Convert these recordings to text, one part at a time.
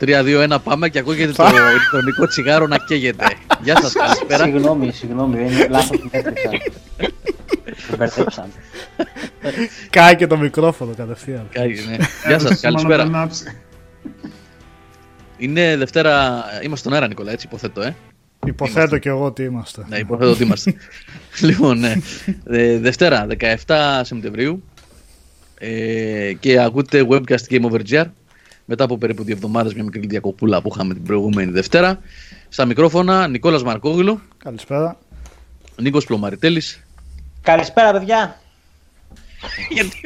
3-2-1 πάμε και ακούγεται το ηλεκτρονικό τσιγάρο να καίγεται. Γεια σας, καλησπέρα. Συγγνώμη, συγγνώμη, δεν είναι λάθος που έτρεξα. Με μπερδέψαν. Κάει και το μικρόφωνο κατευθείαν. Κάει, ναι. Γεια σας, καλησπέρα. Είναι Δευτέρα, είμαστε στον αέρα Νικόλα, έτσι υποθέτω, ε. Υποθέτω Είμαστε. και εγώ ότι είμαστε. Ναι, υποθέτω ότι είμαστε. λοιπόν, ναι. Ε, Δευτέρα, 17 Σεπτεμβρίου ε, και ακούτε webcast Game Over GR μετά από περίπου δύο εβδομάδες μια μικρή διακοπούλα που είχαμε την προηγούμενη Δευτέρα. Στα μικρόφωνα Νικόλας Μαρκόγλου, Καλησπέρα. Νίκος Πλωμαριτέλης. Καλησπέρα, παιδιά. γιατί,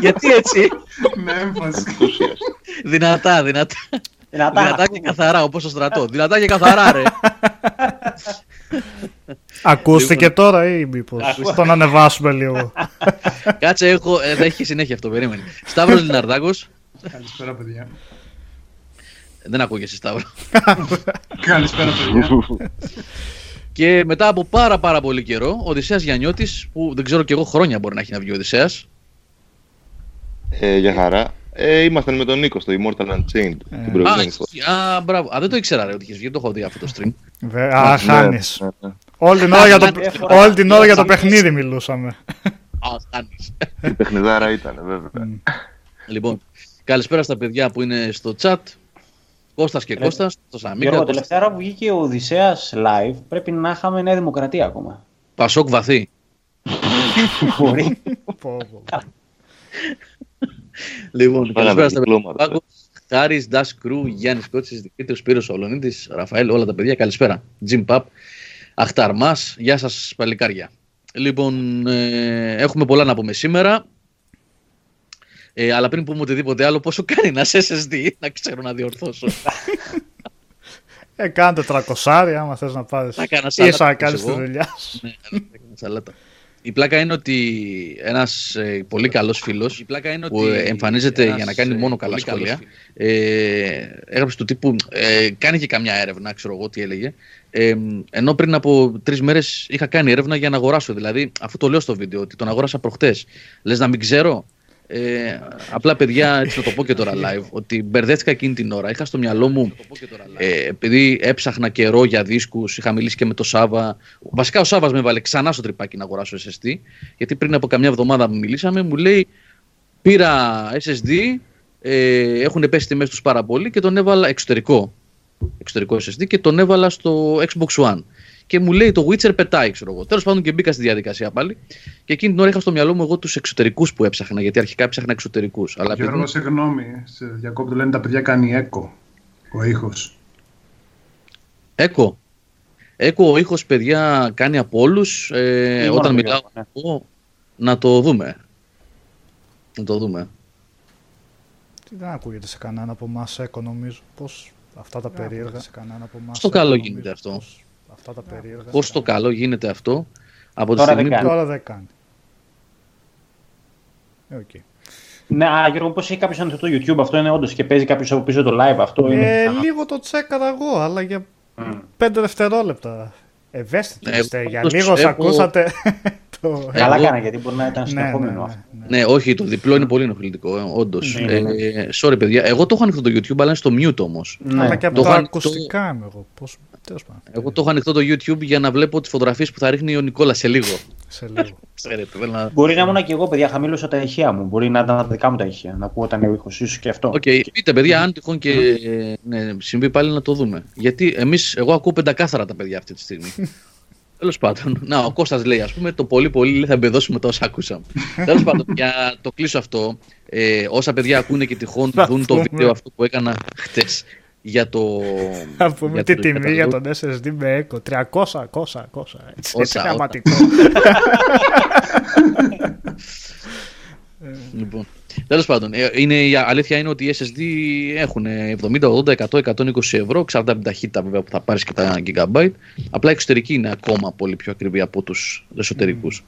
γιατί έτσι, Με έμφαση. δυνατά, δυνατά. Δυνατά. Δυνατά και καθαρά, όπως στο στρατό. Δυνατά και καθαρά, ρε. Ακούστηκε τώρα ή μήπως; Τον ανεβάσουμε λίγο. Κάτσε, έχω, ε, θα έχει συνέχεια αυτό, περίμενε. Σταύρος Λιναρδάκος. Καλησπέρα, παιδιά. Δεν ακούγεσαι, Σταύρο. Καλησπέρα, παιδιά. Και μετά από πάρα πάρα πολύ καιρό, ο Οδυσσέας Γιαννιώτης, που δεν ξέρω και εγώ χρόνια μπορεί να έχει να βγει ο Οδυσσέας. Ε, για χαρά. Ε, ήμασταν με τον Νίκο στο Immortal Unchained την Α, προηγούμενη φορά. α, μπράβο. Α, δεν το ήξερα ρε ότι είχες βγει, το έχω δει αυτό το stream. Βε- Α, Ναι, χάνεις. ναι, ναι. Όλη την ώρα για το, Διάφορα- όλη την ώρα για το διάφορα- παιχνίδι μιλούσαμε. Α, χάνεις. Η παιχνιδάρα ήταν, βέβαια. λοιπόν, καλησπέρα στα παιδιά που είναι στο chat. Κώστας και Ρε, Κώστας, το Σαμίκας, Γιώργο, Κώστας. τελευταία ώρα που βγήκε ο Οδυσσέας live, πρέπει να είχαμε Νέα Δημοκρατία ακόμα. Πασόκ βαθύ. Μπορεί. Πω, πω. Λοιπόν, καλησπέρα Φάγαμε στα διπλώματα. παιδιά. Χάρης, Dash Crew, Γιάννης Κότσης, Δημήτρης Σπύρος Ολονίτης, Ραφαέλ, όλα τα παιδιά. Καλησπέρα. Jim Pap, Αχταρμάς, γεια σας παλικάρια. Λοιπόν, ε, έχουμε πολλά να πούμε σήμερα. Ε, αλλά πριν πούμε οτιδήποτε άλλο, πόσο κάνει ένα SSD, να ξέρω να διορθώσω. Ε, κάνε 400 άμα θες να πάρεις. Θα κάνα Ίσα να σαλάτα, κάνεις της εγώ. δουλειάς σου. Ναι, ναι, ναι, σαλάτα. Η πλάκα είναι ότι ένας ε, πολύ καλός φίλος που ε, εμφανίζεται για να κάνει μόνο καλά σχόλια ε, έγραψε του τύπου, ε, κάνει και καμιά έρευνα, ξέρω εγώ τι έλεγε ε, ενώ πριν από τρεις μέρες είχα κάνει έρευνα για να αγοράσω δηλαδή αφού το λέω στο βίντεο ότι τον αγόρασα προχτές λες να μην ξέρω; Ε, απλά παιδιά, έτσι να το πω και τώρα live, ότι μπερδεύτηκα εκείνη την ώρα. Είχα στο μυαλό μου, ε, επειδή έψαχνα καιρό για δίσκους, είχα μιλήσει και με το Σάβα. Βασικά ο Σάβας με έβαλε ξανά στο τρυπάκι να αγοράσω SSD, γιατί πριν από καμιά εβδομάδα που μιλήσαμε, μου λέει πήρα SSD, ε, έχουν πέσει τιμές τους πάρα πολύ και τον έβαλα εξωτερικό, εξωτερικό SSD και τον έβαλα στο Xbox One. Και μου λέει το Witcher πετάει, ξέρω εγώ. Τέλος πάντων και μπήκα στη διαδικασία πάλι. Και εκείνη την ώρα είχα στο μυαλό μου εγώ τους εξωτερικούς που έψαχνα, γιατί αρχικά έψαχνα εξωτερικούς. Αλλά επειδή- Γιώργο, συγγνώμη. Σε διακόπτω, λένε τα παιδιά κάνει έκο. Ο ήχος. Έκο. Έκο ο ήχος, παιδιά, κάνει από όλους. Ε, Ή μόνο όταν το μιλάω Γιώργο, ναι. εγώ, να το δούμε. Να το δούμε. Τι δεν ακούγεται σε κανένα από εμάς έκο νομίζω. Πώς αυτά τα περίεργα σε κανένα από εμάς Στο έκο, καλό νομίζω, γίνεται αυτό. πώς Αυτά τα περίεργα. Πώς το καλό γίνεται αυτό. Από τη Τώρα στιγμή δεν που... Τώρα δεν κάνει. Ε, οκ. Ναι, α, Γιώργο, πώς έχει κάποιος ανοιχτό το YouTube, αυτό είναι όντως και παίζει κάποιος από πίσω το live, αυτό είναι. Ε, λίγο το τσέκαρα εγώ, αλλά για Μμ. 5 δευτερόλεπτα. Ευαίσθητο Ναι, είστε. εγώ Για όντως λίγο έχω- ακούσατε το... Ε, Καλά εγώ- κάνα, γιατί μπορεί να ήταν Ναι, ναι, συνεχόμενο ναι, αυτό. ναι. Ναι, όχι, το διπλό είναι πολύ ενοχλητικό, ε, όντως. Ναι, ναι, ναι. Ε, sorry, παιδιά. Εγώ το έχω ανοιχτό το YouTube, αλλά είναι στο mute όμως. Ναι. Αλλά και από Το τα έχω ανοιχτό- ακουστικά είμαι εγώ. Πώς... Τέλος πάντων. Εγώ το έχω ανοιχτό το YouTube για να βλέπω τις φωτογραφίες που θα ρίχνει ο Νικόλας σε λίγο. Σε λίγο. Ξέρετε, θέλω να. Μπορεί να ήμουν και εγώ, παιδιά, χαμήλωσα τα ηχεία μου. Μπορεί να ήταν τα δικά μου τα ηχεία. Να ακούω όταν ο ήχος, ίσως και αυτό. Οκ, πείτε παιδιά, αν τυχόν και ε, ναι, συμβεί πάλι να το δούμε. Γιατί εμείς, εγώ ακούω πεντακάθαρα τα παιδιά αυτή τη στιγμή. Τέλος πάντων, να, ο Κώστας λέει, ας πούμε, το πολύ πολύ λέει, θα εμπεδώσουμε τα όσα ακούσαμε. Τέλος πάντων, για να το κλείσω αυτό, ε, όσα παιδιά ακούνε και τυχόν Θα δουν το πούμε. βίντεο αυτό που έκανα χτες για το. Θα πούμε για τη το- τιμή για το- τον SSD με έκο. 300, 200, 200. Έτσι, Όσα, έτσι όσα. γραμματικό. Λοιπόν, τέλος πάντων, ε, είναι, η αλήθεια είναι ότι οι SSD έχουν 70, 80, 100, 120 ευρώ, εξαρτάται από την ταχύτητα βέβαια που θα πάρεις και τα gigabyte. Απλά η εξωτερική είναι ακόμα πολύ πιο ακριβή από τους εσωτερικούς.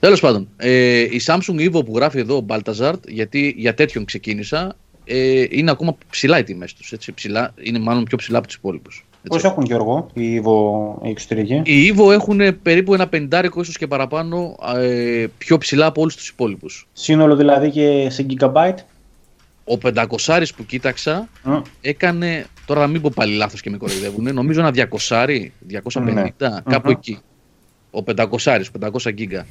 Τέλος πάντων, ε, η Samsung Evo που γράφει εδώ ο Baltazar, γιατί για τέτοιον ξεκίνησα, ε, είναι ακόμα ψηλά οι τιμές τους. Είναι μάλλον πιο ψηλά από τους υπόλοιπους. Πώς έχουν, Γιώργο, η Evo η εξωτερική; Οι Evo έχουν περίπου ένα πεντάρικο ίσως και παραπάνω ε, πιο ψηλά από όλους τους υπόλοιπους. Σύνολο δηλαδή και σε gigabyte; ο 500 που κοίταξα Mm. έκανε. Τώρα να μην πω πάλι λάθος και με κοροϊδεύουν. Νομίζω ένα 200, 250, κάπου Μμμ. εκεί. Ο 500, 500 γίγκα.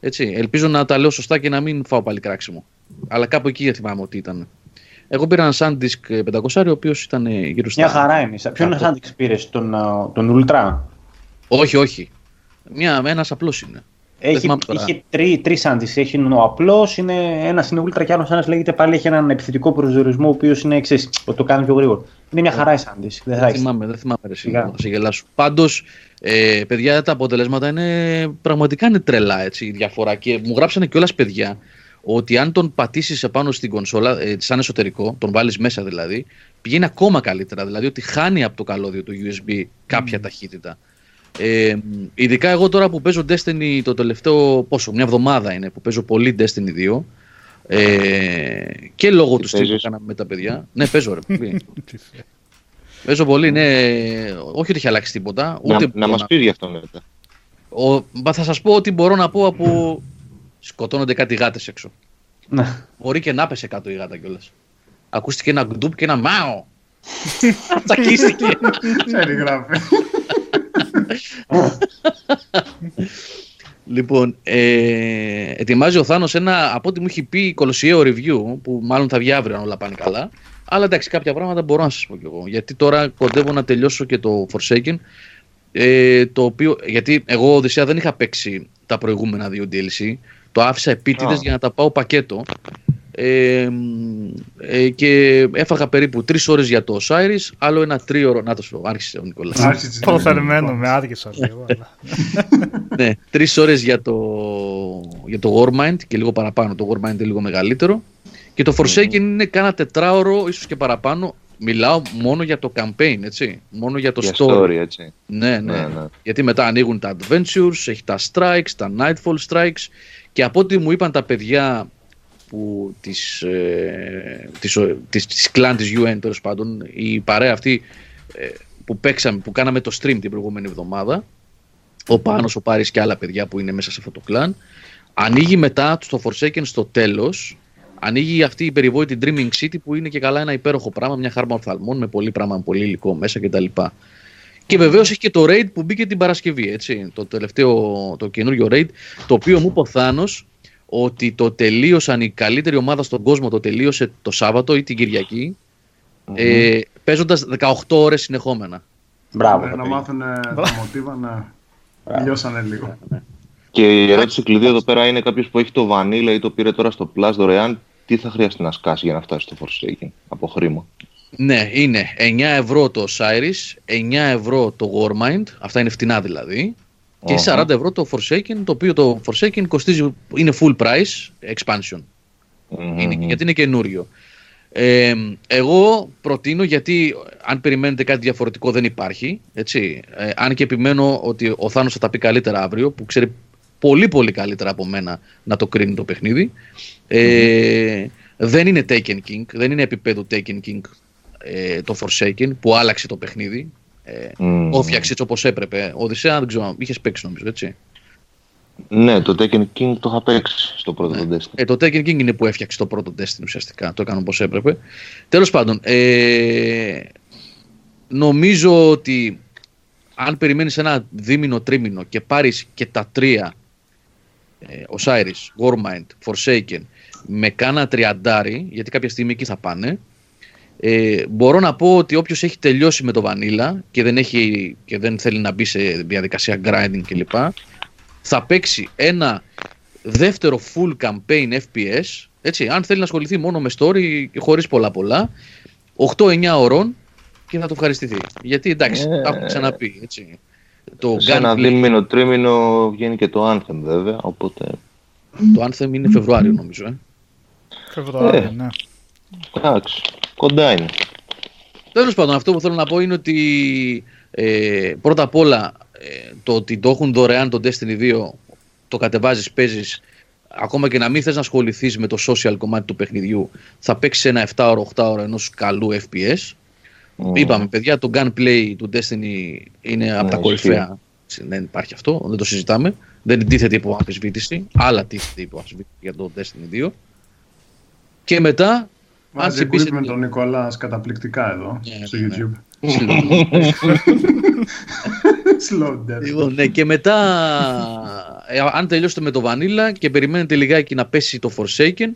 Έτσι. Ελπίζω να τα λέω σωστά και να μην φάω πάλι κράξιμο. Αλλά κάπου εκεί θυμάμαι ότι ήταν. Εγώ πήρα ένα SanDisk 500, ο οποίος ήταν ε, γύρω στα. Μια χαρά είναι. Ποιο είναι Κάτω. σαν πήρες, τον, α, τον Ultra; Όχι, όχι. Μια, ένας απλός είναι. Έχει, θυμάμαι τώρα. είχε τρεις τρεις άντις. Έχει ο απλός, ένας είναι Ultra και άλλος ένας λέγεται πάλι έχει έναν επιθετικό προσδιορισμό, ο οποίος είναι εξή. Ότι το κάνει πιο γρήγορα. Είναι μια χαρά η Sandisk. Δεν θα Δεν έχεις. θυμάμαι, δεν θυμάμαι ρε, Σιγά. θα σε γελάσω. Πάντως, ε, παιδιά, τα αποτελέσματα είναι πραγματικά είναι τρελά έτσι, η διαφορά. Και μου γράψανε κιόλας παιδιά ότι αν τον πατήσεις επάνω στην κονσόλα, ε, σαν εσωτερικό, τον βάλεις μέσα δηλαδή, πηγαίνει ακόμα καλύτερα. Δηλαδή ότι χάνει από το καλώδιο του USB κάποια ταχύτητα. Ε, ειδικά εγώ τώρα που παίζω Destiny το τελευταίο, πόσο, μια εβδομάδα είναι που παίζω πολύ Destiny 2 ε, και λόγω Τι του στυλ που παίζεις; κάναμε με τα παιδιά. Ναι, παίζω ρε. πολύ. Τι θες. Παίζω πολύ, ναι. Όχι ότι έχει αλλάξει τίποτα. Ούτε Να, μπορώ να μας πεις γι' αυτό μετά. Ο, μα θα σας πω ότι μπορώ να πω από... Σκοτώνονται κάτι γάτες έξω. Ναι. Μπορεί και να πέσε κάτω η γάτα κιόλας. Ακούστηκε ένα γκντουπ και ένα μάο. Τσακίστηκε. Ξέρει, γράφει. λοιπόν, ε, ετοιμάζει ο Θάνος ένα, από ό,τι μου έχει πει, κολοσιαίο review, που μάλλον θα βγει αύριο αν όλα πάνε καλά. Αλλά εντάξει, κάποια πράγματα μπορώ να σας πω κι εγώ. Γιατί τώρα κοντεύω να τελειώσω και το Forsaken. Ε, το οποίο, γιατί εγώ Οδυσσέα δεν είχα παίξει τα προηγούμενα δύο DLC. Το άφησα επίτηδες Α. για να τα πάω πακέτο. Ε, μ, ε, και έφαγα περίπου τρεις ώρες για το Osiris, άλλο ένα τρίωρο. Να το σου πω, άρχισε ο Νικόλας. Άρχισε. Προθερμένο, με άργησα λίγο. αλλά- ναι, τρεις ώρες για το, για το Warmind και λίγο παραπάνω. Το Warmind είναι λίγο μεγαλύτερο. Και το Forsaken είναι κάνα τετράωρο, ίσως και παραπάνω. Μιλάω μόνο για το campaign, έτσι. Μόνο για το Για story. story, έτσι. Ναι, ναι, Ναι, ναι. Γιατί μετά ανοίγουν τα adventures, έχει τα strikes, τα nightfall strikes. Και από ό,τι μου είπαν τα παιδιά που της, ε, της, ο- της, της clan της UN τέλος πάντων, η παρέα αυτή ε, που παίξαμε, που κάναμε το stream την προηγούμενη εβδομάδα, ο Πάνος, ο Πάρης και άλλα παιδιά που είναι μέσα σε αυτό το clan, ανοίγει μετά στο Forsaken στο τέλος, ανοίγει αυτή η περιβόητη Dreaming City που είναι και καλά ένα υπέροχο πράγμα, μια χάρμα οφθαλμών με πολύ πράγμα, πολύ υλικό μέσα κτλ. Και βεβαίως έχει και το raid που μπήκε την Παρασκευή. Έτσι, το τελευταίο, το καινούριο raid, το οποίο μου είπε ο Θάνος ότι το τελείωσαν η καλύτερη ομάδα στον κόσμο, το τελείωσε το Σάββατο ή την Κυριακή, ε, παίζοντας 18 ώρες συνεχόμενα. Μπράβο. Ε, τα Να παιδιά. μάθουν τα μοτίβα να τελειώσανε λίγο. Και η ερώτηση κλειδί εδώ πέρα είναι κάποιος που έχει το Vanilla ή το πήρε τώρα στο Plus δωρεάν, τι θα χρειαστεί να σκάσει για να φτάσει στο Forsaken από χρήμα; Ναι, είναι 9 ευρώ το Osiris, 9 ευρώ το Warmind, αυτά είναι φτηνά δηλαδή, και Οχα. 40 ευρώ το Forsaken, το οποίο το Forsaken κοστίζει, είναι full price expansion. Μμμ. Είναι, γιατί είναι καινούριο. Ε, εγώ προτείνω γιατί αν περιμένετε κάτι διαφορετικό δεν υπάρχει. Έτσι, ε, αν και επιμένω ότι ο Θάνος θα τα πει καλύτερα αύριο που ξέρει πολύ πολύ καλύτερα από μένα να το κρίνει το παιχνίδι. Ε, Δεν είναι Taken King, δεν είναι επίπεδο Taken King ε, το Forsaken που άλλαξε το παιχνίδι. Ε, Μμμ. Το φτιάξε έτσι όπως έπρεπε. Ο Οδυσσέα δεν ξέρω, είχες παίξει νομίζω έτσι. Ναι, το Tekken King το είχα παίξει στο πρώτο Ναι. τον Destiny. Ε, το Taken King είναι που έφτιαξε το πρώτο Destiny ουσιαστικά. Το έκανε όπως έπρεπε. Τέλος πάντων, ε, νομίζω ότι αν περιμένεις ένα δίμηνο, τρίμηνο και πάρεις και τα τρία ε, Osiris, Warmind, Forsaken με κάνα τριαντάρι, γιατί κάποια στιγμή εκεί θα πάνε, ε, μπορώ να πω ότι όποιος έχει τελειώσει με το Vanilla και δεν, έχει, και δεν θέλει να μπει σε διαδικασία grinding κλπ θα παίξει ένα δεύτερο full campaign FPS έτσι, αν θέλει να ασχοληθεί μόνο με story και χωρίς πολλά πολλά 8-9 ωρών και θα το ευχαριστηθεί γιατί εντάξει, Ε. τα έχουμε ξαναπεί έτσι. το Σε ένα gunplay, δίμηνο, τρίμηνο βγαίνει και το Anthem βέβαια, οπότε το Anthem είναι Φεβρουάριο νομίζω ε. Φεβρουάριο, Ε. ναι. εντάξει, κοντά είναι. Τέλος πάντων, αυτό που θέλω να πω είναι ότι ε, πρώτα απ' όλα ε, το ότι το έχουν δωρεάν το Destiny 2 το κατεβάζεις, παίζεις ακόμα και να μην θες να ασχοληθείς με το social κομμάτι του παιχνιδιού θα παίξεις ένα 7ωρο, 8ωρο ενός καλού FPS Μμμ. Είπαμε παιδιά το gunplay του Destiny είναι από τα ισχύει. κορυφαία δεν υπάρχει αυτό, δεν το συζητάμε δεν τίθεται υπό αμφισβήτηση άλλα τίθεται υπό αμφισβήτηση για το Destiny 2 και μετά Βάζει με τον Νικόλας καταπληκτικά εδώ yeah, ναι, στο ναι, ναι. YouTube. Slow death. Λοιπόν, ναι, και μετά, ε, αν τελειώσετε με το Vanilla και περιμένετε λιγάκι να πέσει το Forsaken,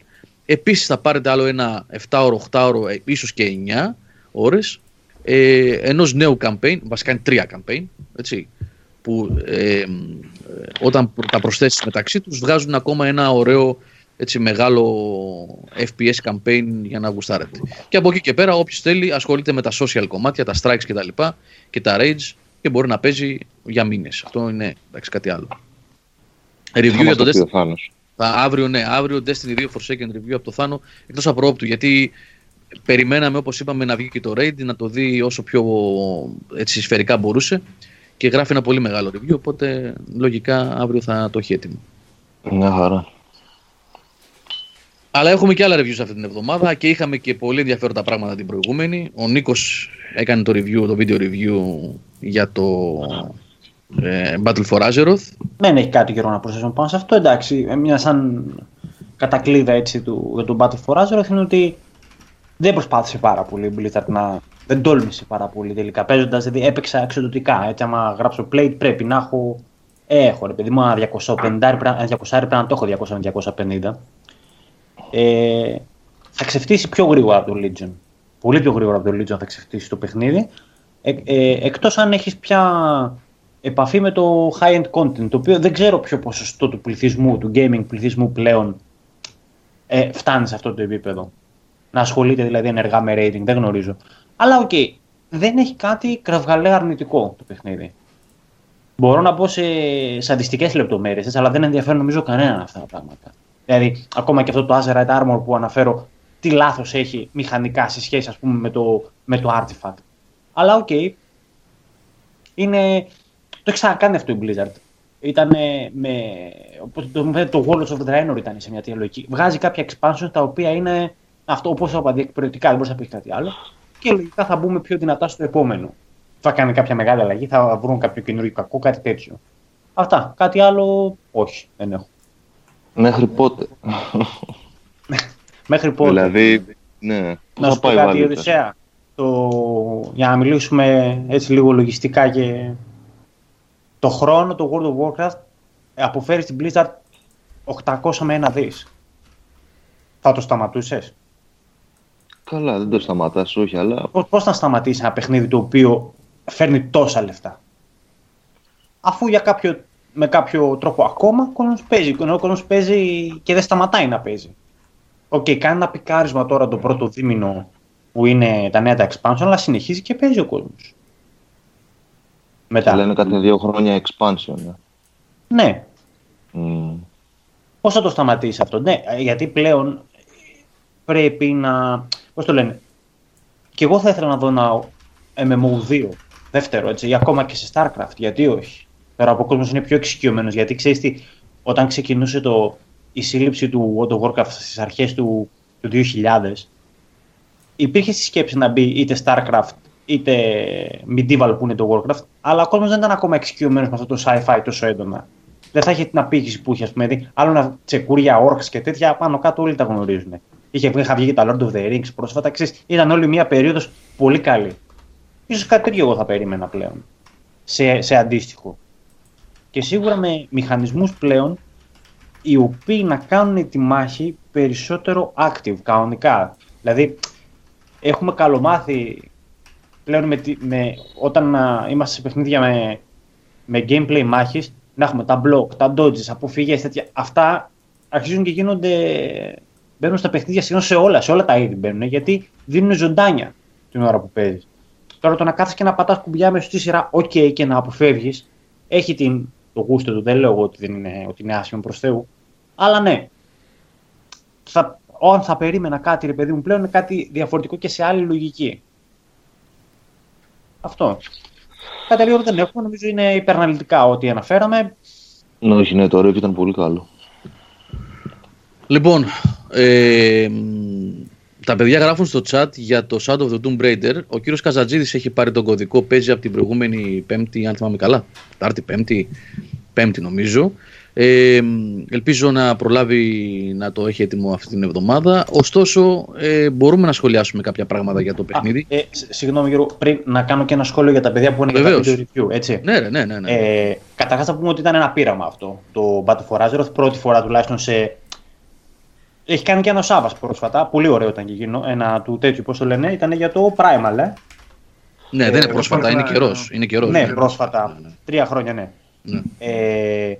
επίσης θα πάρετε άλλο ένα 7ωρο, 8ωρο, ε, ίσως και 9 ώρες, ε, ενός νέου campaign, βασικά είναι τρία campaign, έτσι, που ε, όταν τα προσθέσεις μεταξύ τους βγάζουν ακόμα ένα ωραίο έτσι, μεγάλο FPS campaign για να γουστάρετε. Και από εκεί και πέρα όποιος θέλει ασχολείται με τα social κομμάτια, τα strikes και τα λοιπά και τα rage και μπορεί να παίζει για μήνες. Αυτό είναι εντάξει, κάτι άλλο. Review για το Destiny. Θα, αύριο, ναι, αύριο Destiny 2 Forsaken review από το Θάνο εκτός από όπτου γιατί περιμέναμε όπως είπαμε να βγει και το Raid να το δει όσο πιο έτσι, σφαιρικά μπορούσε και γράφει ένα πολύ μεγάλο review οπότε λογικά αύριο θα το έχει έτοιμο. Μια χαρά. Αλλά έχουμε και άλλα reviews αυτή την εβδομάδα και είχαμε και πολύ ενδιαφέροντα πράγματα την προηγούμενη. Ο Νίκος έκανε το review, το video review για το ε, Battle for Azeroth. Δεν έχει κάτι καιρό να προσθέσουμε πάνω σε αυτό. Εντάξει, ε, μια σαν κατακλείδα έτσι του, για το Battle for Azeroth είναι ότι δεν προσπάθησε πάρα πολύ η Blizzard να. Δεν τόλμησε πάρα πολύ τελικά. Παίζοντας, δηλαδή έπαιξα εξοδοτικά. Έτσι, άμα γράψω plate πρέπει να έχω. Έχω ρε παιδί μου, 250, 200 πρέπει να το έχω 200-250 ε, θα ξεφτύσει πιο γρήγορα από το Legion. Πολύ πιο γρήγορα από το Legion θα ξεφτύσει το παιχνίδι. Ε, ε, εκτός αν έχεις πια επαφή με το high-end content, το οποίο δεν ξέρω ποιο ποσοστό του πληθυσμού, του gaming πληθυσμού πλέον ε, φτάνει σε αυτό το επίπεδο. Να ασχολείται δηλαδή ενεργά με raiding, δεν γνωρίζω. Αλλά ok, okay, δεν έχει κάτι κραυγαλέα αρνητικό το παιχνίδι. Μπορώ να πω σε σαδιστικές λεπτομέρειες, αλλά δεν ενδιαφέρουν νομίζω κανέναν αυτά τα πράγματα. Δηλαδή, ακόμα και αυτό το Azerite Armor που αναφέρω, τι λάθος έχει μηχανικά σε σχέση ας πούμε, με, το, με το Artifact. Αλλά ok, okay, είναι... το έχει ξανακάνει αυτό η Blizzard. Ήταν με. Το, το World of Draenor ήταν σε μια τέτοια λογική. Βγάζει κάποια expansion τα οποία είναι αυτό όπως είπα διεκπαιρεωτικά, δεν μπορείς να πεις κάτι άλλο. Και λογικά θα μπούμε πιο δυνατά στο επόμενο. Θα κάνει κάποια μεγάλη αλλαγή, θα βρουν κάποιο καινούργιο κακό, κάτι τέτοιο. Αυτά. Κάτι άλλο, όχι, δεν έχω. Μέχρι πότε; Μέχρι πότε; Δηλαδή, ναι. Να σου πω κάτι, Οδυσσέα; Το... Για να μιλήσουμε έτσι λίγο λογιστικά και το χρόνο το World of Warcraft αποφέρει στην Blizzard 800 με ένα δις. Θα το σταματούσες; Καλά, δεν το σταματάς, όχι, αλλά... Πώς, πώς να σταματήσει ένα παιχνίδι το οποίο φέρνει τόσα λεφτά; Αφού για κάποιο με κάποιο τρόπο ακόμα, ο κόσμος παίζει. Ο κόσμος παίζει και δεν σταματάει να παίζει. Ok, okay, κάνει ένα πικάρισμα τώρα το πρώτο δίμηνο που είναι τα νέα τα expansion, αλλά συνεχίζει και παίζει ο κόσμος. Μετά. Και λένε κάτι δύο χρόνια expansion. Ναι. ναι. Mm. Πώς θα το σταματήσει αυτό; Ναι, γιατί πλέον πρέπει να... Πώς το λένε. Και εγώ θα ήθελα να δω ένα MMO2 δεύτερο, έτσι, ή ακόμα και σε StarCraft, γιατί όχι; Τώρα από κόσμος είναι πιο εξοικειωμένος γιατί ξέρεις τι, όταν ξεκινούσε το, η σύλληψη του World of Warcraft στις αρχές του, του 2000, υπήρχε στη σκέψη να μπει είτε StarCraft είτε Medieval που είναι το Warcraft, αλλά ο κόσμος δεν ήταν ακόμα εξοικειωμένος με αυτό το sci-fi τόσο έντονα. Δεν θα είχε την απήχηση που είχε, ας πούμε. Δηλαδή, άλλο να τσεκούρια, orcs και τέτοια, πάνω κάτω όλοι τα γνωρίζουν. Είχε βγει, βγει και τα Lord of the Rings πρόσφατα, ξέρεις, ήταν όλη μια περίοδος πολύ καλή. σω κάτι τέτοιο εγώ θα περίμενα πλέον. Σε, σε αντίστοιχο και σίγουρα με μηχανισμούς πλέον οι οποίοι να κάνουν τη μάχη περισσότερο active, κανονικά. Δηλαδή, έχουμε καλομάθει πλέον με, με, όταν α, είμαστε σε παιχνίδια με, με gameplay μάχης, να έχουμε τα block, τα dodges, αποφυγές, τέτοια. Αυτά αρχίζουν και γίνονται, μπαίνουν στα παιχνίδια σχεδόν σε όλα, σε όλα τα είδη μπαίνουν, γιατί δίνουν ζωντάνια την ώρα που παίζεις. Τώρα το να κάθεσαι και να πατάς κουμπιά μες στη σειρά, ok, και να αποφεύγεις, έχει την το γούστο του. Δεν λέω ότι, δεν είναι, ότι είναι άσχημο προς Θεού. Αλλά ναι. Θα, όταν θα περίμενα κάτι, ρε παιδί μου, πλέον είναι κάτι διαφορετικό και σε άλλη λογική. Αυτό. Κάτι λίγο δεν έχουμε, νομίζω είναι υπεραναλυτικά ό,τι αναφέραμε. Όχι, ναι, το ωραίο ήταν πολύ καλό. Λοιπόν, ε, τα παιδιά γράφουν στο chat για το Shadow of the Tomb Raider. Ο κύριος Καζατζίδης έχει πάρει τον κωδικό, παίζει από την προηγούμενη Πέμπτη, αν θυμάμαι καλά. Τάρτη, Πέμπτη, Πέμπτη νομίζω. Ε, ελπίζω να προλάβει να το έχει έτοιμο αυτή την εβδομάδα. Ωστόσο, ε, μπορούμε να σχολιάσουμε κάποια πράγματα για το παιχνίδι. Α, ε, συγγνώμη, Γιώργο, πριν να κάνω και ένα σχόλιο για τα παιδιά που είναι Βεβαίως. για το review. Έτσι. Ναι, ρε, ναι, ναι. ναι. Ε, Καταρχάς, θα πούμε ότι ήταν ένα πείραμα αυτό το Battle for Azeroth. Πρώτη φορά τουλάχιστον σε. Έχει κάνει και ένα Σάβα πρόσφατα. Πολύ ωραίο ήταν και εκείνο. Ένα του τέτοιου, πώς το λένε, ήταν για το Primal, ε. ναι, δεν είναι ε, πρόσφατα, ε, είναι ε, καιρός. Είναι καιρός ναι, ναι. πρόσφατα. Ναι, ναι. Τρία χρόνια, ναι. Ναι. Ε,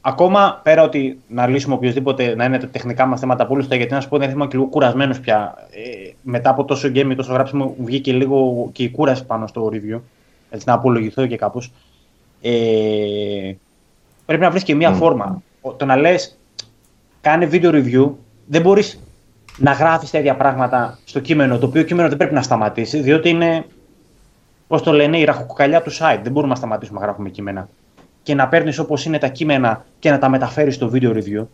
ακόμα πέρα ότι να λύσουμε οποιοδήποτε να είναι τα τεχνικά μας θέματα απόλυτα, γιατί να σου πω ότι είμαι και λίγο κουρασμένος πια. Ε, μετά από τόσο game, τόσο γράψιμο, μου βγήκε λίγο και η κούραση πάνω στο review. Έτσι, να απολογηθώ και κάπως. Ε, πρέπει να βρεις και μία φόρμα. Ο- Το να λες, κάνε video review, δεν μπορείς να γράφεις τέτοια πράγματα στο κείμενο, το οποίο κείμενο δεν πρέπει να σταματήσει, διότι είναι, πώς το λένε, η ραχοκοκαλιά του site. Δεν μπορούμε να σταματήσουμε να γράφουμε κείμενα. Και να παίρνεις όπως είναι τα κείμενα και να τα μεταφέρεις στο video review.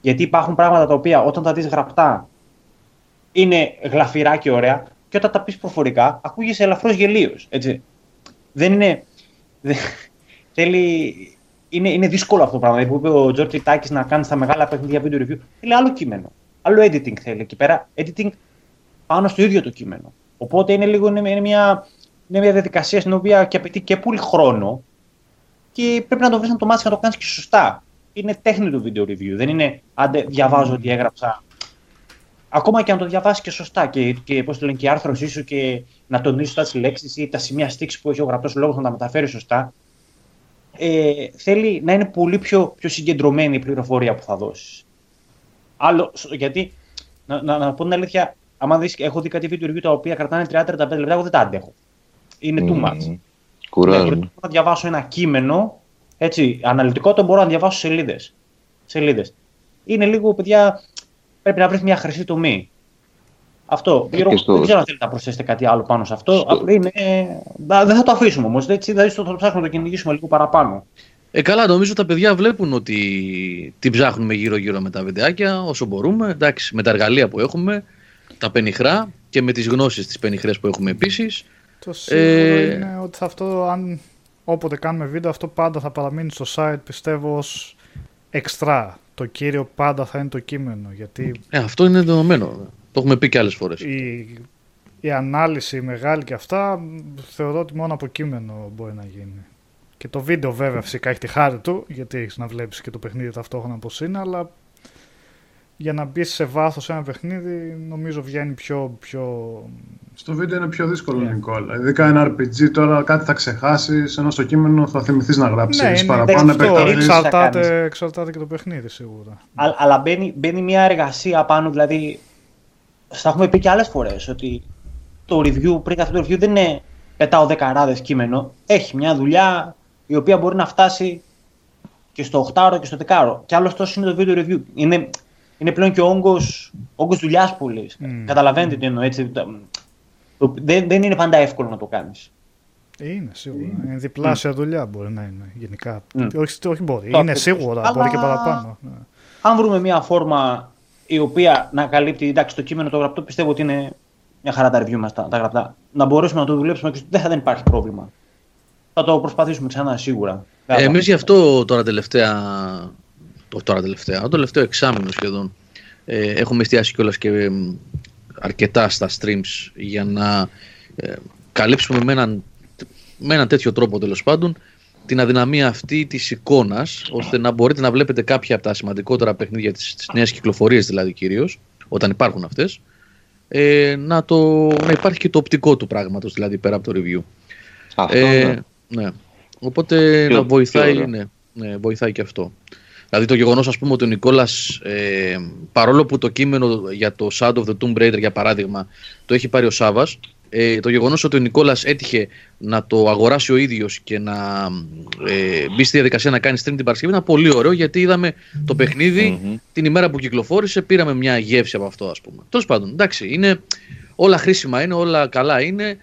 Γιατί υπάρχουν πράγματα τα οποία όταν τα δεις γραπτά είναι γλαφυρά και ωραία, και όταν τα πεις προφορικά ακούγεσαι ελαφρώς γελίος. Δεν είναι. δεν- θέλει. Είναι, είναι δύσκολο αυτό το πράγμα. Δηλαδή, που είπε ο Τζόρτζι Τάκης να κάνεις τα μεγάλα παιχνίδια video review. Θέλει άλλο κείμενο. Άλλο editing θέλει εκεί πέρα. Editing πάνω στο ίδιο το κείμενο. Οπότε είναι λίγο είναι, είναι μια, είναι μια διαδικασία στην οποία και απαιτεί και πολύ χρόνο και πρέπει να το βρεις να το μάθεις και να το κάνεις και σωστά. Είναι τέχνη του video review. Δεν είναι άντε διαβάζω ότι έγραψα. Ακόμα και αν το διαβάσεις και σωστά και, και πώς το λένε, και η άρθρωσή σου και να τονίσεις σωστά τι λέξεις ή τα σημεία στίξη που έχει ο γραπτός λόγος να τα μεταφέρεις σωστά. Ε, θέλει να είναι πολύ πιο, πιο συγκεντρωμένη η πληροφορία που θα δώσεις. Άλλο, σ- γιατί, να, να, να πω την αλήθεια, άμα δεις, έχω δει κάτι video review τα οποία κρατάνε 30-35 λεπτά, εγώ δεν τα αντέχω. Είναι too much. Μμμ. Ναι, Κουράζουν. προτιμώ να διαβάσω ένα κείμενο, έτσι, αναλυτικό, το μπορώ να διαβάσω σελίδες. σελίδες. Είναι λίγο, παιδιά, πρέπει να βρεις μια χρυσή τομή. Αυτό. Ε, Γιώργο, και στο- Δεν ξέρω αν θέλετε να προσθέσετε κάτι άλλο πάνω σε αυτό. Στο- Απλά Είναι... δα- Δεν θα το αφήσουμε όμως. Δηλαδή θα το ψάχνουμε να το κυνηγήσουμε λίγο παραπάνω. Ε, καλά, νομίζω τα παιδιά βλέπουν ότι την ψάχνουμε γύρω-γύρω με τα βιντεάκια όσο μπορούμε. Εντάξει, με τα εργαλεία που έχουμε, τα πενιχρά και με τις γνώσεις της πενιχρές που έχουμε επίσης. Το σίγουρο Ε, είναι ότι θα αυτό, αν όποτε κάνουμε βίντεο, αυτό πάντα θα παραμείνει στο site, πιστεύω, ως εξτρά. Το κύριο πάντα θα είναι το κείμενο, γιατί Ε, αυτό είναι δεδομένο. Το έχουμε πει και άλλες φορές. η, η ανάλυση μεγάλη και αυτά, μ, θεωρώ ότι μόνο από κείμενο μπορεί να γίνει. Και το βίντεο βέβαια φυσικά έχει τη χάρη του, γιατί έχεις να βλέπεις και το παιχνίδι ταυτόχρονα πώς είναι, αλλά για να μπεις σε βάθος σε ένα παιχνίδι νομίζω βγαίνει πιο, πιο Στο βίντεο είναι πιο δύσκολο, Ναι. Νικόλα. Ειδικά ένα RPG τώρα κάτι θα ξεχάσεις, ενώ στο κείμενο θα θυμηθείς να γράψεις Ναι, είναι παραπάνω, αυτό, επεκταθεί. θα εξαρτάται, κάνεις. εξαρτάται και το παιχνίδι σίγουρα. Α- αλλά μπαίνει, μπαίνει μια εργασία πάνω, δηλαδή. Στα έχουμε πει και άλλες φορές ότι το review, πριν αυτό το review δεν είναι πετάω δεκαράδες κείμενο. Έχει μια δουλειά η οποία μπορεί να φτάσει και στο 8ωρο και στο 10ωρο. Και άλλος τόσο είναι το video review. Είναι, είναι πλέον και ο όγκος όγκος δουλειάς πολύ. Mm. Καταλαβαίνετε τι εννοώ έτσι. Το- το- δεν, δεν είναι πάντα εύκολο να το κάνεις. Είναι σίγουρα. Είναι διπλάσια δουλειά μπορεί να είναι γενικά. Mm. Όχι, όχι μπορεί. Το είναι ακριβώς. σίγουρα. Αλλά- Μπορεί και παραπάνω. Ναι. αν βρούμε μια φόρμα η οποία να καλύπτει, εντάξει, το κείμενο το γραπτό πιστεύω ότι είναι μια χαρά τα review μας τα, τα γραπτά. Να μπορέσουμε να το δουλέψουμε και δεν θα δεν υπάρχει πρόβλημα. Θα το προσπαθήσουμε ξανά σίγουρα. Ε, εμείς γι' αυτό τώρα τελευταία, το, τώρα τελευταία, το τελευταίο εξάμεινο σχεδόν, ε, έχουμε εστιάσει κιόλας και ε, αρκετά στα streams για να ε, καλύψουμε με έναν, με έναν τέτοιο τρόπο τέλος πάντων την αδυναμία αυτή της εικόνας ώστε να μπορείτε να βλέπετε κάποια από τα σημαντικότερα παιχνίδια της, της νέας κυκλοφορίας δηλαδή κυρίως όταν υπάρχουν αυτές ε, να, το, να υπάρχει και το οπτικό του πράγματος δηλαδή πέρα από το review Αυτό, ε, ναι. ναι. Οπότε Πιο- να βοηθάει, πιο ωραίο. ναι, ναι, βοηθάει και αυτό. Δηλαδή το γεγονός ας πούμε ότι ο Νικόλας ε, παρόλο που το κείμενο για το Shadow of the Tomb Raider για παράδειγμα το έχει πάρει ο Σάβας ε, το γεγονός ότι ο Νικόλας έτυχε να το αγοράσει ο ίδιος και να ε, μπει στη διαδικασία να κάνει stream την Παρασκευή ήταν πολύ ωραίο γιατί είδαμε το παιχνίδι Μμμ. την ημέρα που κυκλοφόρησε πήραμε μια γεύση από αυτό ας πούμε. Τέλος πάντων, εντάξει, είναι, όλα χρήσιμα είναι, όλα καλά είναι.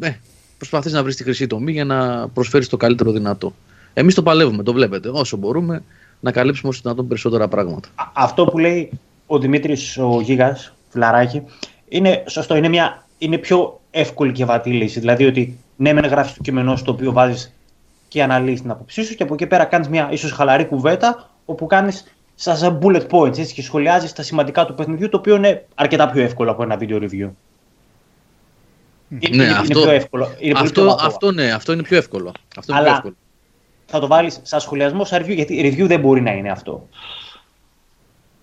Ε, προσπαθείς να βρεις τη χρυσή τομή για να προσφέρεις το καλύτερο δυνατό. Εμείς το παλεύουμε, το βλέπετε, όσο μπορούμε να καλύψουμε όσο δυνατόν περισσότερα πράγματα. Α- Αυτό που λέει ο Δημήτρης ο Γίγας, φιλαράκι, είναι σωστό. Είναι, μια, είναι πιο εύκολη και βατή λύση. Δηλαδή ότι ναι, μεν γράφεις το κείμενό σου το οποίο βάζεις και αναλύεις την άποψή σου και από εκεί πέρα κάνεις μια ίσως χαλαρή κουβέντα όπου κάνεις σαν bullet points έτσι, και σχολιάζεις τα σημαντικά του παιχνιδιού, το οποίο είναι αρκετά πιο εύκολο από ένα video review. Ναι, είναι, αυτό, πιο εύκολο. Είναι αυτό, πιο αυτό, ναι, αυτό είναι πιο εύκολο. Αυτό είναι Αλλά πιο εύκολο. θα το βάλεις σαν σχολιασμό, σαν review, γιατί review δεν μπορεί να είναι αυτό.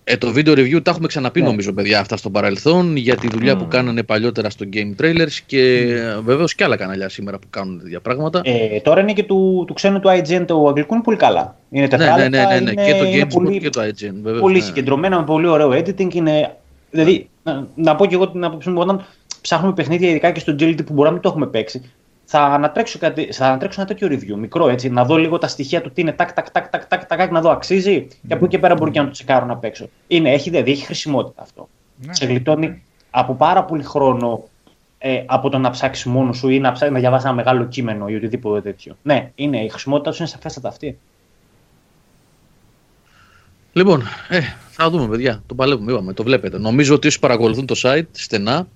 Ε, το video review τα έχουμε ξαναπεί Ναι. νομίζω παιδιά αυτά στο παρελθόν για τη δουλειά που κάνανε παλιότερα στο Game Trailers και mm. βεβαίως και άλλα καναλιά σήμερα που κάνουν τέτοια πράγματα. Ε, τώρα είναι και του, του ξένου του IGN του αγγλικού είναι πολύ καλά. Είναι ναι, ναι, τετράλεπτα, ναι, ναι, ναι. είναι, και το είναι GameSpot πολύ, και το IGN βεβαίως. πολύ ναι. συγκεντρωμένα, με πολύ ωραίο editing. Είναι, δηλαδή, να, να πω και εγώ την άποψή μου, όταν ψάχνουμε παιχνίδια, ειδικά και στο GLD που μπορεί να μην το έχουμε παίξει, θα ανατρέξω, κάτι, θα ανατρέξω ένα τέτοιο review, μικρό έτσι, να δω λίγο τα στοιχεία του τι είναι, τάκ, τάκ, τάκ, τάκ, τάκ, τάκ, να δω αξίζει. Και από εκεί και πέρα μπορεί και να το τσεκάρω να παίξω. Είναι, έχει, δηλαδή, έχει χρησιμότητα αυτό. Ναι. Σε γλιτώνει από πάρα πολύ χρόνο ε, από το να ψάξεις μόνος σου ή να, ψάξεις, να διαβάσεις ένα μεγάλο κείμενο ή οτιδήποτε τέτοιο. Ναι, είναι, η χρησιμότητά του είναι σαφέστατα αυτή. Λοιπόν, ε, θα δούμε παιδιά, το παλεύουμε, είπαμε, το βλέπετε. Νομίζω ότι όσοι παρακολουθούν το site στενά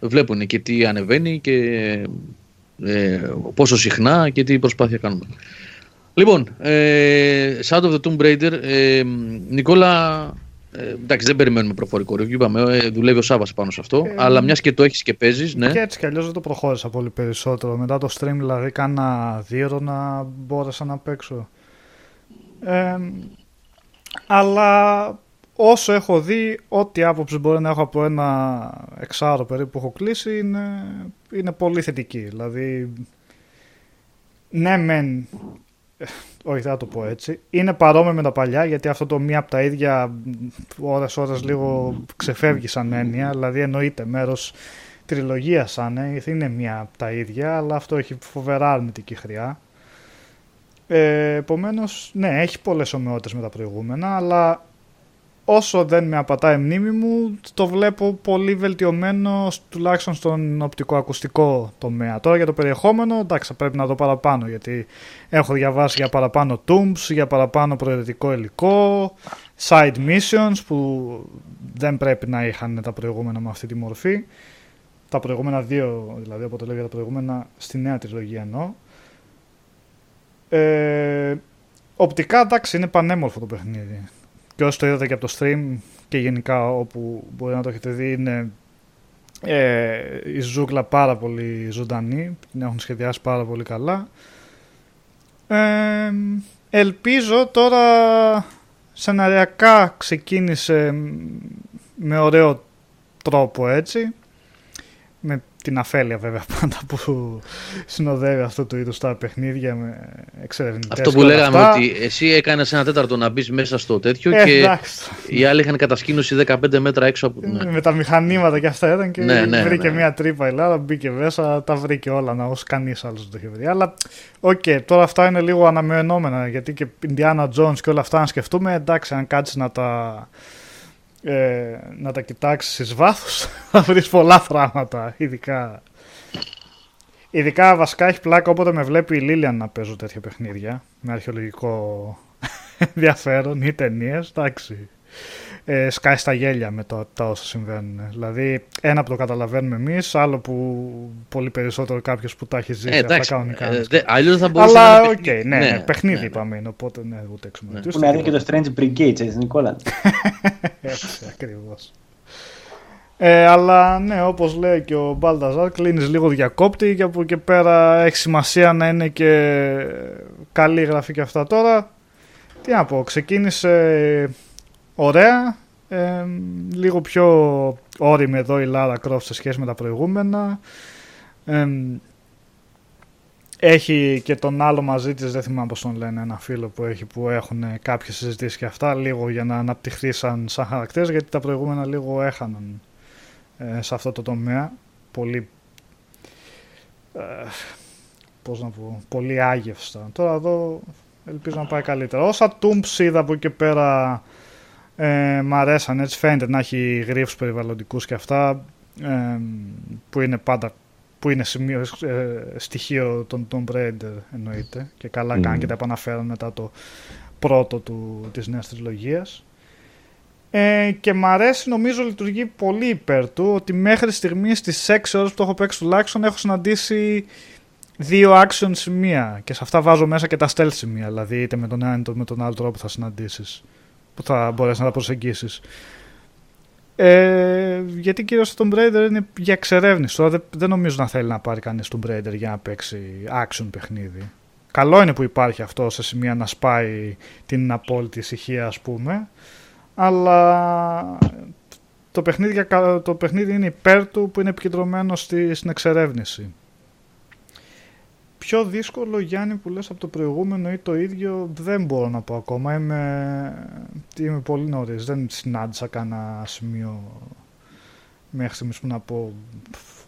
βλέπουν και τι ανεβαίνει και ε, πόσο συχνά και τι προσπάθεια κάνουμε. Λοιπόν, ε, Shadow of the Tomb Raider, ε, Νικόλα, ε, εντάξει δεν περιμένουμε προφορικό review, είπαμε, ε, δουλεύει ο Σάββας πάνω σε αυτό, Ε, αλλά μιας και το έχεις και παίζεις, ναι. Και έτσι κι αλλιώς δεν το προχώρησα πολύ περισσότερο. Μετά το stream, δηλαδή, κάνα δύο να μπόρεσα να παίξω. Ε, αλλά όσο έχω δει, ό,τι άποψη μπορεί να έχω από ένα εξάρο περίπου που έχω κλείσει είναι, είναι πολύ θετική. Δηλαδή, ναι μεν, ε, όχι δεν θα το πω έτσι, είναι παρόμοιο με τα παλιά γιατί αυτό το μία από τα ίδια ώρες ώρες λίγο ξεφεύγει σαν έννοια, δηλαδή εννοείται μέρος τριλογίας σαν ε, είναι μία από τα ίδια, αλλά αυτό έχει φοβερά αρνητική χρειά. Ε, Επομένως, ναι, έχει πολλές ομοιότητες με τα προηγούμενα, αλλά όσο δεν με απατάει η μνήμη μου, το βλέπω πολύ βελτιωμένο τουλάχιστον στον οπτικοακουστικό τομέα. Τώρα για το περιεχόμενο, εντάξει, θα πρέπει να δω παραπάνω, γιατί έχω διαβάσει για παραπάνω tombs, για παραπάνω προαιρετικό υλικό, side missions που δεν πρέπει να είχαν τα προηγούμενα με αυτή τη μορφή. Τα προηγούμενα δύο, δηλαδή από το λέω για τα προηγούμενα στη νέα τριλογία εννοώ. Ε, οπτικά εντάξει είναι πανέμορφο το παιχνίδι. Και όσοι το είδατε και από το stream και γενικά όπου μπορεί να το έχετε δει είναι ε, η ζούγκλα πάρα πολύ ζωντανή, την έχουν σχεδιάσει πάρα πολύ καλά. Ε, ελπίζω τώρα σεναριακά ξεκίνησε με ωραίο τρόπο έτσι με την αφέλεια βέβαια πάντα που συνοδεύει αυτό το είδος τα παιχνίδια με εξερευνητές Αυτό που και όλα λέγαμε αυτά. ότι εσύ έκανες ένα τέταρτο να μπεις μέσα στο τέτοιο Ε, και εντάξει. οι άλλοι είχαν κατασκήνωση 15 μέτρα έξω από... Ναι. Με τα μηχανήματα και αυτά ήταν και Ναι, ναι, βρήκε ναι. μια τρύπα η Ελλάδα, μπήκε μέσα, τα βρήκε όλα, να όσο κανείς άλλος δεν το είχε βρει. Αλλά, οκ, τώρα αυτά είναι λίγο αναμενόμενα, γιατί και Indiana Jones και όλα αυτά, αν σκεφτούμε, εντάξει, αν κάτσεις να τα, ε, να τα κοιτάξεις εις βάθος, θα βρεις πολλά πράγματα, ειδικά... Ειδικά βασικά έχει πλάκα όποτε με βλέπει η Λίλιαν να παίζω τέτοια παιχνίδια με αρχαιολογικό ενδιαφέρον ή ταινίες. Εντάξει. Ε, σκάει στα γέλια με το, τα όσα συμβαίνουν. Δηλαδή, ένα που το καταλαβαίνουμε εμείς, άλλο που πολύ περισσότερο κάποιος που τα έχει ζήσει Ε, αυτά εντάξει, κανονικά. ε, δε- αλλιώς θα μπορούσε Αλλά, να οκ, είναι παιχνίδι. ναι, ναι, παιχνίδι ναι, ναι. είπαμε είναι, οπότε ναι, ούτε εξομολογητής, Που ούτε να δει και τίποτα. το Strange Brigade, έτσι, Νικόλα. Έτσι ακριβώς. Ε, αλλά ναι, όπως λέει και ο Μπάλταζαρ, κλείνεις λίγο διακόπτη και από εκεί και πέρα έχει σημασία να είναι και καλή η γραφή και αυτά τώρα. Τι να πω, ξεκίνησε ωραία, ε, λίγο πιο όριμη εδώ η Lara Croft σε σχέση με τα προηγούμενα. Ε, έχει και τον άλλο μαζί της, δεν θυμάμαι πώς τον λένε, ένα φίλο που έχει που έχουν κάποιες συζητήσεις και αυτά, λίγο για να αναπτυχθεί σαν, σαν χαρακτήρες, γιατί τα προηγούμενα λίγο έχαναν ε, σε αυτό το τομέα. Πολύ, ε, πώς να πω, πολύ άγευστα. Τώρα εδώ ελπίζω να πάει καλύτερα. Όσα Tombs είδα από εκεί και πέρα ε, μ' αρέσαν, έτσι φαίνεται να έχει γρίφους περιβαλλοντικούς και αυτά, ε, που είναι πάντα που είναι σημείο, ε, στοιχείο των Tomb Raider εννοείται και καλά Μμμ. κάνει και τα επαναφέρουν μετά το πρώτο του, της νέας τριλογίας. Ε, και μ' αρέσει νομίζω λειτουργεί πολύ υπέρ του ότι μέχρι στιγμής στις 6 ώρες που το έχω παίξει τουλάχιστον έχω συναντήσει δύο action σημεία και σε αυτά βάζω μέσα και τα stealth σημεία δηλαδή είτε με τον ένα είτε με τον άλλο τρόπο θα συναντήσεις. Που θα μπορέσεις να τα προσεγγίσεις. Ε, γιατί κυρίως το Tomb Raider είναι για εξερεύνηση. Τώρα δεν, νομίζω να θέλει να πάρει κανείς Tomb Raider για να παίξει action παιχνίδι. Καλό είναι που υπάρχει αυτό σε σημεία να σπάει την απόλυτη ησυχία ας πούμε. Αλλά το παιχνίδι, το παιχνίδι είναι υπέρ του που είναι επικεντρωμένο στη, στην εξερεύνηση. Πιο δύσκολο Γιάννη που λες από το προηγούμενο ή το ίδιο δεν μπορώ να πω ακόμα. Είμαι, είμαι πολύ νωρίς. Δεν συνάντησα κανένα σημείο μέχρι στιγμής που να πω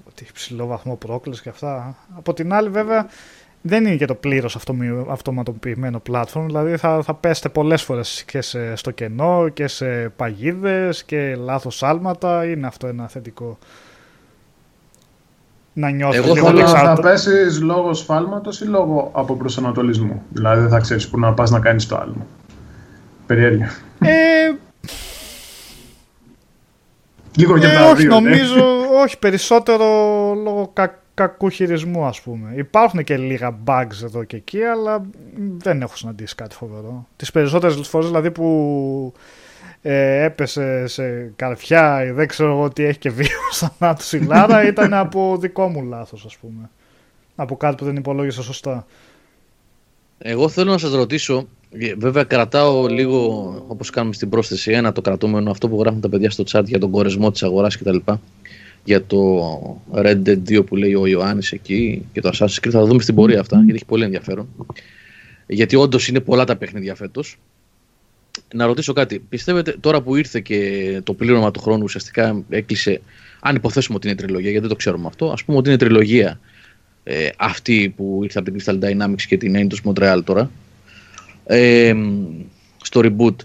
ότι ψηλό βαθμό πρόκλησης και αυτά. Από την άλλη βέβαια δεν είναι και το πλήρως αυτοματοποιημένο platform, δηλαδή θα, θα πέστε πολλές φορές και σε, στο κενό και σε παγίδες και λάθος άλματα, είναι αυτό ένα θετικό. Να νιώθεις Εγώ λίγο θέλω θα πέσεις λόγω σφάλματος ή λόγω από προσανατολισμού, δηλαδή δεν θα ξέρεις που να πας να κάνεις το άλλο. Περιέργεια. Ε, Λίγο και ε, τα όχι, δύο, ναι. νομίζω, όχι, περισσότερο λόγω κακ, κακού χειρισμού ας πούμε. Υπάρχουν και λίγα bugs εδώ και εκεί, αλλά δεν έχω συναντήσει κάτι φοβερό. Τις περισσότερες φορές δηλαδή που ε, έπεσε σε καρφιά ή δεν ξέρω εγώ τι έχει και βίο θανάτου η Λάρα ήταν από δικό μου λάθος ας πούμε. Από κάτι που δεν υπολόγισα σωστά. Εγώ θέλω να σας ρωτήσω, βέβαια κρατάω λίγο όπως κάνουμε στην πρόσθεση ένα το κρατούμενο αυτό που γράφουν τα παιδιά στο chat για τον κορεσμό της αγοράς κτλ για το Red Dead 2 που λέει ο Ιωάννης εκεί και το Assassin's Creed θα τα δούμε στην πορεία αυτά γιατί έχει πολύ ενδιαφέρον γιατί όντως είναι πολλά τα παιχνίδια φέτος. Να ρωτήσω κάτι. Πιστεύετε τώρα που ήρθε και το πλήρωμα του χρόνου ουσιαστικά έκλεισε, αν υποθέσουμε ότι είναι τριλογία, γιατί δεν το ξέρουμε αυτό, ας πούμε ότι είναι τριλογία ε, αυτή που ήρθε από την Crystal Dynamics και την Eidos Montreal τώρα, ε, στο reboot.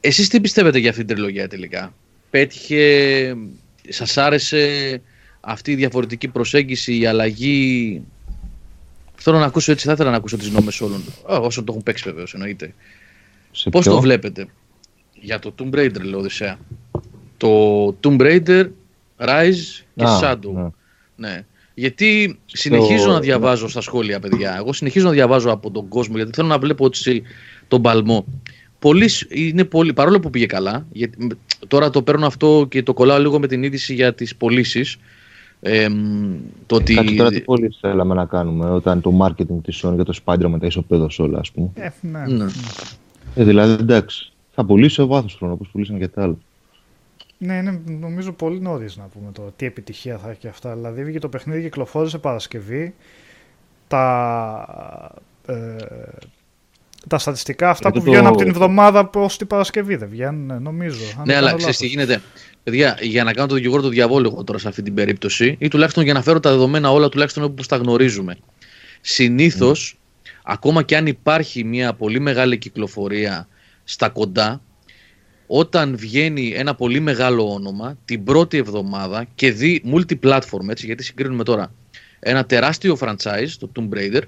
Εσείς τι πιστεύετε για αυτή την τριλογία τελικά; Πέτυχε σας άρεσε αυτή η διαφορετική προσέγγιση, η αλλαγή; Θέλω να ακούσω έτσι, θα ήθελα να ακούσω τις νόμες όλων, όσων το έχουν παίξει βεβαίως εννοείται. Πώς το βλέπετε; Για το Tomb Raider, λέω Οδυσσέα. Το Tomb Raider, Rise και Shadow. Ναι. ναι. Γιατί συνεχίζω να διαβάζω στα σχόλια, παιδιά. Εγώ συνεχίζω να διαβάζω από τον κόσμο, γιατί θέλω να βλέπω έτσι τον παλμό πολύ, είναι πολύ, παρόλο που πήγε καλά, γιατί, τώρα το παίρνω αυτό και το κολλάω λίγο με την είδηση για τις πωλήσεις. Ε, το ότι... Κάτι τώρα τι πωλήσεις θέλαμε να κάνουμε όταν το marketing της Sony για το Spider-Man τα ισοπαίδωσε όλα ας πούμε. Ε, ναι. ναι. Ε, δηλαδή εντάξει, θα πουλήσει ο βάθος χρόνο όπως πουλήσαν και τα άλλα. Ναι, είναι νομίζω πολύ νωρίς να πούμε το τι επιτυχία θα έχει αυτά. Δηλαδή βγήκε το παιχνίδι κυκλοφόρησε Παρασκευή. Τα, ε, τα στατιστικά αυτά που βγαίνουν από την εβδομάδα προς την Παρασκευή δεν βγαίνουν, ναι, νομίζω. Ναι, αλλά ξέρεις τι γίνεται. Παιδιά, για να κάνω το δικηγόρο του διαβόλου εγώ τώρα σε αυτή την περίπτωση, ή τουλάχιστον για να φέρω τα δεδομένα όλα τουλάχιστον όπω τα γνωρίζουμε. Συνήθως, ακόμα και αν υπάρχει μια πολύ μεγάλη κυκλοφορία στα κοντά, όταν βγαίνει ένα πολύ μεγάλο όνομα την πρώτη εβδομάδα και δει multi-platform, έτσι, γιατί συγκρίνουμε τώρα ένα τεράστιο franchise, το Tomb Raider,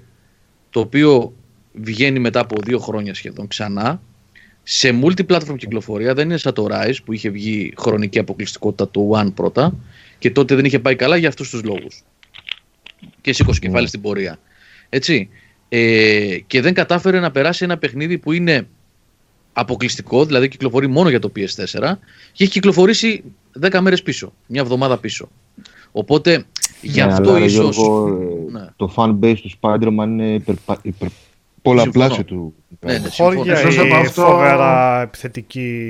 το οποίο βγαίνει μετά από δύο χρόνια σχεδόν ξανά σε multi-platform κυκλοφορία. Δεν είναι σαν το Rise που είχε βγει χρονική αποκλειστικότητα του One πρώτα και τότε δεν είχε πάει καλά για αυτούς τους λόγους. Και σήκωσε κεφάλι ναι. στην πορεία. Έτσι. Ε, και δεν κατάφερε να περάσει ένα παιχνίδι που είναι αποκλειστικό, δηλαδή κυκλοφορεί μόνο για το PS4 και έχει κυκλοφορήσει 10 μέρες πίσω, μια εβδομάδα πίσω. Οπότε γι' ναι, αυτό ίσως... ναι. Το fan base του Spider-Man είναι υπερ, υπερ, πολλαπλάσιο του. Ναι, ναι, Χώρια η αυτό... φοβερά επιθετική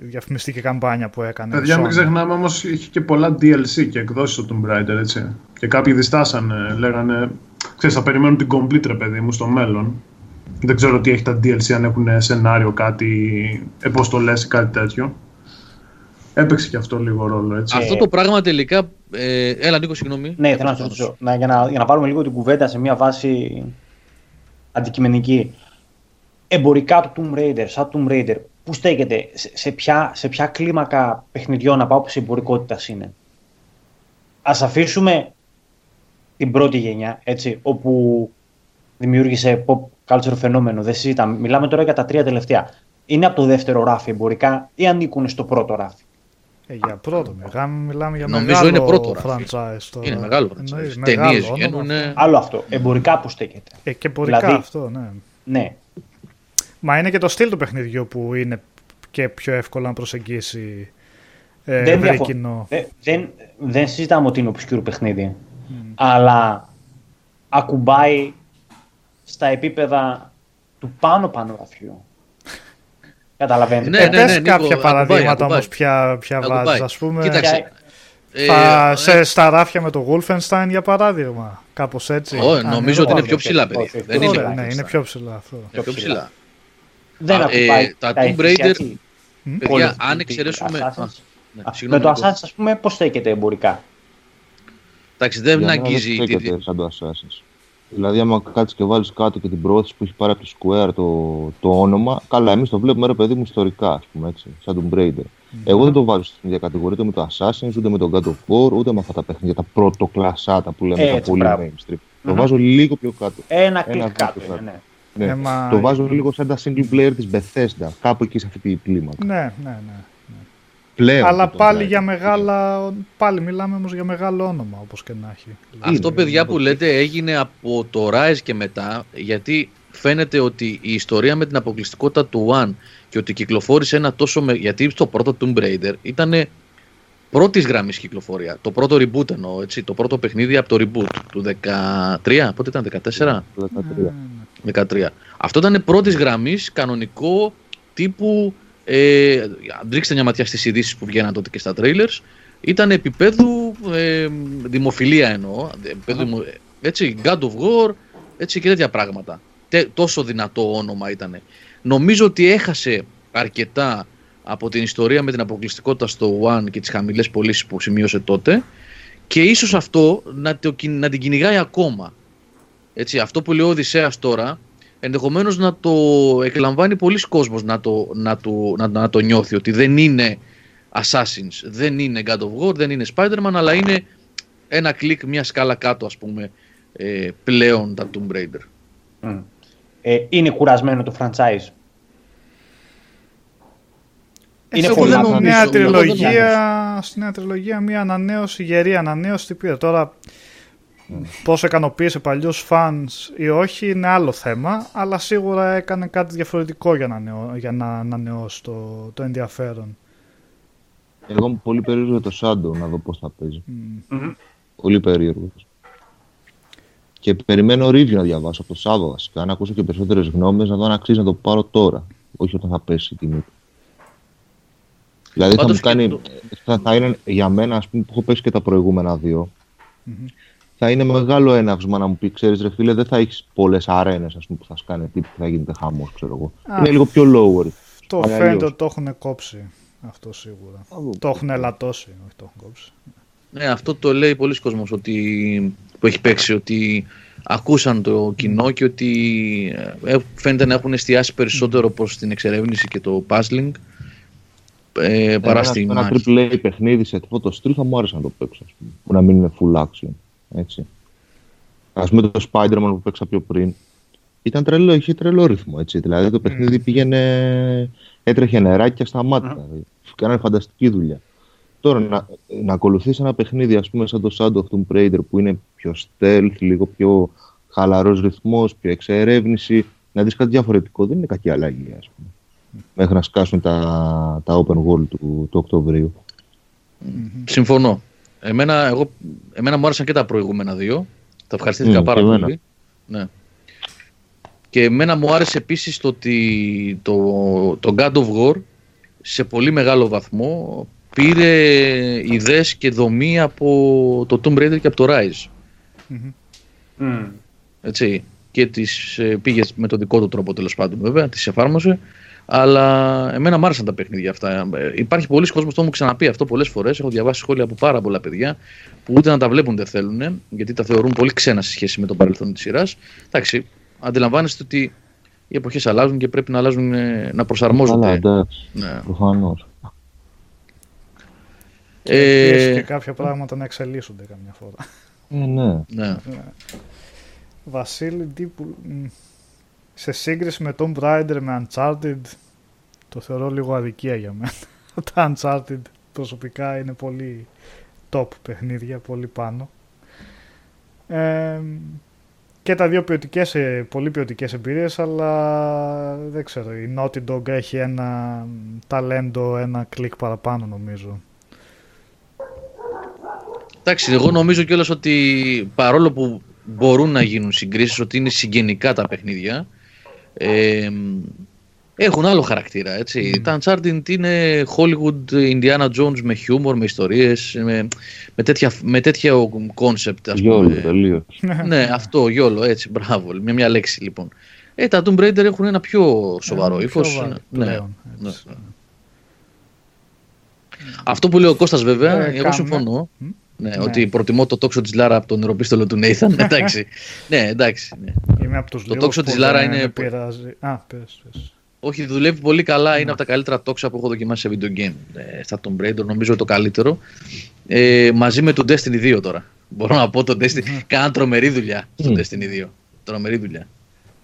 διαφημιστική καμπάνια που έκανε. Παιδιά, μην ξεχνάμε όμως είχε και πολλά DLC και εκδόσεις του Tomb Raider, έτσι. Και κάποιοι διστάσανε, λέγανε. Ξέρεις, θα περιμένουν την complete ρε παιδί μου στο μέλλον. Δεν ξέρω τι έχει τα DLC, αν έχουν σενάριο, κάτι, αποστολές ή κάτι τέτοιο. Έπαιξε και αυτό λίγο ρόλο, έτσι. Αυτό το πράγμα τελικά. Ε, έλα, Νίκο, συγγνώμη. Ναι, θέλω να σα ρωτήσω. Για, να, για να πάρουμε λίγο την κουβέντα σε μια βάση αντικειμενική. Εμπορικά του Tomb Raider, σαν Tomb Raider, πού στέκεται, σε ποια, σε ποια κλίμακα παιχνιδιών από άποψη εμπορικότητας είναι; Α αφήσουμε την πρώτη γενιά, έτσι, όπου δημιούργησε pop culture φαινόμενο. Δεν συζητάμε. Μιλάμε τώρα για τα τρία τελευταία. Είναι από το δεύτερο ράφι εμπορικά ή ανήκουν στο πρώτο ράφι; Ε, για πρώτο, μεγάλο, μιλάμε για Νομίζω μεγάλο είναι πρώτο franchise. Τώρα. Είναι μεγάλο franchise. Ταινίες βγαίνουν. Άλλο αυτό. Εμπορικά που στέκεται; Ε, και εμπορικά δηλαδή, αυτό, ναι. Ναι. Μα είναι και το στυλ του παιχνιδιού που είναι και πιο εύκολο να προσεγγίσει ε, δεν, διαφο- κοινό. Δεν, δεν, δεν συζητάμε ότι είναι obscure παιχνίδι. Mm. Αλλά ακουμπάει στα επίπεδα του πάνω πάνω γραφείου. Καταλαβαίνετε. Ναι, ναι, ναι, ναι, κάποια παραδείγματα όμως πια, πια βάζεις. Α πούμε. Κοίταξε. Ε, σε, ε, στα ράφια με το Wolfenstein για παράδειγμα. Κάπως έτσι. Oh, νομίζω ότι είναι πιο ψηλά, παιδί. Δεν είναι, ναι, είναι πιο ψηλά αυτό. Πιο, πιο ψηλά. Δεν ε, τα Tomb Raider. Παιδιά, αν εξαιρέσουμε. Με το Assassin's, ας πούμε, πώς στέκεται εμπορικά; Εντάξει, δεν αγγίζει. Δεν στέκεται σαν το Assassin's. Δηλαδή, άμα κάτσεις και βάλεις κάτω και την προώθηση που έχει πάρει από το Square το, το όνομα, καλά, εμείς το βλέπουμε ρε παιδί μου ιστορικά, ας πούμε έτσι, σαν τον Raider. Εγώ δεν το βάζω στην ίδια κατηγορία ούτε με το Assassin's, ούτε με τον God of War, ούτε με αυτά τα παιχνίδια, τα πρωτοκλασάτα που λέμε, τα πολύ mainstream. Το βάζω λίγο πιο κάτω. Ένα κλικ κάτω. κάτω. Ναι. Ναι. Ε, μα... Το βάζω λίγο σαν τα single player της Bethesda, κάπου εκεί σε αυτή τη κλίμακα. Ναι, ναι, ναι. Πλέον Αλλά πάλι για μεγάλα. Πάλι μιλάμε όμως για μεγάλο όνομα, όπως και να έχει. Αυτό, παιδιά, που λέτε έγινε από το Rise και μετά, γιατί φαίνεται ότι η ιστορία με την αποκλειστικότητα του One και ότι κυκλοφόρησε ένα τόσο. Με... Γιατί στο πρώτο Tomb Raider ήταν πρώτης γραμμής κυκλοφορία. Το πρώτο reboot εννοώ, έτσι. Το πρώτο παιχνίδι από το reboot του 13. Πότε ήταν, 14? 13. 13. Αυτό ήταν πρώτης γραμμής κανονικό τύπου ε, ρίξτε μια ματιά στις ειδήσεις που βγαίναν τότε και στα trailers. Ήταν επίπεδου ε, δημοφιλία εννοώ. Επίπεδου, έτσι, God of War έτσι, και τέτοια πράγματα. τόσο δυνατό όνομα ήταν. Νομίζω ότι έχασε αρκετά από την ιστορία με την αποκλειστικότητα στο One και τις χαμηλές πωλήσεις που σημείωσε τότε και ίσως αυτό να, το, να την κυνηγάει ακόμα. Έτσι, αυτό που λέει ο Οδυσσέας τώρα ενδεχομένως να το εκλαμβάνει πολλοί κόσμος να το, να, το, να, να το νιώθει ότι δεν είναι Assassins, δεν είναι God of War, δεν είναι Spider-Man αλλά είναι ένα κλικ μια σκάλα κάτω ας πούμε ε, πλέον τα Tomb Raider. Ε, είναι κουρασμένο το franchise; Είναι πολύ νέα τριλογία, στη νέα τριλογία μια ανανέωση, γερή ανανέωση τι Τώρα Πώς ικανοποίησε παλιούς φανς ή όχι είναι άλλο θέμα, αλλά σίγουρα έκανε κάτι διαφορετικό για να, νεώ, για να ανανεώσει το, το ενδιαφέρον. Εγώ είμαι πολύ περίεργο για το Σάντο να δω πώς θα παίζει. Πολύ περίεργο. Και περιμένω review να διαβάσω από το Σάββατο βασικά, να ακούσω και περισσότερες γνώμες, να δω αν αξίζει να το πάρω τώρα, όχι όταν θα πέσει η τιμή του. Δηλαδή θα μου κάνει, θα, θα, είναι για μένα, ας πούμε, που έχω πέσει και τα προηγούμενα δύο, mm-hmm θα είναι μεγάλο έναυσμα να μου πει: Ξέρεις, ρε φίλε, δεν θα έχεις πολλές αρένες που θα σκάνε τύπου που θα γίνεται χαμό, ξέρω εγώ. είναι λίγο πιο lower. Το φαίνεται ότι το έχουν κόψει αυτό σίγουρα. το έχουν ελαττώσει, όχι το έχουν κόψει. Ναι, αυτό το λέει πολλοί κόσμος ότι, που έχει παίξει, ότι ακούσαν το κοινό και ότι ε, φαίνεται να έχουν εστιάσει περισσότερο προς την εξερεύνηση και το puzzling ε, παρά στη Ένα triple A παιχνίδι σε αυτό το στυλ θα μου άρεσε να το παίξω, πούμε, που να μην είναι full action. Έτσι. Α πούμε το Spider-Man που παίξα πιο πριν. Ήταν τρελό, είχε τρελό ρυθμό. Έτσι. Δηλαδή το παιχνίδι mm. πήγαινε, έτρεχε νεράκια στα μάτια. Mm. Κάνανε φανταστική δουλειά. Τώρα να, να ακολουθήσει ένα παιχνίδι ας πούμε σαν το Shadow of Tomb Raider που είναι πιο stealth, λίγο πιο χαλαρός ρυθμός, πιο εξερεύνηση, να δεις κάτι διαφορετικό δεν είναι κακή αλλαγή ας πούμε. Mm. Μέχρι να σκάσουν τα, τα open world του, του Οκτωβρίου. Mm-hmm. Συμφωνώ. Εμένα, εγώ, εμένα μου άρεσαν και τα προηγούμενα δύο. Τα ευχαριστήθηκα mm, πάρα πολύ. Ναι. Και εμένα μου άρεσε επίσης το ότι το, το God of War σε πολύ μεγάλο βαθμό πήρε ιδέες και δομή από το Tomb Raider και από το Rise. Mm-hmm. Έτσι. Και τις ε, πήγες με τον δικό του τρόπο τέλος πάντων βέβαια, τις εφάρμοσε. Αλλά εμένα μου άρεσαν τα παιχνίδια αυτά. Ε, υπάρχει πολλοί κόσμος που το μου ξαναπεί αυτό πολλές φορές. Έχω διαβάσει σχόλια από πάρα πολλά παιδιά που ούτε να τα βλέπουν δεν θέλουν, γιατί τα θεωρούν πολύ ξένα σε σχέση με τον παρελθόν της σειράς. Εντάξει, αντιλαμβάνεστε ότι οι εποχές αλλάζουν και πρέπει να αλλάζουν, ε, να προσαρμόζονται. Καλά, εντάξει. Ναι. Προφανώς. Ε, και κάποια πράγματα να εξελίσσονται καμιά φορά. Ε, ναι. ναι. ναι. Βασίλη, τύπου, σε σύγκριση με Tomb Raider με Uncharted το θεωρώ λίγο αδικία για μένα. Τα Uncharted προσωπικά είναι πολύ top παιχνίδια, πολύ πάνω. Ε, και τα δύο ποιοτικές, ε, πολύ ποιοτικές εμπειρίες, αλλά δεν ξέρω. Η Naughty Dog έχει ένα ταλέντο, ένα κλικ παραπάνω νομίζω. Εντάξει, εγώ νομίζω κιόλας ότι παρόλο που μπορούν να γίνουν συγκρίσεις, ότι είναι συγγενικά τα παιχνίδια, ε, έχουν άλλο χαρακτήρα. Έτσι. Mm. Τα Uncharted είναι Hollywood Indiana Jones με χιούμορ, με ιστορίες, με, με, τέτοια, με τέτοιο concept. YOLO, τελείως. ναι, αυτό, YOLO, έτσι, μπράβο. Μια, μια λέξη λοιπόν. Ε, τα Tomb Raider έχουν ένα πιο σοβαρό Ένα ύφος. πιο βα- Ναι, πλέον, ναι. έτσι. Αυτό που λέει ο Κώστας βέβαια, Ε, εγώ κάνουμε. συμφωνώ. Μ; Ναι, Ναι. Ότι προτιμώ το τόξο της Λάρα από το νεροπίστολο του Νέιθαν. εντάξει. ναι, εντάξει. Ναι. Είμαι από τους Το λίγους τόξο που της Λάρα δεν είναι- με πειράζει. Α, πες, πες. Όχι, δουλεύει πολύ καλά. Ναι. Είναι από τα καλύτερα τόξα που έχω δοκιμάσει σε video game. Ε, στα Tomb Raider, νομίζω το καλύτερο. Ε, μαζί με το Destiny 2 τώρα. Μπορώ να πω το Destiny. Κάνα τρομερή δουλειά στο Μμ. Destiny 2. Τρομερή δουλειά.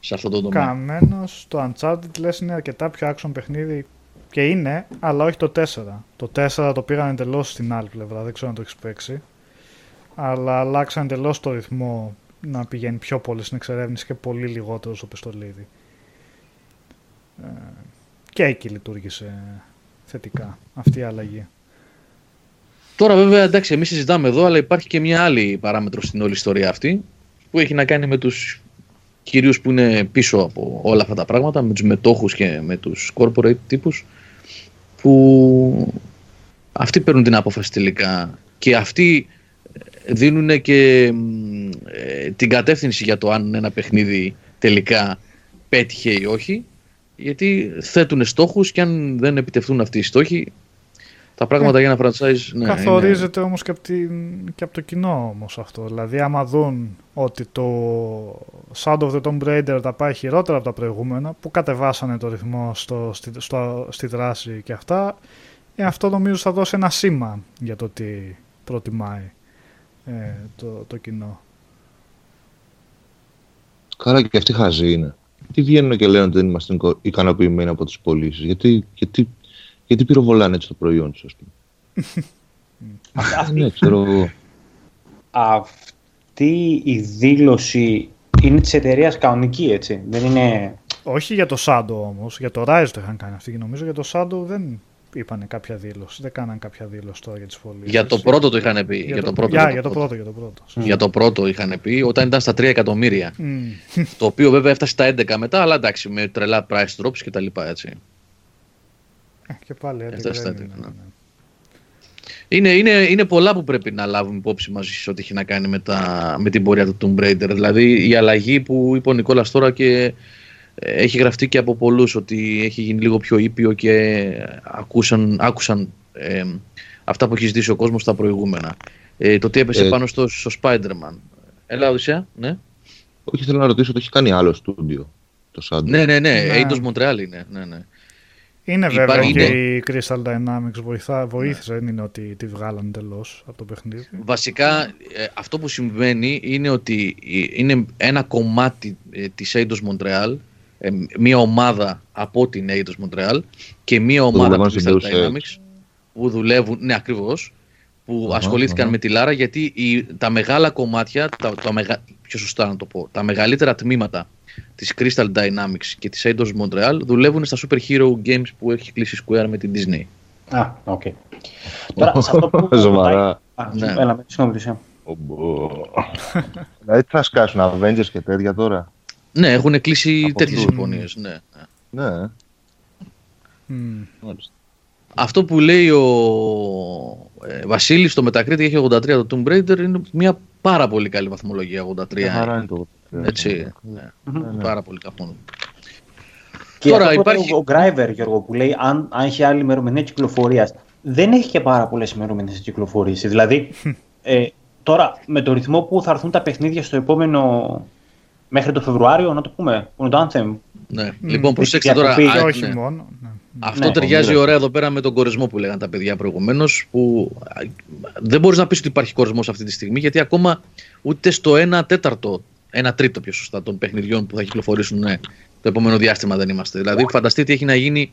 Σε αυτό το τομέα. Καμένος το Uncharted λες είναι αρκετά πιο action παιχνίδι και είναι, αλλά όχι το 4. Το 4 το πήγαν εντελώς στην άλλη πλευρά, δεν ξέρω αν το έχεις παίξει. Αλλά αλλάξαν εντελώς το ρυθμό να πηγαίνει πιο πολύ στην εξερεύνηση και πολύ λιγότερο στο πιστολίδι. Ε, και εκεί λειτουργήσε θετικά αυτή η αλλαγή. Τώρα βέβαια εντάξει εμείς συζητάμε εδώ αλλά υπάρχει και μια άλλη παράμετρο στην όλη ιστορία αυτή που έχει να κάνει με τους κυρίους που είναι πίσω από όλα αυτά τα πράγματα με τους μετόχους και με τους corporate τύπους που αυτοί παίρνουν την απόφαση τελικά και αυτοί δίνουν και μ, ε, την κατεύθυνση για το αν ένα παιχνίδι τελικά πέτυχε ή όχι γιατί θέτουν στόχους και αν δεν επιτευχθούν αυτοί οι στόχοι τα πράγματα για ένα franchise ναι, είναι- Καθορίζεται όμως και από, την, και από το κοινό όμως αυτό. Δηλαδή άμα δουν ότι το Sound of the Tomb Raider τα πάει χειρότερα από τα προηγούμενα που κατεβάσανε το ρυθμό στο, στη, στο, στη δράση και αυτά ε, αυτό νομίζω θα δώσει ένα σήμα για το τι προτιμάει ε, το, το κοινό. Καλά και αυτοί χαζοί είναι. Τι βγαίνουν και λένε ότι δεν είμαστε ικο- ικανοποιημένοι από τις πωλήσεις; Γιατί, γιατί, γιατί πυροβολάνε έτσι το προϊόν τους, ας πούμε. Αυτή, ναι, ξέρω εγώ. αυτή η δήλωση είναι της εταιρείας κανονική, έτσι. Δεν είναι... Όχι για το Shadow όμως, για το Rise το είχαν κάνει αυτή και νομίζω για το Shadow δεν είπανε κάποια δήλωση, δεν κάναν κάποια δήλωση τώρα για τις πωλήσεις. Για το πρώτο το είχαν πει. Για, το πρώτο. για, για για το πρώτο, για το πρώτο. Για το πρώτο είχαν πει όταν ήταν στα 3 εκατομμύρια. Μμ. το οποίο βέβαια έφτασε στα 11 μετά, αλλά εντάξει, με τρελά price drops και τα λοιπά έτσι. Ε, και πάλι έντεκα Αυτά στα δεν έντεκα, είναι, ναι. ναι. Είναι, είναι, είναι πολλά που πρέπει να λάβουμε υπόψη μας σε ό,τι έχει να κάνει με, τα, με την πορεία του Tomb Raider. Δηλαδή η αλλαγή που είπε ο Νικόλας τώρα και ε, έχει γραφτεί και από πολλούς ότι έχει γίνει λίγο πιο ήπιο και ακούσαν, άκουσαν ε, αυτά που έχει ζητήσει ο κόσμος στα προηγούμενα. Ε, το τι έπεσε Ε, πάνω στο, στο Spider-Man. Έλα, Οδυσσέα, ναι. Όχι, θέλω να ρωτήσω ότι έχει κάνει άλλο στούντιο το Shadow. Ναι, ναι, ναι, Ναι. Eidos Montreal είναι. Ναι, ναι. Είναι βέβαια Υπάρχει- και είναι- η Crystal Dynamics βοηθά, βοήθησε, δεν είναι ότι τη βγάλανε εντελώς από το παιχνίδι. Βασικά ε, αυτό που συμβαίνει είναι ότι ε, είναι ένα κομμάτι ε, της Eidos Montreal, ε, μία ομάδα από την Eidos Montreal και μία ομάδα από δουλεύουν την στην Crystal Deus Ex. Dynamics που δουλεύουν, ναι ακριβώς, που Αχα, ασχολήθηκαν αχα. με τη Λάρα γιατί η, τα μεγάλα κομμάτια, τα, τα μεγα, πιο σωστά να το πω, τα μεγαλύτερα τμήματα της Crystal Dynamics και της Eidos Montreal δουλεύουν στα Super Hero Games που έχει κλείσει Square με την Disney. Α, οκ. Τώρα, σε αυτό που... Σοβαρά. Α, Ναι. Έλα, με συγγνώμη, Δυσία. Ομπο. Δηλαδή τι θα σκάσουν Avengers και τέτοια τώρα; Ναι, έχουν κλείσει Από τέτοιες αυτούς. συμφωνίες. Ναι. Ναι, Μμ. μάλιστα. Αυτό που λέει ο ε, Βασίλης στο Μετακρίτη έχει 83 το Tomb Raider είναι μια πάρα πολύ καλή βαθμολογία 83. Μια χαρά είναι το. Έτσι, ναι, ναι. πάρα πολύ καφόν. Και Τώρα αυτό που υπάρχει- λέει Ο Γκράιβερ, Γιώργο, που λέει αν, αν έχει άλλη ημερομηνία κυκλοφορίας. Δεν έχει και πάρα πολλές ημερομηνίες κυκλοφορήσει. Δηλαδή, ε, τώρα με το ρυθμό που θα έρθουν τα παιχνίδια στο επόμενο. μέχρι το Φεβρουάριο, να το πούμε, που είναι το Anthem. Ναι. Μμ. Λοιπόν, προσέξτε τώρα. Διακοπή. α, Και όχι ναι. μόνο. ναι. Αυτό Ναι. ταιριάζει Ωραία. ωραία εδώ πέρα με τον κορεσμό που λέγανε τα παιδιά προηγουμένως. Που α, δεν μπορείς να πεις ότι υπάρχει κορεσμό αυτή τη στιγμή γιατί ακόμα ούτε στο 1 τέταρτο, 1 τρίτο πιο σωστά των παιχνιδιών που θα κυκλοφορήσουν ναι, το επόμενο διάστημα δεν είμαστε. Δηλαδή, φανταστείτε τι έχει να γίνει.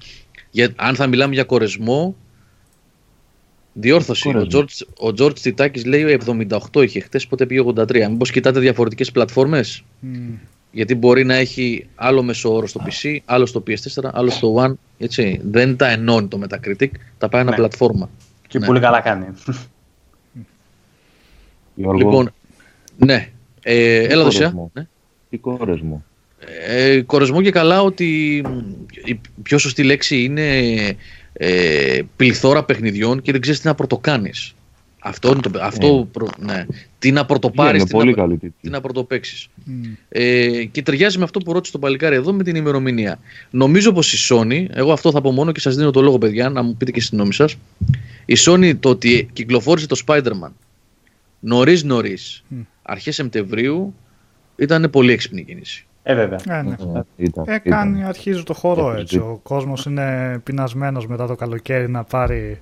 Για, αν θα μιλάμε για κορεσμό, Διόρθωση. Ο George, ο George Τιτάκης λέει 78 είχε χτες, πότε πήγε 83. Μήπως κοιτάτε διαφορετικές πλατφόρμες; Μμ. Γιατί μπορεί να έχει άλλο μέσο όρο στο PC, άλλο στο PS4, άλλο στο One. Έτσι. Δεν τα ενώνει το Metacritic, τα πάει ένα Ναι. πλατφόρμα. Και Ναι. πολύ καλά κάνει. Γιώργο, Λοιπόν, ναι. Ε, έλα κορεσμό. δοσιά. Ναι. τι κόρες μου. Ε, κορεσμό και καλά ότι μ, η πιο σωστή λέξη είναι ε, πληθώρα παιχνιδιών και δεν ξέρεις τι να πρωτοκάνεις. Αυτό είναι το, αυτό, προ- ναι. Τι να πρωτοπάρεις, Είναι τι, πολύ να, καλή τι τίτλη. να πρωτοπαίξεις. Μμ. Ε, και ταιριάζει με αυτό που ρώτησε το παλικάρι εδώ με την ημερομηνία. Νομίζω πως η Sony, εγώ αυτό θα πω μόνο και σας δίνω το λόγο παιδιά, να μου πείτε και στη γνώμη σας. Η Sony το ότι κυκλοφόρησε το Spider-Man νωρίς νωρίς, Μμ. Αρχές Σεπτεμβρίου, ήταν πολύ έξυπνη κίνηση. Ε, βέβαια. Ε, ναι. Ε, ήταν, Ε, ήταν. κάνει, αρχίζει το χώρο Ήταν. έτσι. Ο κόσμος είναι πεινασμένος μετά το καλοκαίρι να πάρει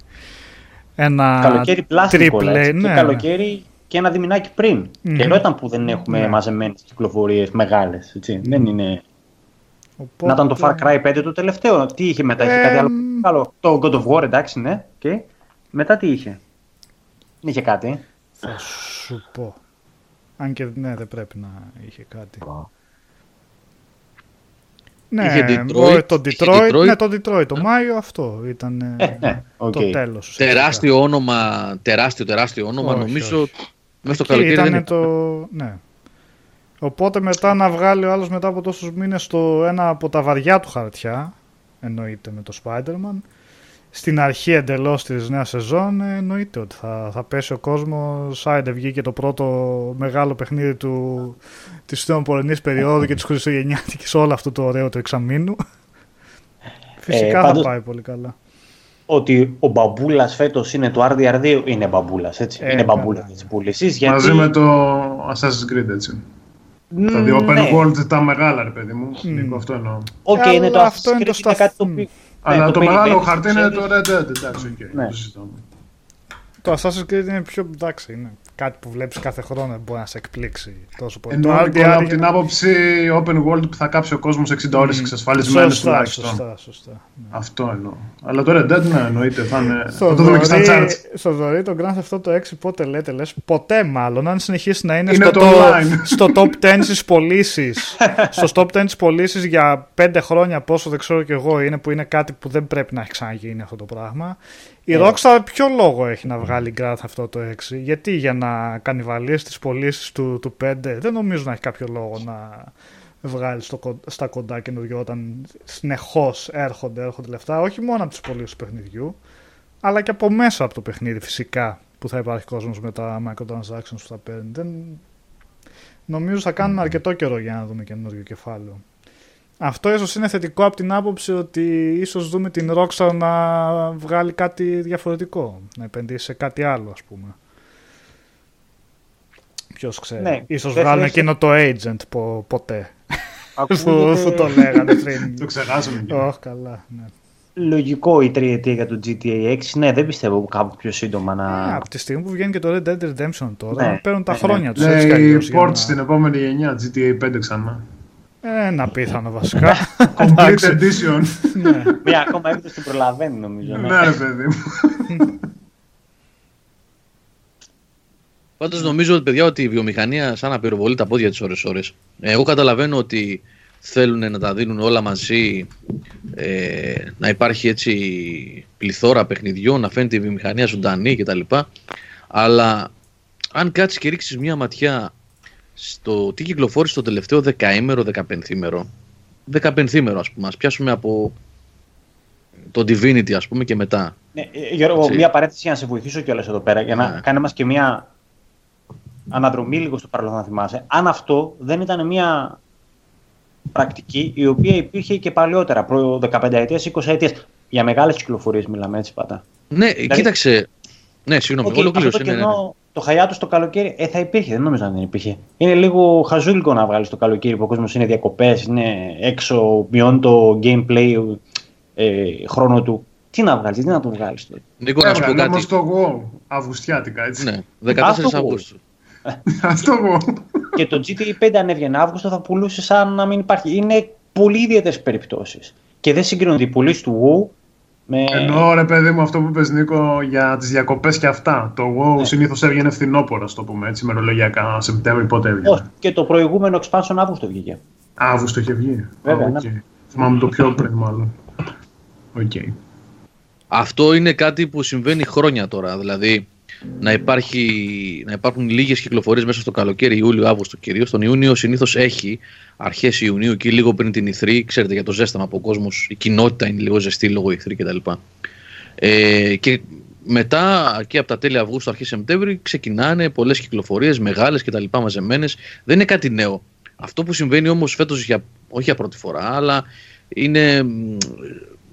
ένα καλοκαίρι πλάστικο, τριπλέ, έτσι. ναι, και ναι. καλοκαίρι και ένα διμηνάκι πριν. Μμμ. Καιρό ήταν που δεν έχουμε Ναι. μαζεμένες κυκλοφορίες μεγάλες. Έτσι. Δεν είναι... Οπότε- Να ήταν το Far Cry 5 το τελευταίο. Τι είχε μετά, είχε Ε, κάτι άλλο. μ. άλλο. Το God of War, εντάξει, ναι. Και μετά τι είχε. Δεν είχε κάτι. Θα σου πω. Αν και ναι, δεν πρέπει να είχε κάτι. Α, Ναι, Είχε Detroit, ο- το είχε Detroit, Detroit. ναι, το Detroit, το Μάιο αυτό ήταν ε, Ε, ναι, οκ. το τέλος. ουσιαστικά. Τεράστιο όνομα, τεράστιο, τεράστιο όνομα. Όχι, νομίζω όχι. μέσα στο Εκεί καλοκαίρι δεν ήταν το... Ναι. Οπότε μετά να βγάλει ο άλλος μετά από τόσους μήνες το ένα από τα βαριά του χαρτιά, εννοείται με το Spider-Man, στην αρχή εντελώς της νέας σεζόν ε, εννοείται ότι θα, θα πέσει ο κόσμος. Άιντε βγήκε το πρώτο μεγάλο παιχνίδι του, της θεοπορεινής περίοδου και της Χριστουγεννιάτικης όλο αυτό το ωραίο του εξαμήνου. Φυσικά Ε, πάντως- θα πάει πολύ καλά. Ότι ο μπαμπούλας φέτος είναι το RDR2 είναι μπαμπούλας. Έτσι. Ε, είναι μπαμπούλας καλά, τη ναι. πούληση. Γιατί... Μαζί με το Assassin's Creed έτσι. Μ, Τα δύο open ναι. world τα μεγάλα ρε παιδί μου. Μμ. Νίκο, αυτό εννοώ. Οκ, Αλλά είναι το αυτό είναι Assassin's το Creed, σταθ- κάτι το μ. οποίο. Αλλά ναι, το, μεγάλο περιμένεις, χαρτί είναι ξέρεις. το Red Dead, εντάξει, οκ. Ναι. το συζητάμε. Το Assassin's Creed είναι πιο εντάξει, είναι κάτι που βλέπεις κάθε χρόνο, δεν μπορεί να σε εκπλήξει τόσο πολύ. Εννοώ το Νικόλα, από RDR την άποψη open world που θα κάψει ο κόσμος 60 ώρες εξασφαλισμένες Σωστά, τουλάχιστον. σωστά, σωστά. ναι. Αυτό εννοώ. Αλλά το Red Dead, ναι, εννοείται. Θα, είναι... θα το δούμε και στα Θοδωρή, charts. Θοδωρή, το Grand Theft Auto 6 πότε λέτε, λες; Ποτέ μάλλον, αν συνεχίσει να είναι, Είναι στο, το το- online. στο top 10 στις πωλήσεις. στο top 10 στις πωλήσεις για 5 χρόνια πόσο δεν ξέρω κι εγώ είναι που είναι κάτι που δεν πρέπει να έχει ξαναγίνει αυτό το πράγμα. Η Ε. Rockstar ποιο λόγο έχει να βγάλει Grand Theft Auto 6, γιατί για να κανιβαλίσει τις πωλήσεις του, του 5 δεν νομίζω να έχει κάποιο λόγο να βγάλεις στο, κον- στα κοντά καινούριο όταν συνεχώς έρχονται, έρχονται λεφτά, όχι μόνο από τις πωλήσεις του παιχνιδιού, αλλά και από μέσα από το παιχνίδι φυσικά που θα υπάρχει κόσμος με τα microtransactions που θα παίρνει. Δεν... Νομίζω θα κάνουμε αρκετό καιρό για να δούμε καινούριο κεφάλαιο. Αυτό ίσως είναι θετικό από την άποψη ότι ίσως δούμε την Rockstar να βγάλει κάτι διαφορετικό, να επενδύσει σε κάτι άλλο ας πούμε. Ποιος ξέρει. Ναι, ίσως δεν βγάλουν χρειάζεται- εκείνο το agent πο- ποτέ. που, Ακούγεται που το λέγανε πριν. Το ξεχάσαμε. και. Όχι καλά, ναι. λογικό η τριετία για το GTA 6. Ναι, δεν πιστεύω κάπου πιο σύντομα Ε, να. από τη στιγμή που βγαίνει και το Red Dead Redemption τώρα, Ναι, παίρνουν τα ναι, χρόνια τους έτσι κι Λέει αλλιώς, για port να- στην επόμενη γενιά, GTA 5 ξανά. Ένα πίθανο βασικά. Complete Εντάξει. edition. ναι. Μία ακόμα έκδοση την προλαβαίνει νομίζω. ναι. ναι, ρε παιδί μου. Πάντως νομίζω ότι παιδιά ότι η βιομηχανία σαν να πυροβολεί τα πόδια της ώρες-ώρες. Ε, Εγώ καταλαβαίνω ότι θέλουν να τα δίνουν όλα μαζί, ε, να υπάρχει έτσι πληθώρα παιχνιδιών, να φαίνεται η βιομηχανία ζωντανή κτλ. Αλλά αν κάτσεις και ρίξεις μια ματιά στο τι κυκλοφόρησε το τελευταίο δεκαήμερο, δεκαπενθήμερο, δεκαπενθήμερο ας πούμε, ας πιάσουμε από το Divinity ας πούμε και μετά. Ναι, ε, Γιώργο, Έτσι. μία παρέτηση για να σε βοηθήσω κιόλας εδώ πέρα για να Ναι. κάνει μας και μία αναδρομή λίγο στο παρελθόν να θυμάσαι. Αν αυτό δεν ήταν μία πρακτική η οποία υπήρχε και παλιότερα, προ 15 ετίας, 20 ετίας. Για μεγάλες κυκλοφορίες μιλάμε έτσι πάντα. Ναι, κοίταξε. Ναι, συγγνώμη, Οκ, αυτό ολοκλήρωσε. το ναι, ναι, ναι. Κενό, το χαϊάτο στο καλοκαίρι, ε, θα υπήρχε, δεν νομίζω να δεν υπήρχε. Είναι λίγο χαζούλικο να βγάλεις το καλοκαίρι που ο κόσμος είναι διακοπές, είναι έξω, μειώνει το gameplay ε, χρόνο του. Τι να βγάλεις, τι να το βγάλεις τότε. Νίκο, να σου πω Έβγαλε κάτι. όμως το εγώ, Αυγουστιάτικα, έτσι. Ναι, 14 Αυτό Αυγούστου. Αυτό εγώ. και το GTA 5 αν έβγαινε Αύγουστο θα πουλούσε σαν να μην υπάρχει. Είναι πολύ ιδιαίτερες περιπτώσεις. Και δεν συγκρίνονται οι πωλήσει του WoW Με... Ενώ ρε παιδί μου αυτό που είπες Νίκο για τις διακοπές και αυτά. Το WoW ναι. συνήθως έβγαινε φθινόπωρο, το πούμε έτσι, μερολογιακά. Σεπτέμβρη πότε έβγαινε; Όχι, και το προηγούμενο expansion Αύγουστο βγήκε. Αύγουστο είχε βγει. Βέβαια, okay. ναι. Θυμάμαι το πιο πριν μάλλον. Okay. Αυτό είναι κάτι που συμβαίνει χρόνια τώρα. Δηλαδή, να, υπάρχει, να υπάρχουν λίγες κυκλοφορίες μέσα στο καλοκαίρι, Ιούλιο, Αύγουστο κυρίως. Τον Ιούνιο συνήθως έχει αρχές Ιουνίου και λίγο πριν την Ιθρή. Ξέρετε για το ζέσταμα από ο κόσμος, η κοινότητα είναι λίγο ζεστή λόγω Ιθρή κτλ. Ε, και μετά και από τα τέλη Αυγούστου, αρχή Σεπτέμβρη, ξεκινάνε πολλές κυκλοφορίες, μεγάλες κτλ. μαζεμένες. Δεν είναι κάτι νέο. Αυτό που συμβαίνει όμως φέτος, όχι για πρώτη φορά, αλλά είναι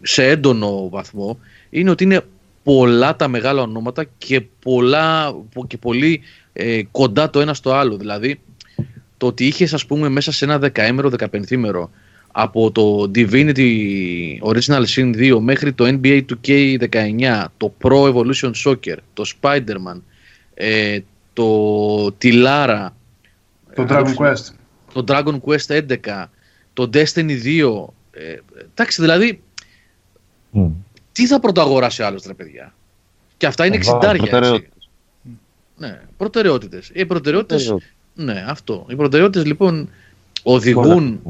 σε έντονο βαθμό, είναι ότι είναι πολλά τα μεγάλα ονόματα και, πολλά, και πολύ ε, κοντά το ένα στο άλλο. Δηλαδή, το ότι είχες, ας πούμε, μέσα σε ένα δεκαέμερο, δεκαπενθήμερο από το Divinity Original Sin 2 μέχρι το NBA 2K19, το Pro Evolution Soccer, το Spider-Man, ε, το Tilara, το Dragon Quest, το Dragon Quest 11, το Destiny 2. Ε, εντάξει, δηλαδή τι θα πρωταγοράσει άλλος ρε παιδιά; Και αυτά είναι εξιντάρια. Ναι, προτεραιότητες. Οι προτεραιότητε. Ναι, αυτό. Οι προτεραιότητες λοιπόν οδηγούν.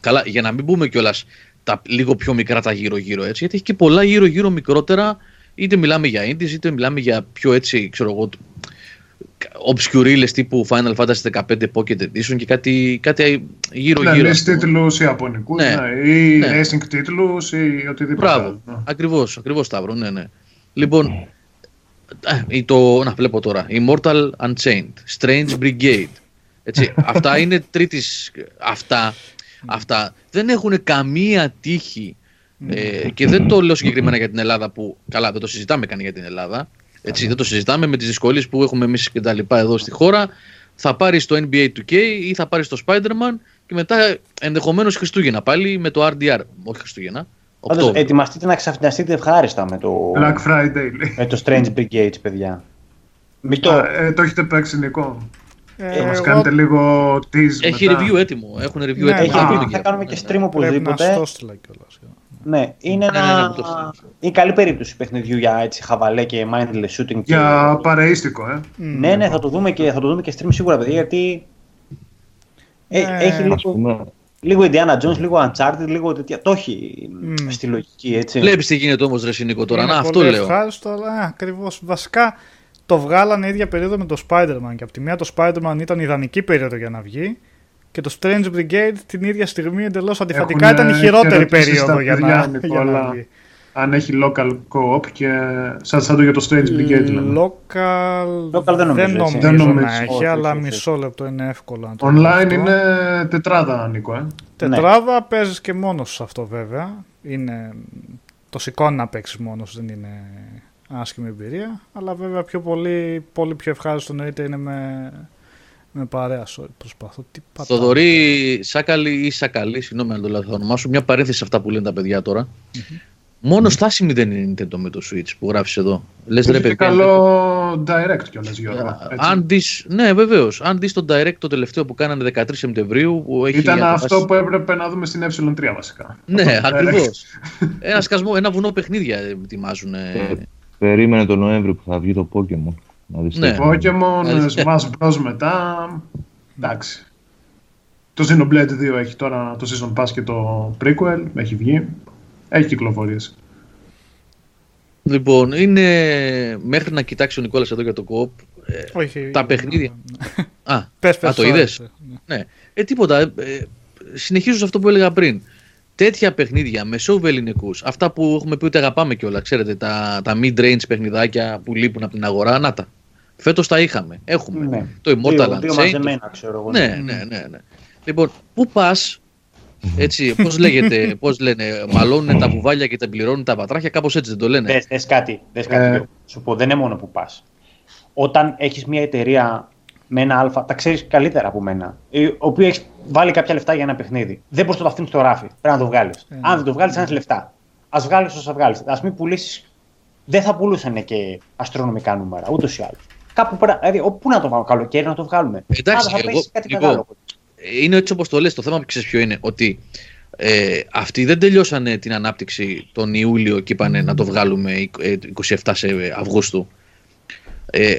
Καλά, για να μην πούμε κιόλας τα λίγο πιο μικρά τα γύρω-γύρω έτσι, γιατί έχει και πολλά γύρω-γύρω μικρότερα. Είτε μιλάμε για indies, είτε μιλάμε για πιο έτσι, ξέρω εγώ, obscure τύπου Final Fantasy 15 Pocket Edition και κάτι, κάτι γύρω-γύρω. Ναι, γύρω, τίτλους ιαπωνικούς ναι, ναι, ή ναι. racing τίτλους ή οτιδήποτε Μπράβο, ναι. ακριβώς, ακριβώς Σταύρο, ναι, ναι. Λοιπόν, ε, το, να βλέπω τώρα, Immortal Unchained, Strange Brigade, έτσι, αυτά είναι τρίτης, αυτά, αυτά δεν έχουν καμία τύχη ε, και δεν το λέω συγκεκριμένα για την Ελλάδα που, καλά δεν το συζητάμε καν για την Ελλάδα, έτσι, δεν το συζητάμε με τις δυσκολίες που έχουμε εμείς και τα λοιπά εδώ στη χώρα. Θα πάρει το NBA 2K ή θα πάρει το Spider-Man και μετά ενδεχομένως Χριστούγεννα πάλι με το RDR. Όχι Χριστούγεννα. Πάντως, ετοιμαστείτε να ξαφνιαστείτε ευχάριστα με το, Black Friday, με το Strange Brigade, παιδιά. Μην το... ε, το έχετε παίξει, Νικό. Ε, μας κάνετε λίγο tease Έχει μετά. review έτοιμο. Έχουν review ναι, έτοιμο. Έχει, θα κάνουμε και stream οπωσδήποτε. Να ναι, είναι, ναι, ένα... ναι, ναι, είναι καλή περίπτωση παιχνιδιού για έτσι, χαβαλέ και mindless shooting. Για και... παρεΐστικο, ε. Ναι, ναι, θα το δούμε και, θα το δούμε και stream σίγουρα, παιδιά, γιατί ε, ε, έχει λίγο, λίγο Indiana Jones, λίγο Uncharted, λίγο τέτοια. Το έχει mm. στη λογική, έτσι. Βλέπεις τι γίνεται όμως, Ρε Νίκο, τώρα. να, αυτό λέω. Ευχάριστο, αλλά ακριβώς. Βασικά, το βγάλανε ίδια περίοδο με το Spider-Man και από τη μία το Spider-Man ήταν ιδανική περίοδο για να βγει και το Strange Brigade την ίδια στιγμή εντελώς αντιφατικά ήταν η χειρότερη περίοδο για να, για να βγει. Αν έχει local co-op και σαν, σαν το για το Strange Brigade λέμε. Local, local δεν νομίζω, δεν νομίζω, δεν νομίζω να έχει, όχι, αλλά όχι, μισό λεπτό είναι εύκολο. Να το Online είναι τετράδα, Νίκο. Ε. Τετράδα ναι. παίζεις και μόνος σε αυτό βέβαια. Είναι... Το σηκώνει να παίξεις μόνος, δεν είναι άσχημη εμπειρία. Αλλά βέβαια πιο πολύ, πολύ πιο ευχάριστο εννοείται είναι με με παρέα, sorry, προσπαθώ. Τι Θοδωρή Σάκαλη ή Σακαλή, συγγνώμη αν το λέω, θα ονομάσω μια παρένθεση σε αυτά που λένε τα παιδιά τώρα. Mm-hmm. Μόνο στάσιμη δεν είναι Nintendo με το Switch που γράφεις εδώ. Λες ρε παιδί. καλό direct κιόλας, Γιώργο. Αν δεις, ναι, βεβαίως. Αν δεις το direct το τελευταίο που κάνανε 13 Σεπτεμβρίου. Που έχει Ήταν αυτό που έπρεπε να δούμε στην ε3 βασικά. Ναι, ακριβώς. ένα, σκασμό, ένα βουνό παιχνίδια ετοιμάζουν. Ε, περίμενε τον Νοέμβριο που θα βγει το Pokémon. Να δεις ναι. Pokemon, Smash Bros μετά. Εντάξει. Το Xenoblade 2 έχει τώρα το Season Pass και το Prequel, έχει βγει. Έχει κυκλοφορίες. Λοιπόν, είναι μέχρι να κοιτάξει ο Νικόλας εδώ για το κοπ. Ε, τα παιχνίδια. α, πες, πες, α, το είδες; Ναι. ναι. Ε, τίποτα. Ε, συνεχίζω σε αυτό που έλεγα πριν. Τέτοια παιχνίδια με σόβ ελληνικούς, αυτά που έχουμε πει ότι αγαπάμε κιόλας, ξέρετε, τα, τα mid-range παιχνιδάκια που λείπουν από την αγορά, να τα. Φέτος τα είχαμε. Έχουμε. Ναι. Το Immortal Unchained. Δύο μαζεμένα, ξέρω εγώ. Ναι, ναι, ναι. ναι. Λοιπόν, πού πας, έτσι, πώς λέγεται, πώς λένε, μαλώνουν τα βουβάλια και τα πληρώνουν τα πατράχια, κάπως έτσι δεν το λένε. Δες κάτι, δες κάτι. Ε... Σου πω, δεν είναι μόνο που πας. Όταν έχεις μια εταιρεία με ένα αλφα, τα ξέρεις καλύτερα από μένα, ο οποίος έχεις βάλει κάποια λεφτά για ένα παιχνίδι. Δεν μπορείς να το αφήνεις στο ράφι. Πρέπει να το βγάλεις. Ε, Αν δεν το βγάλεις, έχεις λεφτά. Α βγάλεις όσα βγάλεις. Α μην πουλήσεις. Δεν θα πουλούσαν και αστρονομικά νούμερα, ούτως ή άλλως. Κάπου πέρα, δηλαδή, πού να το βάλουμε, καλοκαίρι να το βγάλουμε. Εντάξει, Άρα θα εγώ, κάτι εγώ, Είναι έτσι όπως το λες. Το θέμα που ξέρεις ποιο είναι, ότι Ε, αυτοί δεν τελειώσανε την ανάπτυξη τον Ιούλιο και είπανε να το βγάλουμε 27 σε Αυγούστου. Ε,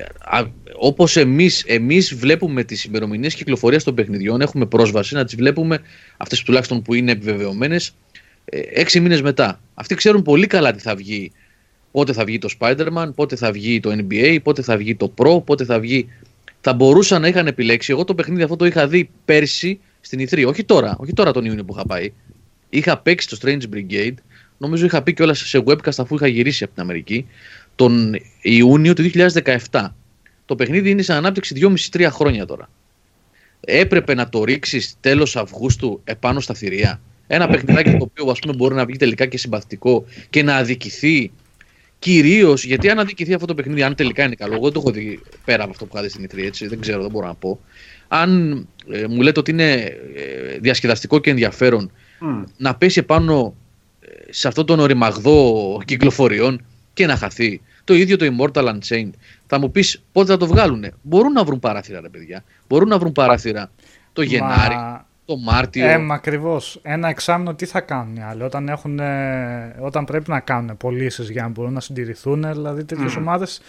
όπως εμείς, εμείς βλέπουμε τις ημερομηνίες κυκλοφορίας των παιχνιδιών, έχουμε πρόσβαση να τις βλέπουμε, αυτές τουλάχιστον που είναι επιβεβαιωμένες, ε, έξι μήνες μετά. Αυτοί ξέρουν πολύ καλά τι θα βγει, πότε θα βγει το Spider-Man, πότε θα βγει το NBA, πότε θα βγει το Pro, πότε θα βγει... Θα μπορούσαν να είχαν επιλέξει, εγώ το παιχνίδι αυτό το είχα δει πέρσι στην E3, όχι τώρα, όχι τώρα τον Ιούνιο που είχα πάει. Είχα παίξει το Strange Brigade, νομίζω είχα πει κιόλας σε webcast αφού είχα γυρίσει από την Αμερική, τον Ιούνιο του 2017. Το παιχνίδι είναι σε ανάπτυξη 2,5-3 χρόνια τώρα. Έπρεπε να το ρίξεις τέλος Αυγούστου επάνω στα θηρία. Ένα παιχνιδάκι το οποίο ας πούμε, μπορεί να βγει τελικά και συμπαθητικό και να αδικηθεί. Κυρίως γιατί αν αδικηθεί αυτό το παιχνίδι, αν τελικά είναι καλό, εγώ το έχω δει πέρα από αυτό που είχα δει στην E3, έτσι, δεν ξέρω, δεν μπορώ να πω. Αν ε, μου λέτε ότι είναι ε, διασκεδαστικό και ενδιαφέρον να πέσει επάνω ε, σε αυτόν τον οριμαγδό κυκλοφοριών και να χαθεί. Το ίδιο το Immortal Unchained. Θα μου πεις πότε θα το βγάλουν. Μπορούν να βρουν παράθυρα, ρε παιδιά. Μπορούν να βρουν παράθυρα το Γενάρη, το Μάρτιο. Ε, ακριβώς. Ένα εξάμεινο τι θα κάνουν οι άλλοι όταν, έχουν, όταν πρέπει να κάνουν πωλήσεις για να μπορούν να συντηρηθούν. Δηλαδή τέτοιες mm. ομάδες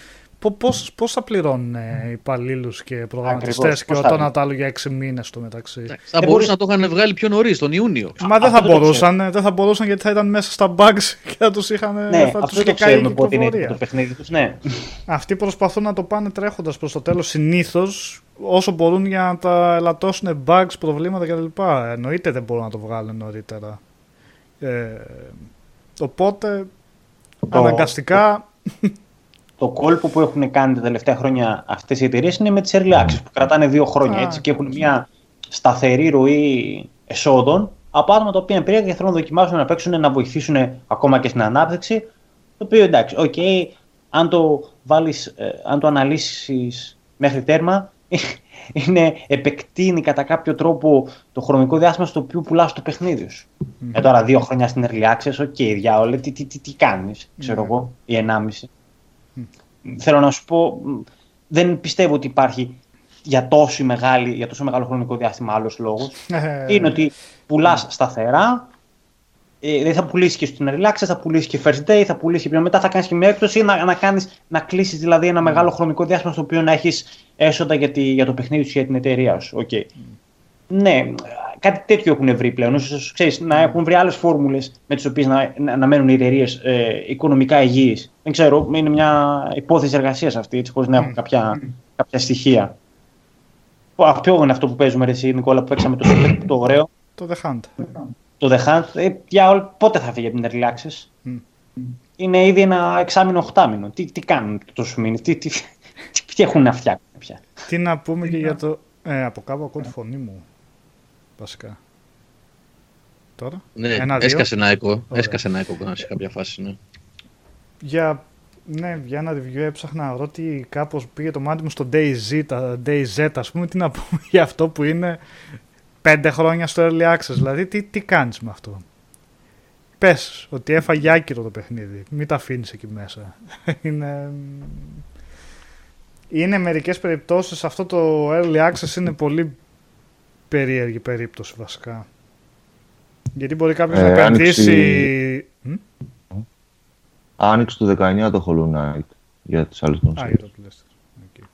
Πώς, πώς θα πληρώνουν ε, υπαλλήλους και προγραμματιστές και όταν να τα άλλο για έξι μήνες στο μεταξύ; Θα μπορούσαν να το είχαν βγάλει πιο νωρίς, τον Ιούνιο. Μα δεν θα μπορούσαν, δεν θα μπορούσαν γιατί θα ήταν μέσα στα bugs και θα τους είχαν. Ναι, θα τους το ξέρουν πότε είναι το παιχνίδι τους. Ναι. Αυτοί προσπαθούν να το πάνε τρέχοντας προς το τέλος συνήθως όσο μπορούν για να τα ελαττώσουν bugs, προβλήματα κλπ. Εννοείται δεν μπορούν να το βγάλουν νωρίτερα. Ε, οπότε το... αναγκαστικά το κόλπο που έχουν κάνει τα τελευταία χρόνια αυτές οι εταιρείες είναι με τις early access που κρατάνε δύο χρόνια έτσι και έχουν μια σταθερή ροή εσόδων από άτομα τα οποία είναι και θέλουν να δοκιμάσουν να παίξουν, να βοηθήσουν ακόμα και στην ανάπτυξη. Το οποίο εντάξει, OK, okay, αν το βάλεις, ε, αν το αναλύσεις μέχρι τέρμα, είναι, επεκτείνει κατά κάποιο τρόπο το χρονικό διάστημα στο οποίο πουλάς το παιχνίδι σου. Mm. Ε, τώρα δύο χρόνια στην early access, OK, okay, διάολε, τι, τι, τι, τι κάνεις, ξέρω mm. εγώ, ή ενάμιση. Θέλω να σου πω, δεν πιστεύω ότι υπάρχει για τόσο, μεγάλη, για τόσο μεγάλο χρονικό διάστημα άλλος λόγος. Ε. είναι ότι πουλάς σταθερά, ε, δεν θα πουλήσεις και στην relax, θα πουλήσεις και first day, θα πουλήσεις και πιο μετά, θα κάνεις και μια έκπτωση να, να, κάνεις, να κλείσεις δηλαδή ένα μεγάλο χρονικό διάστημα στο οποίο να έχεις έσοδα για, τη, για το παιχνίδι σου για την εταιρεία σου. Okay. Ναι, κάτι τέτοιο έχουν βρει πλέον. Ίσως, ξέρεις, να έχουν βρει άλλες φόρμουλες με τις οποίες να, να, να, μένουν οι εταιρείες ε, οικονομικά υγιείς. Δεν ξέρω, είναι μια υπόθεση εργασίας αυτή, έτσι, χωρίς να έχουν κάποια, κάποια στοιχεία. Ποιο είναι αυτό που παίζουμε, ρε, εσύ, Νικόλα, που παίξαμε το, το ωραίο; Το The Hunt. Το The Hunt. Ε, για πότε θα φύγει από την Relaxes. Mm. Είναι ήδη ένα εξάμεινο, οχτάμινο. Τι, τι κάνουν τόσο μήνες, τι, τι, τι, τι, έχουν να φτιάξουν πια; Τι να πούμε και για το. Ε, από κάπου ακούω τη φωνή μου βασικά. Τώρα; Ναι, ένα, έσκασε ένα echo, έσκασε ένα echo σε κάποια φάση, ναι. Για, ναι, για ένα review έψαχνα ότι κάπως πήγε το μάτι μου στο DayZ, τα DayZ, ας πούμε, τι να πούμε για αυτό που είναι πέντε χρόνια στο Early Access. Δηλαδή, τι, τι κάνεις με αυτό; Πες ότι έφαγε άκυρο το παιχνίδι. Μην τα αφήνεις εκεί μέσα. είναι... Είναι μερικές περιπτώσεις αυτό το Early Access είναι πολύ περίεργη περίπτωση βασικά. Γιατί μπορεί κάποιος ε, να επενδύσει. Άνοιξε το 19 το Hollow Knight για τις άλλες κονσόλες. Α, για το PlayStation. Okay.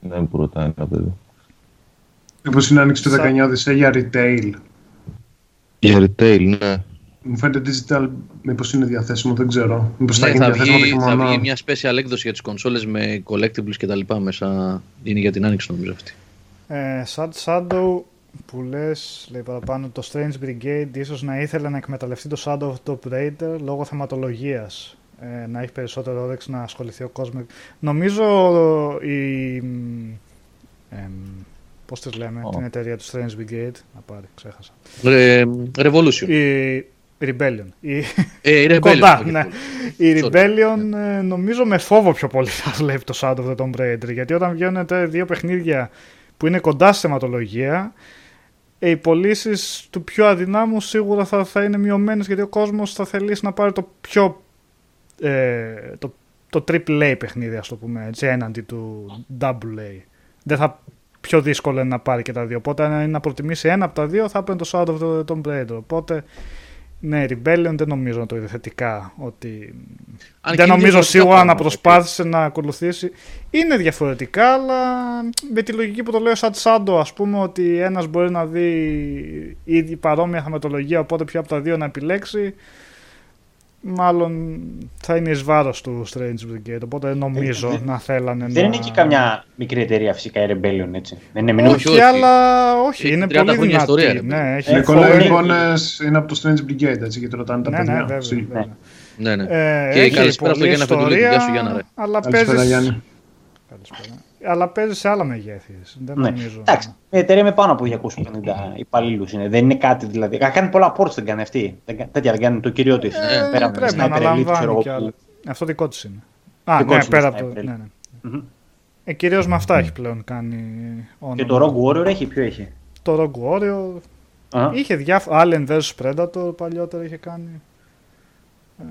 Δεν ρωτάει ένα παιδί. Μήπως είναι άνοιξε το 19 για retail. Για retail, ναι. Μου φαίνεται digital, μήπως είναι διαθέσιμο, δεν ξέρω. Μήπως ναι, θα, θα, βγει, θα βγει μια special έκδοση για τις κονσόλες με collectibles και τα λοιπά μέσα. Είναι για την άνοιξη νομίζω αυτή. Ε, Sad Shadow που λες, λέει παραπάνω, το Strange Brigade ίσως να ήθελε να εκμεταλλευτεί το Shadow of the Raider λόγω θεματολογίας. Ε, να έχει περισσότερο όρεξη να ασχοληθεί ο κόσμος. Νομίζω η... Ε, πώς τη λέμε, την εταιρεία του Strange Brigade. Να πάρει, ξέχασα. Revolution. Η Rebellion. Η, ε, η Rebellion. Κοντά, ναι. Η Rebellion ε, νομίζω με φόβο πιο πολύ θα βλέπει το Shadow of the Tomb Raider. Γιατί όταν βγαίνουν δύο παιχνίδια που είναι κοντά στη θεματολογία, οι πωλήσεις του πιο αδυνάμου σίγουρα θα, θα είναι μειωμένες γιατί ο κόσμος θα θελήσει να πάρει το πιο. Ε, το, το triple A παιχνίδι, ας το πούμε έτσι, έναντι του double A. Δεν θα πιο δύσκολο είναι να πάρει και τα δύο. Οπότε, αν είναι να προτιμήσει ένα από τα δύο, θα παίρνει το Shadow of the Tomb Raider. Οπότε, ναι, Rebellion δεν νομίζω να το είδε θετικά. Ότι... δεν νομίζω σίγουρα να προσπάθησε να ακολουθήσει. Είναι διαφορετικά, αλλά με τη λογική που το λέω σαν Shadow, ας πούμε, ότι ένας μπορεί να δει ήδη παρόμοια θεματολογία, οπότε ποιο από τα δύο να επιλέξει μάλλον θα είναι εις βάρος του Strange Brigade, οπότε δεν νομίζω ε, να θέλανε δεν να... είναι και καμιά μικρή εταιρεία φυσικά η Rebellion, έτσι. Δεν είναι όχι, όχι, αλλά όχι, είναι πολύ δυνατή. Ιστορία, ναι, έχει ε, είναι από το Strange Brigade, έτσι, γιατί ρωτάνε τα ναι, παιδιά. Ναι, βέβαια, ναι, ναι. Ε, και καλησπέρα στο Γιάννα Φετουλή, γεια σου Γιάννα. Αλλά παίζεις... Καλησπέρα. Αλλά παίζει σε άλλα μεγέθη. Δεν ναι. νομίζω. Εντάξει, η εταιρεία με πάνω από 250 υπαλλήλους είναι. Δεν είναι κάτι δηλαδή. Θα κάνει πολλά ports δεν κάνει αυτή. τέτοια δεν κάνει το κύριο της. Ε, πέρα από πρέπει να αναλαμβάνει κι άλλο. Αυτό δικό της είναι. Α, ναι, πέρα από το. Ναι, ναι. Mm-hmm. Ε, Κυρίως με αυτά έχει πλέον κάνει όνομα. Και το Rogue Warrior έχει, ποιο έχει; Το Rogue Warrior. Uh-huh. Είχε διάφορα. Alien vs Predator παλιότερα είχε κάνει. Ε,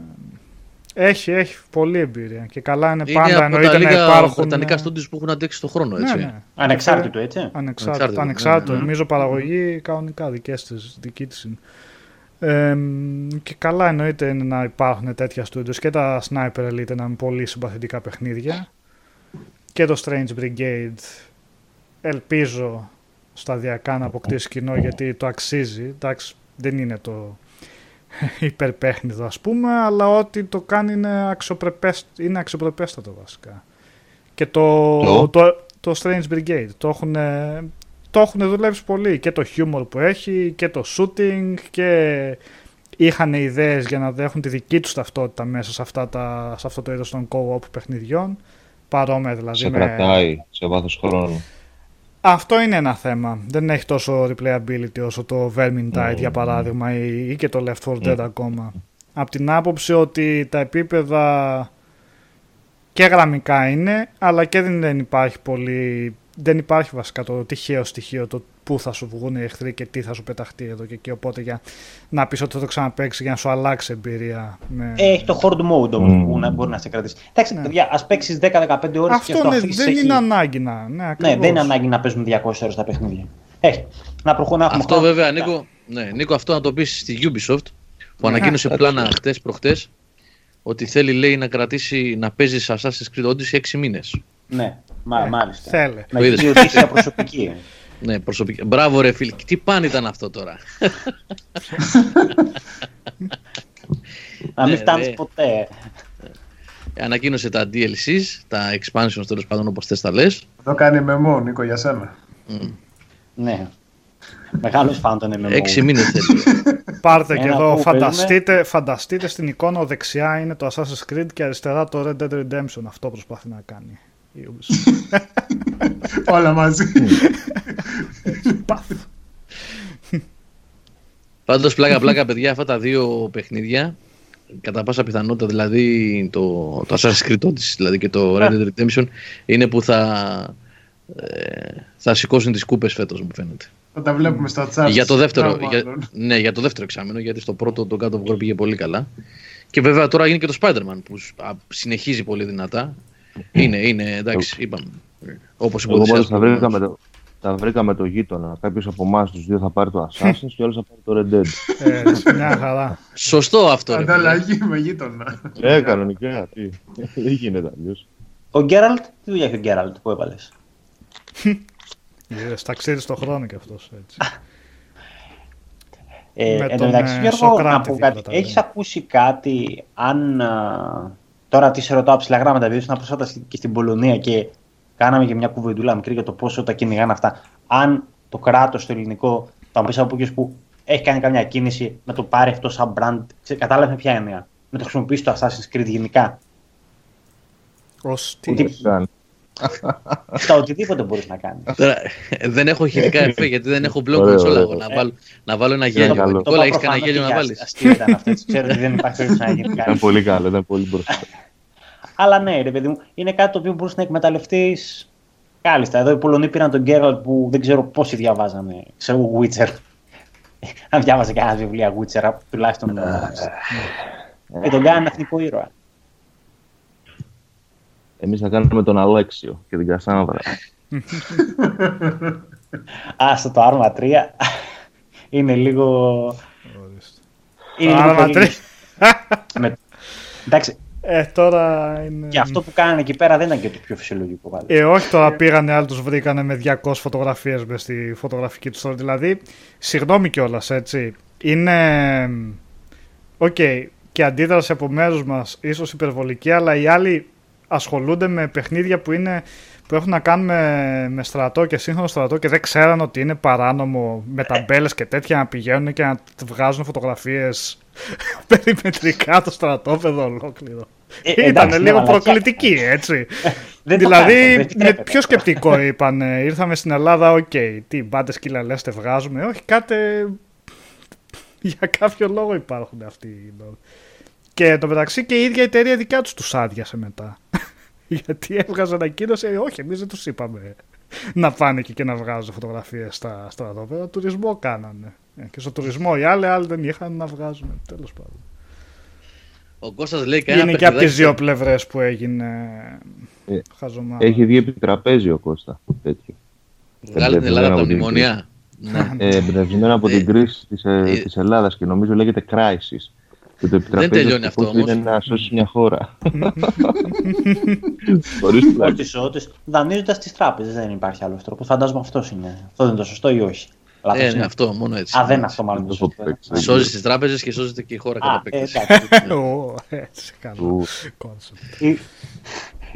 έχει, έχει πολλή εμπειρία. Και καλά είναι, είναι πάντα εννοείται να υπάρχουν. Βρετανικά στούντιος που έχουν αντέξει στον χρόνο. Έτσι. Ναι, ναι. Ανεξάρτητο, έτσι. Ανεξάρτητο. ανεξάρτητο. Ναι. Νομίζω παραγωγή κανονικά δικές της, δική της είναι. Ε, και καλά εννοείται είναι να υπάρχουν τέτοια στούντιος και τα Sniper Elite να είναι πολύ συμπαθητικά παιχνίδια. Και το Strange Brigade ελπίζω σταδιακά να αποκτήσει κοινό γιατί το αξίζει. Εντάξει, δεν είναι το υπερπέχνιδο ας πούμε, αλλά ότι το κάνει είναι, αξιοπρεπέσ... είναι αξιοπρεπέστατο βασικά. Και το, το, το, το Strange Brigade το έχουν, το έχουν δουλέψει πολύ. Και το humor που έχει και το shooting και είχαν ιδέες για να δέχουν τη δική τους ταυτότητα μέσα σε, αυτά τα, σε αυτό το είδος των co-op παιχνιδιών. Παρόμοια δηλαδή σε κρατάει σε βάθος χρόνου αυτό είναι ένα θέμα. Δεν έχει τόσο replayability όσο το Vermintide για παράδειγμα ή, και το Left 4 Dead ακόμα. Από την άποψη ότι τα επίπεδα και γραμμικά είναι, αλλά και δεν υπάρχει πολύ... Δεν υπάρχει βασικά το τυχαίο στοιχείο το πού θα σου βγουν οι εχθροί και τι θα σου πεταχτεί εδώ και εκεί. Οπότε για να πεις ότι θα το ξαναπέξει για να σου αλλάξει εμπειρία. Με... Έχει το horde mode όμως mm. που να μπορεί να σε κρατήσει. Εντάξει, ναι. παιδιά, ας παίξεις 10-15 ώρες και αυτό ναι, δεν έχει... είναι ανάγκη να. Ναι, ναι, δεν είναι ανάγκη να παίζουμε 200 ώρες τα παιχνίδια. Έχει. Να προχωρήσουμε. Αυτό βέβαια, Νίκο, ναι, Νίκο, αυτό να το πεις στη Ubisoft που ναι. ανακοίνωσε πλάνα χτες προχτές ότι θέλει λέει να κρατήσει να παίζει Assassin's Creed Odyssey 6 μήνες. Ναι, μα, μάλιστα. Θέλει. Να έχει προσωπική. Ναι, προσωπικά. Μπράβο ρε φίλ. Τι πάνε ήταν αυτό τώρα. Να μην φτάνεις ποτέ. Ανακοίνωσε τα DLCs, τα expansions τέλος πάντων όπως θες τα λες. Το κάνει με Νίκο, για σένα. Ναι. Μεγάλος φαν τον MMO. Έξι μήνες θέλει. Πάρτε και εδώ, φανταστείτε, φανταστείτε στην εικόνα δεξιά είναι το Assassin's Creed και αριστερά το Red Dead Redemption. Αυτό προσπαθεί να κάνει. Όλα μαζί. Πάντως πλάκα πλάκα παιδιά αυτά τα δύο παιχνίδια κατά πάσα πιθανότητα δηλαδή το, το Assassin's Creed Odyssey δηλαδή και το Red Dead Redemption είναι που θα, ε, θα σηκώσουν τις κούπες φέτος μου φαίνεται. Θα τα βλέπουμε στα chat. Για το δεύτερο, για, ναι, για το δεύτερο εξάμεινο γιατί στο πρώτο το God of War πήγε πολύ καλά. Και βέβαια τώρα γίνει και το Spider-Man που συνεχίζει πολύ δυνατά. Είναι, είναι, εντάξει, είπαμε. Όπως είπαμε. Θα βρήκαμε το, θα βρήκαμε το γείτονα. Κάποιος από εμάς τους δύο θα πάρει το Assassin's και ο θα πάρει το Red Dead. Ε, μια χαρά. Σωστό αυτό. Ανταλλαγή με γείτονα. Ε, κανονικά. Τι. Δεν γίνεται αλλιώς. Ο Γκέραλτ, τι δουλειά έχει ο Γκέραλτ που έβαλες; Ταξίδι στον χρόνο κι αυτός έτσι. Ε, εν τω μεταξύ, ε, Γιώργο, να πω κάτι. Έχεις ακούσει κάτι αν Τώρα τις σε ρωτάω ψηλά γράμματα, επειδή ήσουν πρόσφατα και στην Πολωνία και κάναμε και μια κουβεντούλα μικρή για το πόσο τα κυνηγάνε αυτά. Αν το κράτος, το ελληνικό, θα μου πει από που έχει κάνει καμιά κίνηση να το πάρει αυτό σαν brand, κατάλαβες ποια έννοια; Να το χρησιμοποιήσει το Assassin's Creed γενικά; Ω τι. Στα οτιδήποτε μπορείς να κάνεις. Τώρα, δεν έχω χειρικά εφέ γιατί δεν έχω μπλοκ κονσόλα εγώ. Να βάλω, να βάλω ένα γέλιο. Όλα έχεις κανένα γέλιο να βάλεις; Αστείο ήταν αυτό. Ξέρω ότι δεν υπάρχει περίπτωση να γίνει κάτι. Ήταν πολύ καλό, ήταν πολύ μπροστά. Αλλά ναι, ρε παιδί μου, είναι κάτι το οποίο μπορεί να εκμεταλλευτείς κάλλιστα. Εδώ οι Πολωνοί πήραν τον Γκέραλτ που δεν ξέρω πόσοι διαβάζανε. Ξέρω Witcher. Αν διάβαζε κανένας βιβλία Witcher, τουλάχιστον. Και τον κάνανε εθνικό ήρωα. Εμείς θα κάνουμε τον Αλέξιο και την Κασάνδρα. Άστο το άρμα 3 είναι λίγο... Είναι Arma 3. Με... Εντάξει, ε, τώρα είναι... Και αυτό που κάνανε εκεί πέρα δεν ήταν και το πιο φυσιολογικό. Πάλι. Ε, όχι τώρα πήγανε, άλλοι τους βρήκανε με 200 φωτογραφίες μες στη φωτογραφική τους story. Δηλαδή, συγγνώμη κιόλας, έτσι. Είναι. OK, okay, και αντίδραση από μέρους μας ίσως υπερβολική, αλλά οι άλλοι ασχολούνται με παιχνίδια που, είναι, που έχουν να κάνουν με, με στρατό και σύγχρονο στρατό και δεν ξέραν ότι είναι παράνομο με ταμπέλες και τέτοια να πηγαίνουν και να βγάζουν φωτογραφίες περιμετρικά το στρατόπεδο ολόκληρο. Ε, Ήταν λίγο ναι, προκλητική, έτσι. δηλαδή, με πιο σκεπτικό είπαν, ήρθαμε στην Ελλάδα, οκ, okay, τι μπάντες κύλα λέστε βγάζουμε, όχι κάτι, για κάποιο λόγο υπάρχουν αυτοί. Και το μεταξύ και η ίδια η εταιρεία δικιά τους τους άδειασε μετά. Γιατί έβγαζε ανακοίνωση, ε, όχι, εμείς δεν τους είπαμε να πάνε εκεί και να βγάζουν φωτογραφίες στα στρατόπεδα. Τουρισμό κάνανε. Ε, και στο τουρισμό οι άλλοι, άλλοι δεν είχαν να βγάζουν. Τέλος πάντων. Ο Κώστας λέει κανένα Είναι και από τις δύο πλευρές που έγινε ε, χαζομάρα. Έχει δει επί τραπέζι ο Κώστα. Τέτοιο. Βγάλει την Ελλάδα από τα μνημόνια. Ναι. Ε, εμπνευσμένο από την ε, κρίση της, της Ελλάδας και νομίζω λέγεται Crisis. Και το Δεν τελειώνει αυτό όμως. Είναι να σώσεις μια χώρα. Χωρίς πλάτη. Δανείζοντας τις τράπεζες δεν υπάρχει άλλος τρόπος. Φαντάζομαι αυτός είναι. Αυτό δεν είναι το σωστό ή όχι. Λάθος ε, ναι, αυτό, μόνο έτσι. Α, δεν είναι αυτό μάλλον. Το Σώζεις τις τράπεζες και σώζεται και η χώρα κατά επέκταση. Έτσι, καλό.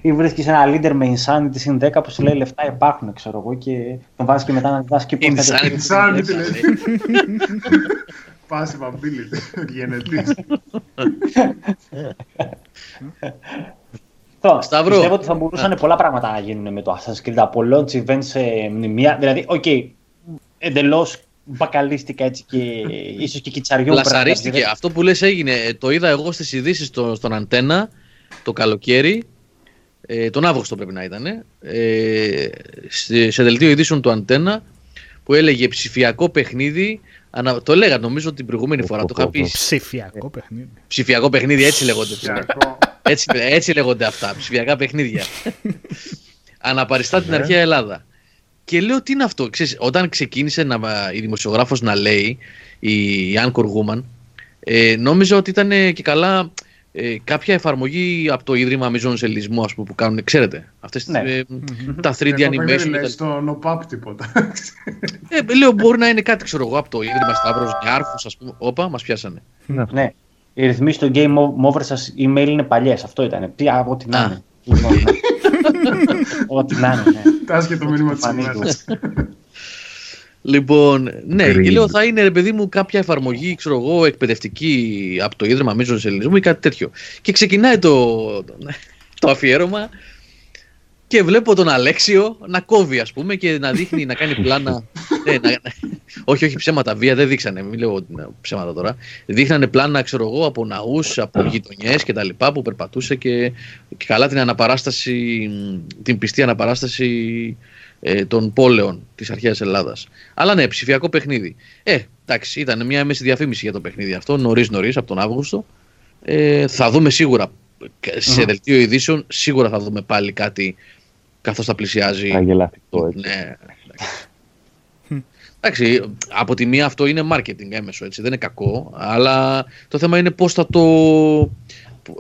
Ή βρίσκεις ένα leader με insanity συν 10 που σου λέει λεφτά υπάρχουν, ξέρω εγώ, και τον βάζεις και μετά να διδάσκει πώς θα Insanity, λέει. Passive ability, γενετής. Σταύρο. Πιστεύω ότι θα μπορούσαν πολλά πράγματα να γίνουν με το Assassin's Creed από launch event σε μνημεία. Δηλαδή, OK, okay, εντελώς μπακαλίστικα έτσι και ίσως και κιτσαριό. Λασαρίστηκε. Αυτό που λες έγινε. Ε, το είδα εγώ στις ειδήσεις στο, στον Αντένα το καλοκαίρι. Ε, τον Αύγουστο πρέπει να ήταν. Ε, σε, σε δελτίο ειδήσεων του Αντένα που έλεγε ψηφιακό παιχνίδι. Ανα, το έλεγα νομίζω την προηγούμενη φορά. Το είχα πει. Ψηφιακό παιχνίδι. Ψηφιακό παιχνίδι, έτσι λέγονται. έτσι, έτσι λέγονται αυτά. Ψηφιακά παιχνίδια. Αναπαριστά την αρχαία Ελλάδα. Και λέω τι είναι αυτό. Ξέρεις, όταν ξεκίνησε να, η δημοσιογράφος να λέει, η, η Anchor Woman, ε, νόμιζα ότι ήταν και καλά ε, κάποια εφαρμογή από το Ίδρυμα Μιζών Σελισμού ας πούμε, που κάνουν, ξέρετε, αυτές ναι. ε, τα 3D animation. Δεν λέει στο NoPap τίποτα. ε, λέω μπορεί να είναι κάτι ξέρω εγώ από το Ίδρυμα Σταύρος Νιάρχους ας πούμε. Όπα, μας πιάσανε. Ναι. ναι. Οι ρυθμίσεις στο Game Over σας email είναι παλιές, αυτό ήταν. Τι από ό,τι να είναι. Λοιπόν, ναι. Ό,τι να είναι, ναι. Τάσχε το μήνυμα της ημέρας. Λοιπόν, ναι, και λέω θα είναι ρε παιδί μου κάποια εφαρμογή, ξέρω εγώ, εκπαιδευτική από το Ίδρυμα Μίζων Ελληνισμού ή κάτι τέτοιο. Και ξεκινάει το, το αφιέρωμα και βλέπω τον Αλέξιο να κόβει, ας πούμε, και να δείχνει να κάνει πλάνα. ναι, να, όχι, όχι ψέματα, βία δεν δείξανε, μην λέω ψέματα τώρα. Δείχνανε πλάνα, ξέρω εγώ, από ναούς, από γειτονιές και τα λοιπά που περπατούσε και, και καλά την αναπαράσταση, την πιστή αναπαράσταση ε, των πόλεων της αρχαίας Ελλάδας. Αλλά ναι, ψηφιακό παιχνίδι. Ε, εντάξει, ήταν μια μέση διαφήμιση για το παιχνίδι αυτό, νωρί-νωρί από τον Αύγουστο. Ε, θα δούμε σίγουρα σε δελτίο ειδήσεων, σίγουρα θα δούμε πάλι κάτι καθώς θα πλησιάζει. Αγελαστικό, έτσι. Ναι, εντάξει. από τη μία αυτό είναι marketing έμεσο, έτσι, δεν είναι κακό, αλλά το θέμα είναι πώς θα το,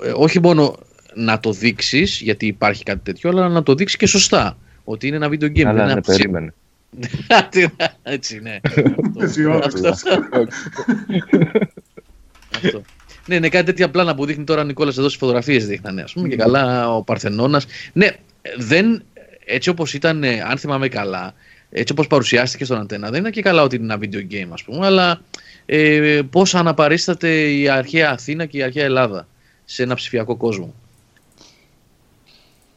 ε, όχι μόνο να το δείξεις, γιατί υπάρχει κάτι τέτοιο, αλλά να το δείξεις και σωστά ότι είναι ένα video game. Αλλά ναι, περίμενε. Έτσι, ναι. αυτό. αυτό. Ναι, είναι κάτι τέτοια πλάνα που δείχνει τώρα ο Νικόλας εδώ στις φωτογραφίες δείχνανε. Α πούμε και καλά ο Παρθενώνας. Ναι, δεν, έτσι όπως ήταν, αν θυμάμαι καλά, έτσι όπως παρουσιάστηκε στον Αντένα, δεν είναι και καλά ότι είναι ένα video game, ας πούμε, αλλά ε, πώς αναπαρίσταται η αρχαία Αθήνα και η αρχαία Ελλάδα σε ένα ψηφιακό κόσμο.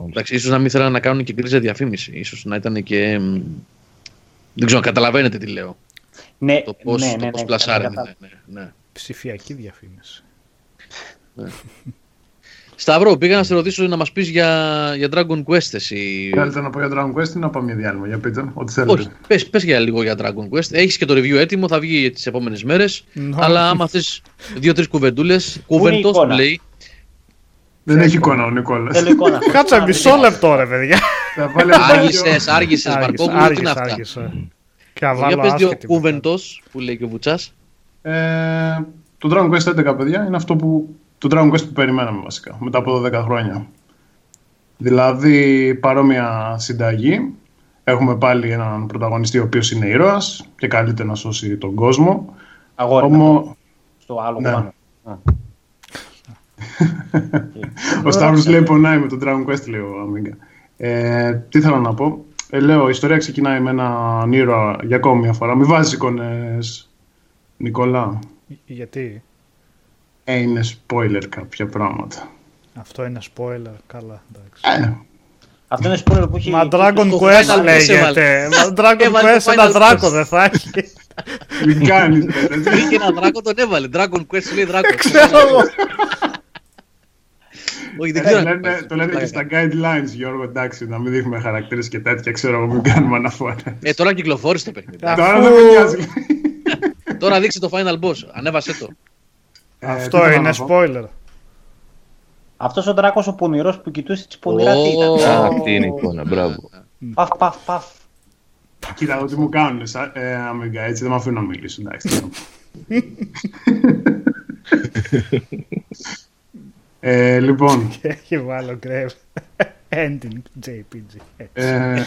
Εντάξει, ίσως να μην θέλανε να κάνουν και γκρίζα διαφήμιση. Ίσως να ήταν και... Δεν ξέρω, καταλαβαίνετε τι λέω. Ναι, το πώς, ναι, ναι, ναι, πώς ναι, ναι, ναι, ναι. Ψηφιακή διαφήμιση. Ναι. Σταύρο, πήγα να σε ρωτήσω να μας πεις για, για Dragon Quest εσύ. Θέλετε να πω για Dragon Quest ή να πάμε διάλειμμα, για πείτε, ό,τι θέλετε. Όχι, πες, πες για λίγο για Dragon Quest. Έχεις και το review έτοιμο, θα βγει τις επόμενες μέρες. Αλλά άμα θες δύο-τρεις κουβεντούλες, κουβεντός που λέει, δεν έχει εικόνα ο Νικόλας. Κάτσε μισό λεπτό, ρε παιδιά. Άργησες, άργησες, Μαρκό μου, τι είναι αυτά. Και Για πες δύο κούβεντος που λέει και ο Βουτσάς. Ε, το Dragon Quest 11, παιδιά, είναι αυτό που, το Dragon Quest που περιμέναμε βασικά, μετά από 12 χρόνια. Δηλαδή, παρόμοια συνταγή. Έχουμε πάλι έναν πρωταγωνιστή ο οποίος είναι ήρωας και καλείται να σώσει τον κόσμο. Αγόρι, Ομο... στο άλλο ναι. πάνω. Ο Σταύρος λέει πονάει με τον Dragon Quest, λέει ο Amiga. Ε, τι θέλω να πω. Ε, λέω, η ιστορία ξεκινάει με έναν ήρωα για ακόμη μια φορά. Μην βάζεις εικόνες, Νικολά. Γιατί; Ε, είναι spoiler κάποια πράγματα. Αυτό είναι spoiler, καλά, εντάξει. Ε, αυτό είναι spoiler που έχει... Μα Dragon Quest λέγεται. Μα Dragon Quest ένα δράκο δεν θα έχει. Μην κάνεις. Είχε ένα δράκο τον έβαλε. Dragon Quest λέει δράκο. Όχι, δεν ξέρω. Το λένε και στα guidelines, Γιώργο, εντάξει, να μην δείχνουμε χαρακτήρες και τέτοια, ξέρω εγώ, μην κάνουμε αναφορά. Ε, τώρα κυκλοφόρησε το παιχνίδι. Τώρα δεν με νοιάζει. Τώρα δείξει το final boss, ανέβασε το. Ε, Αυτό είναι spoiler. Αυτός ο δράκος ο πονηρός που κοιτούσε τις πονηράς τι ήταν. Αυτή είναι η εικόνα, μπράβο. Παφ, παφ, παφ. Κοίτα τι μου κάνουν, ε, αμίγκα, έτσι δεν με αφήνω να μιλήσω, εντάξει. ε, λοιπόν. Έχει βάλω γκρέβ. Ending JPG. Ε,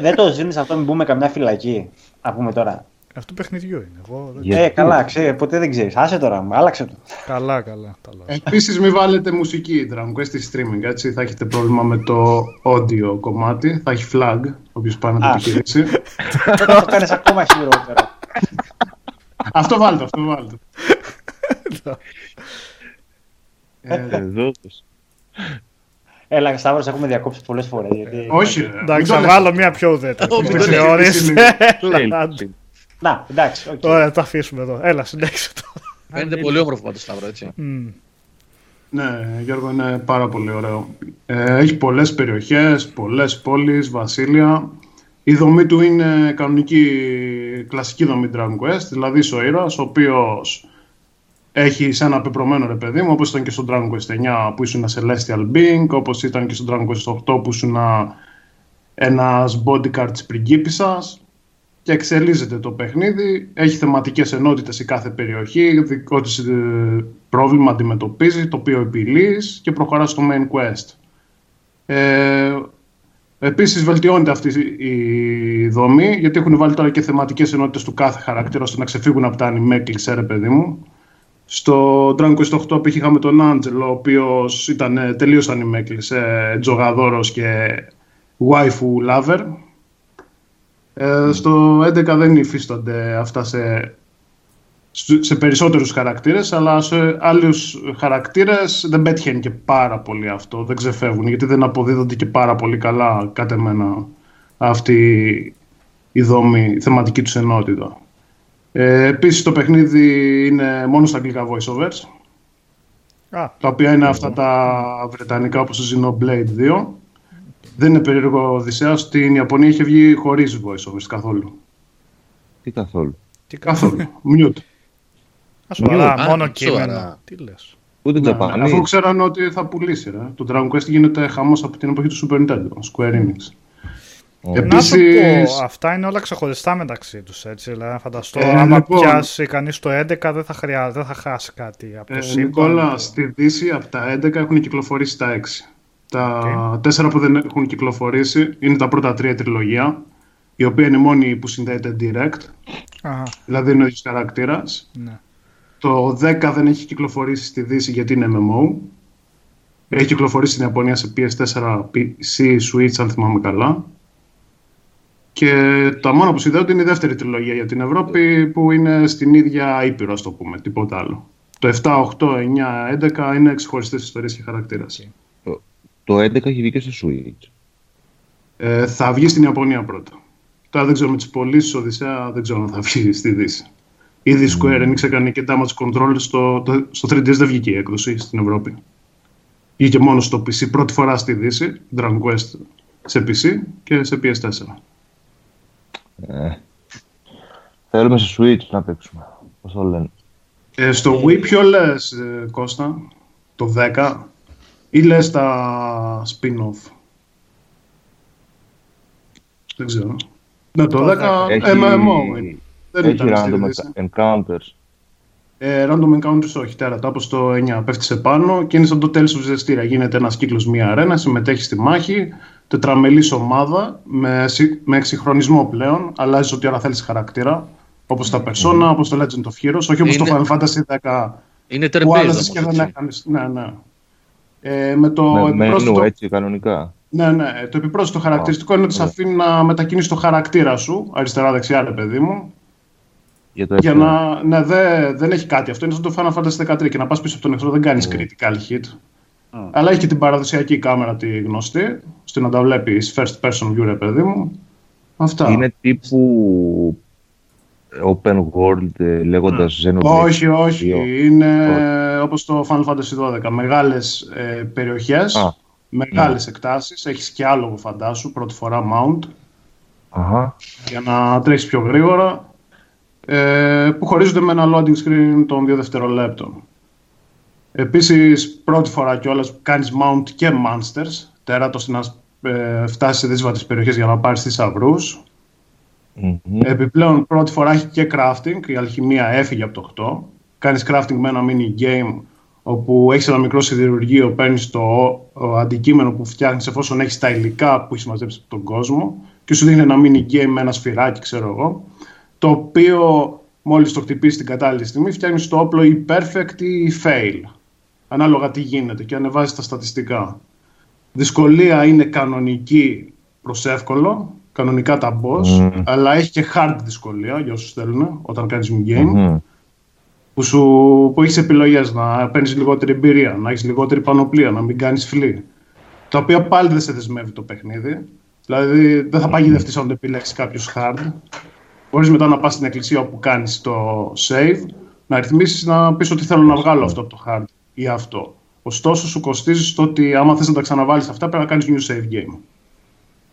δεν το ζήνεις αυτό, μην μπούμε καμιά φυλακή. Να πούμε τώρα. Αυτό παιχνιδιού είναι. Εγώ Ε, καλά, ξέρει, ποτέ δεν ξέρεις. Άσε τώρα, άλλαξε το. Καλά, καλά. Επίσης, μην βάλετε μουσική Dragon Quest στη streaming. Έτσι, θα έχετε πρόβλημα με το audio κομμάτι. Θα έχει flag, όποιος πάει να το επιχειρήσει. Τότε το κάνεις ακόμα χειρότερο. αυτό βάλτε, αυτό βάλτε. Εδώ. Έλα, Σταύρος, έχουμε διακόψει πολλές φορές. Όχι. Εντάξει, θα βάλω μία πιο ουδέτερη. Να, εντάξει. Okay. Ωραία, το αφήσουμε εδώ. Έλα, συνέχισε το. Φαίνεται πολύ όμορφο πάντως Σταύρο, έτσι. Mm. Ναι, Γιώργο, είναι πάρα πολύ ωραίο. Ε, έχει πολλές περιοχές, πολλές πόλεις, βασίλεια. Η δομή του είναι κανονική, κλασική δομή Dragon Quest, δηλαδή ο ήρωας, ο οποίος έχει σε ένα πεπρωμένο ρε παιδί μου, όπως ήταν και στο Dragon Quest 9 που ήσουν ένα Celestial Being, όπως ήταν και στο Dragon Quest 8 που ήσουν ένας bodyguard της πριγκίπισσας και εξελίσσεται το παιχνίδι. Έχει θεματικές ενότητες σε κάθε περιοχή, ό,τι πρόβλημα αντιμετωπίζει, το οποίο επιλύεις και προχωράς στο main quest. Ε, επίσης βελτιώνεται αυτή η δομή, γιατί έχουν βάλει τώρα και θεματικές ενότητες του κάθε χαρακτήρα, ώστε να ξεφύγουν από τα anime κλεισέ, ρε παιδί μου. Στο Dragon Quest 8 είχαμε τον Άντζελο, ο οποίος ήταν τελείως anime κλεισέ, τζογαδόρος και waifu lover, ε, στο 11 δεν υφίστανται αυτά σε, σε περισσότερους χαρακτήρες, αλλά σε άλλους χαρακτήρες δεν πέτυχαινε και πάρα πολύ αυτό, δεν ξεφεύγουν, γιατί δεν αποδίδονται και πάρα πολύ καλά κατ' εμένα αυτή η δόμη, η θεματική τους ενότητα. Ε, επίσης το παιχνίδι είναι μόνο στα αγγλικά voiceovers, ah. τα οποία είναι αυτά τα βρετανικά όπως το Xenoblade 2 δεν είναι περίεργο Οδυσσέα. Στην Ιαπωνία είχε βγει χωρίς voiceovers καθόλου. Τι καθόλου; Τι καθόλου. Mute. Ασφαλά, μόνο κείμενα. Τι λες. Ούτε ναι, Αφού ξέραν ότι θα πουλήσει. Ρε. Το Dragon Quest γίνεται χαμός από την εποχή του Super Nintendo, Square Enix. Επίσης... πω, αυτά είναι όλα ξεχωριστά μεταξύ τους, έτσι, δηλαδή να φανταστώ, ε, άμα λοιπόν, πιάσει κανείς το 11 δεν θα, χρειάζεται, δεν θα χάσει κάτι από το ε, Νικόλα, στη Δύση από τα 11 έχουν κυκλοφορήσει τα 6. Τα okay. τέσσερα που δεν έχουν κυκλοφορήσει είναι τα πρώτα τρία τριλογία, η οποία είναι η μόνη που συνδέεται direct. Αχα. Δηλαδή είναι ο ίδιος χαρακτήρας. Ναι. Το 10 δεν έχει κυκλοφορήσει στη Δύση γιατί είναι MMO. Έχει κυκλοφορήσει στην Ιαπωνία σε PS4, PC, Switch, αν θυμάμαι καλά. Και το μόνο που συνδέονται είναι η δεύτερη τριλογία για την Ευρώπη που είναι στην ίδια Ήπειρο, ας το πούμε, τίποτα άλλο. Το 7, 8, 9, 11 είναι ξεχωριστές ιστορίες και χαρακτήρα. Okay. Το 11 έχει βγει και στο Switch. Ε, θα βγει στην Ιαπωνία πρώτα. Τώρα δεν ξέρω με τις πωλήσεις Οδυσσέας, δεν ξέρω αν θα βγει στη Δύση. Ήδη mm. Square Enix έκανε και damage control στο, στο 3DS δεν βγήκε η έκδοση στην Ευρώπη. Βγήκε μόνο στο PC πρώτη φορά στη Δύση, Dragon Quest σε PC και σε PS4. Ε, θέλουμε σε Switch να παίξουμε. Πώς το λένε. Ε, στο Wii ποιο λες, ε, Κώστα, το 10 ή λες τα spin-off; Δεν ξέρω. Ναι, το 10 έχει... MMO είναι. Δεν έχει random encounters. Ε, random encounters όχι, τέρατα όπως το 9 πέφτει σε πάνω και είναι σαν το τέλος του ζεστήρα. Γίνεται ένας κύκλος μία αρένα, συμμετέχει στη μάχη, τετραμελής ομάδα με, με εξυγχρονισμό πλέον, αλλάζεις ό,τι ώρα θέλεις χαρακτήρα, όπως τα Persona, mm. όπως το Legend of Heroes, όχι όπως είναι... το Final Fantasy 10 είναι που άλλαζες και δεν έκανες. Ναι, ναι. Ε, με το με, επιπρόσθετο... έτσι κανονικά. Ναι, ναι. Το επιπρόσθετο χαρακτηριστικό είναι ότι σε αφήνει να μετακινήσει το χαρακτήρα σου αριστερά-δεξιά, ρε παιδί μου. Για, το για να. Ναι, δε, δεν έχει κάτι. Αυτό είναι σαν το Final Fantasy 13 και να πας πίσω από τον εχθρό δεν κάνεις mm. critical hit. Mm. Αλλά έχει και την παραδοσιακή κάμερα τη γνωστή, ώστε να τα βλέπει first person view, ρε παιδί μου. Αυτά. Είναι τύπου open world ε, λέγοντας mm. Xenoblade. Όχι, όχι. Είναι oh. όπως το Final Fantasy 12. Μεγάλες ε, περιοχές, ah. μεγάλες mm. εκτάσεις. Έχεις και άλογο φαντάσου, πρώτη φορά mount. Uh-huh. Για να τρέχεις πιο γρήγορα. Ε, που χωρίζονται με ένα loading screen των 2 δευτερολέπτων. Επίσης, πρώτη φορά κιόλας κάνεις mount και monsters. Τέρατος να ε, φτάσεις σε δύσβατες περιοχές για να πάρεις θησαυρού. Mm-hmm. Επιπλέον, πρώτη φορά έχει και crafting. Η αλχημία έφυγε από το 8. Κάνεις crafting με ένα mini game όπου έχεις ένα μικρό σιδηρουργείο, παίρνεις το αντικείμενο που φτιάχνεις εφόσον έχεις τα υλικά που έχεις μαζέψει από τον κόσμο και σου δίνει ένα mini game με ένα σφυράκι, ξέρω εγώ. Το οποίο μόλις το χτυπήσει την κατάλληλη στιγμή φτιάχνει το όπλο ή perfect ή fail. Ανάλογα τι γίνεται και ανεβάζει τα στατιστικά. Δυσκολία είναι κανονική προς εύκολο κανονικά τα boss, αλλά έχει και hard δυσκολία για όσους θέλουν όταν κάνεις min game. Που, σου, που έχεις επιλογές να παίρνεις λιγότερη εμπειρία, να έχεις λιγότερη πανοπλία, να μην κάνεις φλή. Τα οποία πάλι δεν σε δεσμεύει το παιχνίδι. Δηλαδή δεν θα παγιδευτείς αν το επιλέξεις κάποιος hard. Μπορείς μετά να πας στην εκκλησία όπου κάνεις το save, να ρυθμίσεις να πεις ότι θέλω να βγάλω αυτό το hard ή αυτό. Ωστόσο σου κοστίζει το ότι άμα θες να τα ξαναβάλεις αυτά πρέπει να κάνεις new save game.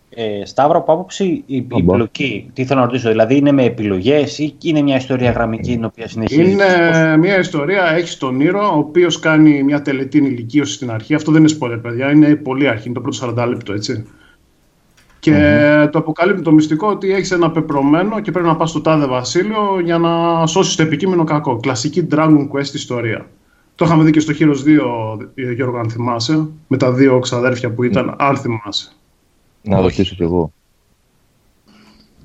Ε, Σταύρο, από άποψη η επιλογή, τι θέλω να ρωτήσω, δηλαδή είναι με επιλογές ή είναι μια ιστορία γραμμική την οποία συνεχίζεις; Είναι μια ιστορία, έχεις τον ήρωα, ο οποίος κάνει μια τελετή ηλικίωση στην αρχή. Αυτό δεν είναι spoiler, παιδιά, είναι πολύ αρχή, είναι το πρώτο 40 λεπτό, έτσι. Και mm-hmm. το αποκαλύπτει το μυστικό ότι έχεις ένα πεπρωμένο και πρέπει να πας στο τάδε βασίλειο για να σώσεις το επικείμενο κακό. Κλασική Dragon Quest ιστορία. Το είχαμε δει και στο Heroes 2, Γιώργο, αν θυμάσαι, με τα δύο ξαδέρφια που ήταν, mm. αν θυμάσαι. Να ρωτήσω κι εγώ.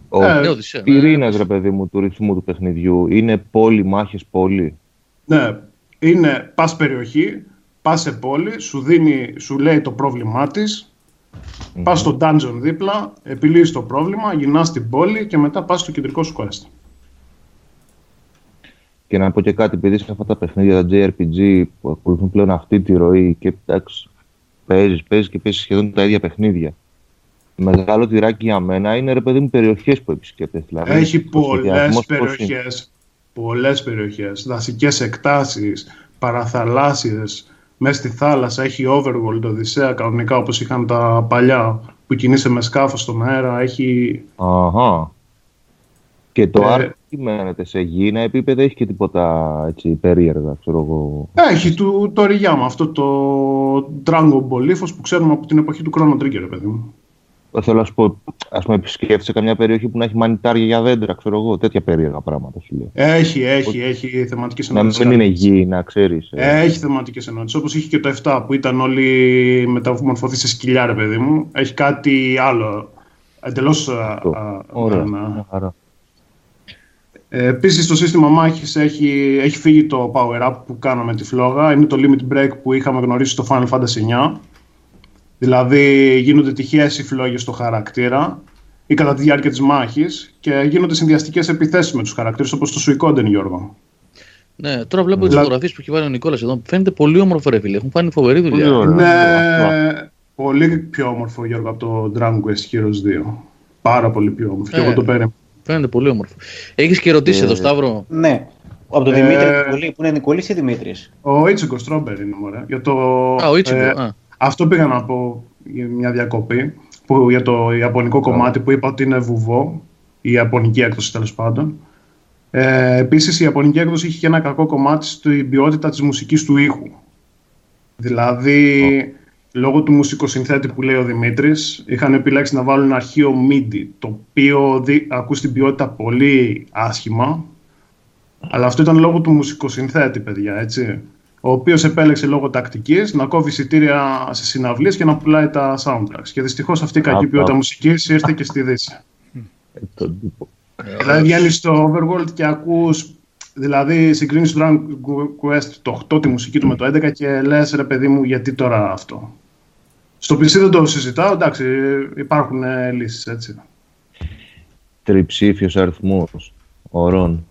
Ο ε, ναι. πυρήνας, ρε παιδί μου, του ρυθμού του παιχνιδιού είναι πόλη, μάχες, πόλη. Ναι, είναι πας περιοχή, πας σε πόλη, σου, δίνει, σου λέει το πρόβλημά της, mm-hmm. πας στο dungeon δίπλα, επιλύεις το πρόβλημα, γυρνάς στην πόλη και μετά πας στο κεντρικό σου quest. Και να πω και κάτι, επειδή σε αυτά τα παιχνίδια, τα JRPG που ακολουθούν πλέον αυτή τη ροή και εντάξει, παίζεις, παίζεις και παίζεις σχεδόν τα ίδια παιχνίδια μεγάλο τυράκι για μένα είναι ρε παιδί μου περιοχές που επισκέπτεσαι. Δηλαδή, Έχει πολλές περιοχές. Πολλές περιοχές. Δασικές εκτάσεις, παραθαλάσσιες. Μέσα στη θάλασσα έχει overworld, οδυσσέα κανονικά όπως είχαν τα παλιά που κινείσαι με σκάφος στον αέρα. Έχει. Αχα. Και το ε, τι μένετε σε γήινα επίπεδα, έχει και τίποτα έτσι, περίεργα, ξέρω εγώ. Έχει το, το Ριγιάμα, αυτό το Dragon Ball που ξέρουμε από την εποχή του Chrono Trigger, παιδί μου θέλω να σου πω, ας πούμε, επισκέφτεσαι καμιά περιοχή που να έχει μανιτάρια για δέντρα, ξέρω εγώ, τέτοια περίεργα πράγματα σου λέω. Έχει, έχει, έχει θεματικές ενότητε. Να μην είναι γη, να ξέρεις. Ε. Έχει θεματικές ενότητες. Όπως είχε και το 7 που ήταν όλοι μεταμορφωθείς σε σκυλιά, ρε παιδί μου. Έχει κάτι άλλο. Εντελώς. Ωραία. Ε, Επίσης, το σύστημα μάχης έχει, έχει φύγει το power up που κάναμε τη φλόγα. Είναι το limit break που είχαμε γνωρίσει στο Final Fantasy 9. Δηλαδή γίνονται τυχαίε οι φλόγε στο χαρακτήρα ή κατά τη διάρκεια της μάχης και γίνονται συνδυαστικές επιθέσεις με τους χαρακτήρες όπως το Σουικόντεν, Γιώργο. Ναι, τώρα βλέπω τις φωτογραφίες που έχει βάλει ο Νικόλας εδώ. Φαίνεται πολύ όμορφο, ρε φίλε. Έχουν κάνει φοβερή δουλειά. Ναι, πολύ πιο όμορφο, Γιώργο, από το Dragon Quest Heroes 2. Πάρα πολύ πιο όμορφο. Και εγώ το πέρα. Φαίνεται πολύ όμορφο. Έχεις και ερωτήσεις ε, εδώ, Σταύρο; Ναι. Από τον ε, Δημήτρη Νικολή, που είναι Νικολής ή Δημήτρης; Ο Ιτσικο Στρόμπερ είναι μωρέ. Για το, Α, ο Ιτσικο. Ε, αυτό πήγα να πω για μια διακοπή που, για το ιαπωνικό κομμάτι που είπα ότι είναι βουβό, η ιαπωνική έκδοση τέλος πάντων. Ε, Επίσης, η ιαπωνική έκδοση είχε και ένα κακό κομμάτι στην ποιότητα της μουσικής του ήχου. Δηλαδή, λόγω του μουσικοσυνθέτη που λέει ο Δημήτρης, είχαν επιλέξει να βάλουν ένα αρχείο MIDI, το οποίο δι... ακούς την ποιότητα πολύ άσχημα, αλλά αυτό ήταν λόγω του μουσικοσυνθέτη, παιδιά, έτσι. Ο οποίος επέλεξε λόγω τακτικής να κόβει εισιτήρια σε συναυλίες και να πουλάει τα soundtracks. Και δυστυχώς αυτή η κακή ποιότητα μουσικής ήρθε και στη Δύση. Ε, δηλαδή βγαίνει στο Overworld και ακούς Δηλαδή, συγκρίνεις το Dragon Quest το 8 τη μουσική του με το 11 και λες, ρε παιδί μου, γιατί τώρα αυτό. Στο PC δεν το συζητάω, εντάξει, υπάρχουν ε, λύσεις έτσι. Τριψήφιος αριθμός ωρών.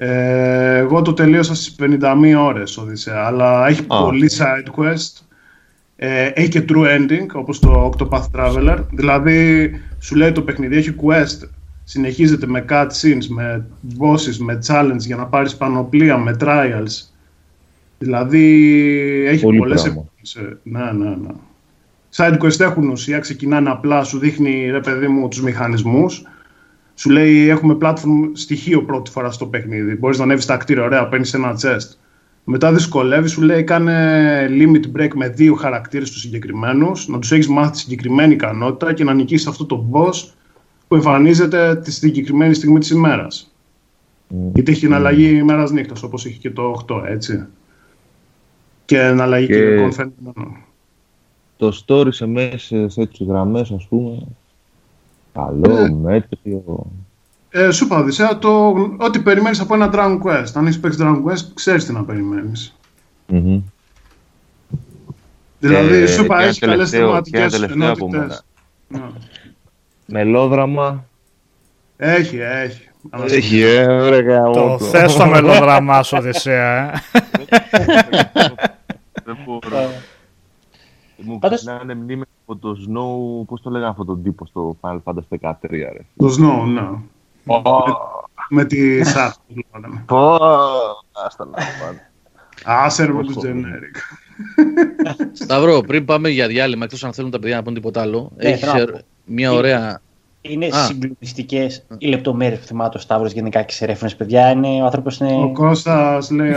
Ε, εγώ το τελείωσα στις 51 ώρες Οδυσσέα, αλλά έχει πολύ side quest. Ε, έχει και true ending, όπως το Octopath Traveler. Δηλαδή, σου λέει το παιχνίδι έχει quest συνεχίζεται με cutscenes, με bosses, με challenge για να πάρεις πανοπλία, με trials. Δηλαδή έχει Πολύ πολλές εποχές. Ναι, ναι, ναι. Side quest έχουν ουσία, ξεκινάνε απλά, σου δείχνει ρε παιδί μου τους μηχανισμούς. Σου λέει έχουμε platform στοιχείο πρώτη φορά στο παιχνίδι. Μπορείς να ανέβεις τα κτίρια, ωραία, παίρνεις ένα chest. Μετά δυσκολεύει, σου λέει κάνε limit break με δύο χαρακτήρες τους συγκεκριμένους, να τους έχεις μάθει τη συγκεκριμένη ικανότητα και να νικήσεις αυτό το boss που εμφανίζεται τη συγκεκριμένη στιγμή της ημέρας. Mm. Είτε έχει εναλλαγή mm. ημέρας νύχτας, όπως έχει και το 8, έτσι. Και εναλλαγή και, και φαινόμενο. Το story σε μέσα σε έτσι γραμμές, ας πούμε, καλό, ε, μέτριο... Ε, σου είπα, Οδυσσέα, το, ό,τι περιμένεις από ένα Dragon Quest. Αν έχεις παίξει Dragon Quest, ξέρεις τι να περιμένεις. Mm-hmm. Δηλαδή, ε, σου είπα, έχεις καλές θεματικές ενότητες. Μελόδραμα. Έχει, έχει. Έχει, ε, ωραία. Το θες το μελόδραμά σου, Οδυσσέα, ε; Δεν μπορώ. Μου είναι μνήμα από το Snow, πώς το λέγανε αυτόν τον τύπο στο Final Fantasy 13, ρε. Το Snow, ναι. Με τη Σάρ. Πω, άστα να πάνε. Άσερ μου generic. Σταυρό, πριν πάμε για διάλειμμα, εκτός αν θέλουν τα παιδιά να πούν τίποτα άλλο, ε, έχεις μια ωραία. Είναι συγκλονιστικές οι λεπτομέρειες που θυμάται ο Σταύρος γενικά και σε ρέφερε, παιδιά. Είναι, ο άνθρωπος είναι. Ο Κώστας λέει: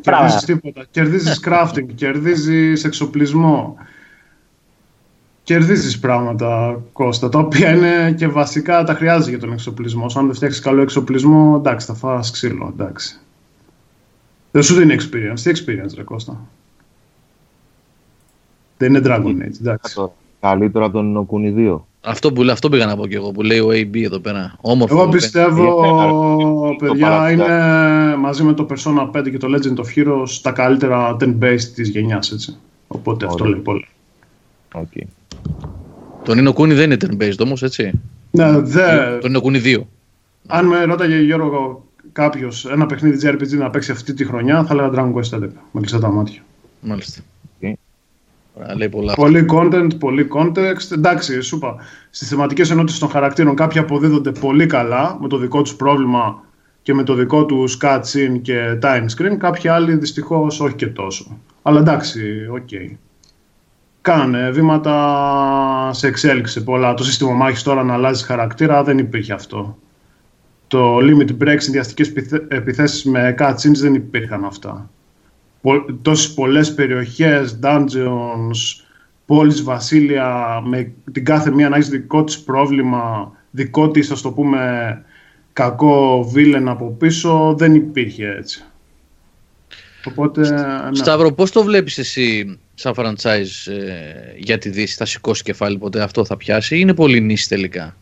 Κερδίζεις τίποτα. Κερδίζεις crafting, κερδίζεις εξοπλισμό. Κερδίζεις πράγματα, Κώστα, τα οποία είναι και βασικά τα χρειάζεται για τον εξοπλισμό. Αν δεν φτιάξεις καλό εξοπλισμό, εντάξει, θα φας ξύλο, εντάξει. Δεν σου δίνει experience. Τι experience, ρε Κώστα; Δεν είναι Dragon Age, εντάξει. Καλύτερο από τον Οκούνι 2. Αυτό, που, αυτό πήγα να πω και εγώ που λέει ο AB εδώ πέρα. Όμορφο. Εγώ πιστεύω, παιδιά, είναι μαζί με το Persona 5 και το Legend of Heroes τα καλύτερα 10-based της γενιάς, έτσι. Οπότε αυτό λέει πολύ. Okay. Το Nino Kuni δεν είναι 10-based όμως, έτσι. Ναι, δε... Το Nino Kuni 2. Αν με ρώταγε Γιώργο κάποιος ένα παιχνίδι JRPG να παίξει αυτή τη χρονιά, θα λέγα Dragon Quest 11. Με κλειστά τα μάτια. Μάλιστα. Λέει πολλά. Πολύ content, πολύ context. Εντάξει, σου είπα. Στις θεματικές ενότητες των χαρακτήρων κάποιοι αποδίδονται πολύ καλά με το δικό τους πρόβλημα και με το δικό τους cutscene και time screen. Κάποιοι άλλοι δυστυχώς όχι και τόσο. Αλλά εντάξει, OK. Okay. Κάνε βήματα σε εξέλιξη πολλά. Το σύστημα μάχης τώρα να αλλάζει χαρακτήρα δεν υπήρχε αυτό. Το limit break, συνδυαστικές επιθέσεις με cutscenes δεν υπήρχαν αυτά τόσες πολλές περιοχές, dungeons, πόλεις, βασίλεια, με την κάθε μία να έχεις δικό της πρόβλημα, δικό της, ας το πούμε, κακό βίλεν από πίσω, δεν υπήρχε έτσι. Οπότε, ναι. Σταύρο, πώς το βλέπεις εσύ σαν franchise ε, για τη Δύση, θα σηκώσει κεφάλι ποτέ αυτό θα πιάσει ή είναι πολύ νύση τελικά;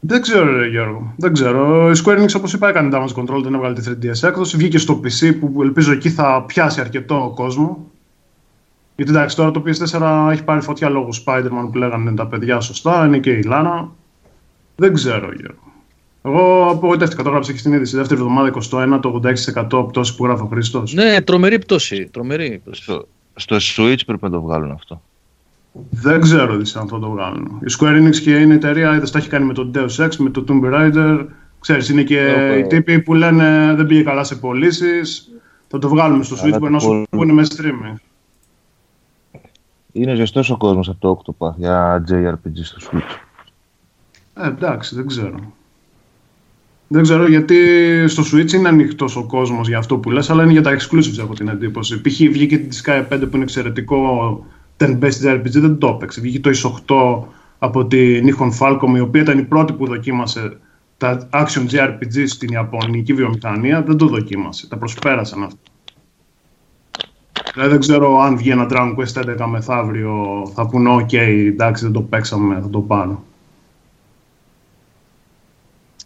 Δεν ξέρω, ρε, Γιώργο. Δεν ξέρω. Η Square Enix, όπως είπα, έκανε damage control, δεν έβγαλε τη 3DS έκδοση. Βγήκε στο PC που ελπίζω εκεί θα πιάσει αρκετό κόσμο. Γιατί εντάξει, τώρα το PS4 έχει πάρει φωτιά λόγω Spider-Man που λέγανε τα παιδιά σωστά. Είναι και η Λάνα. Δεν ξέρω, Γιώργο. Εγώ απογοητεύτηκα. Το έγραψα και στην είδηση. Δεύτερη εβδομάδα 21, το 86% πτώση που γράφει ο Χρήστος. Ναι, τρομερή πτώση. Τρομερή πτώση. Στο, στο Switch πρέπει να το βγάλουν αυτό. Δεν ξέρω τι αν θα το βγάλουν. Η Square Enix και είναι εταιρεία, είδες, τα έχει κάνει με το Deus Ex, με το Tomb Raider. Ξέρεις, είναι και οι τύποι που λένε δεν πήγε καλά σε πωλήσεις. Θα το βγάλουμε στο Switch, μπορεί να σου πούνε με streaming. Είναι ζεστός ο κόσμος από το Octopath για JRPG στο Switch. Ε, εντάξει, δεν ξέρω. Δεν ξέρω γιατί στο Switch είναι ανοιχτός ο κόσμος για αυτό που λες, αλλά είναι για τα exclusives από την εντύπωση. Π.χ. βγήκε τη Sky 5 που είναι εξαιρετικό turn-based RPG δεν το έπαιξε. Βγήκε το εις 8 από την Nihon Falcom, η οποία ήταν η πρώτη που δοκίμασε τα action JRPG στην Ιαπωνική βιομηχανία, δεν το δοκίμασε. Τα προσπέρασαν αυτά. Δηλαδή δεν ξέρω αν βγει ένα Dragon Quest 11 μεθαύριο, θα πούνε ok, εντάξει δεν το παίξαμε, θα το πάρω.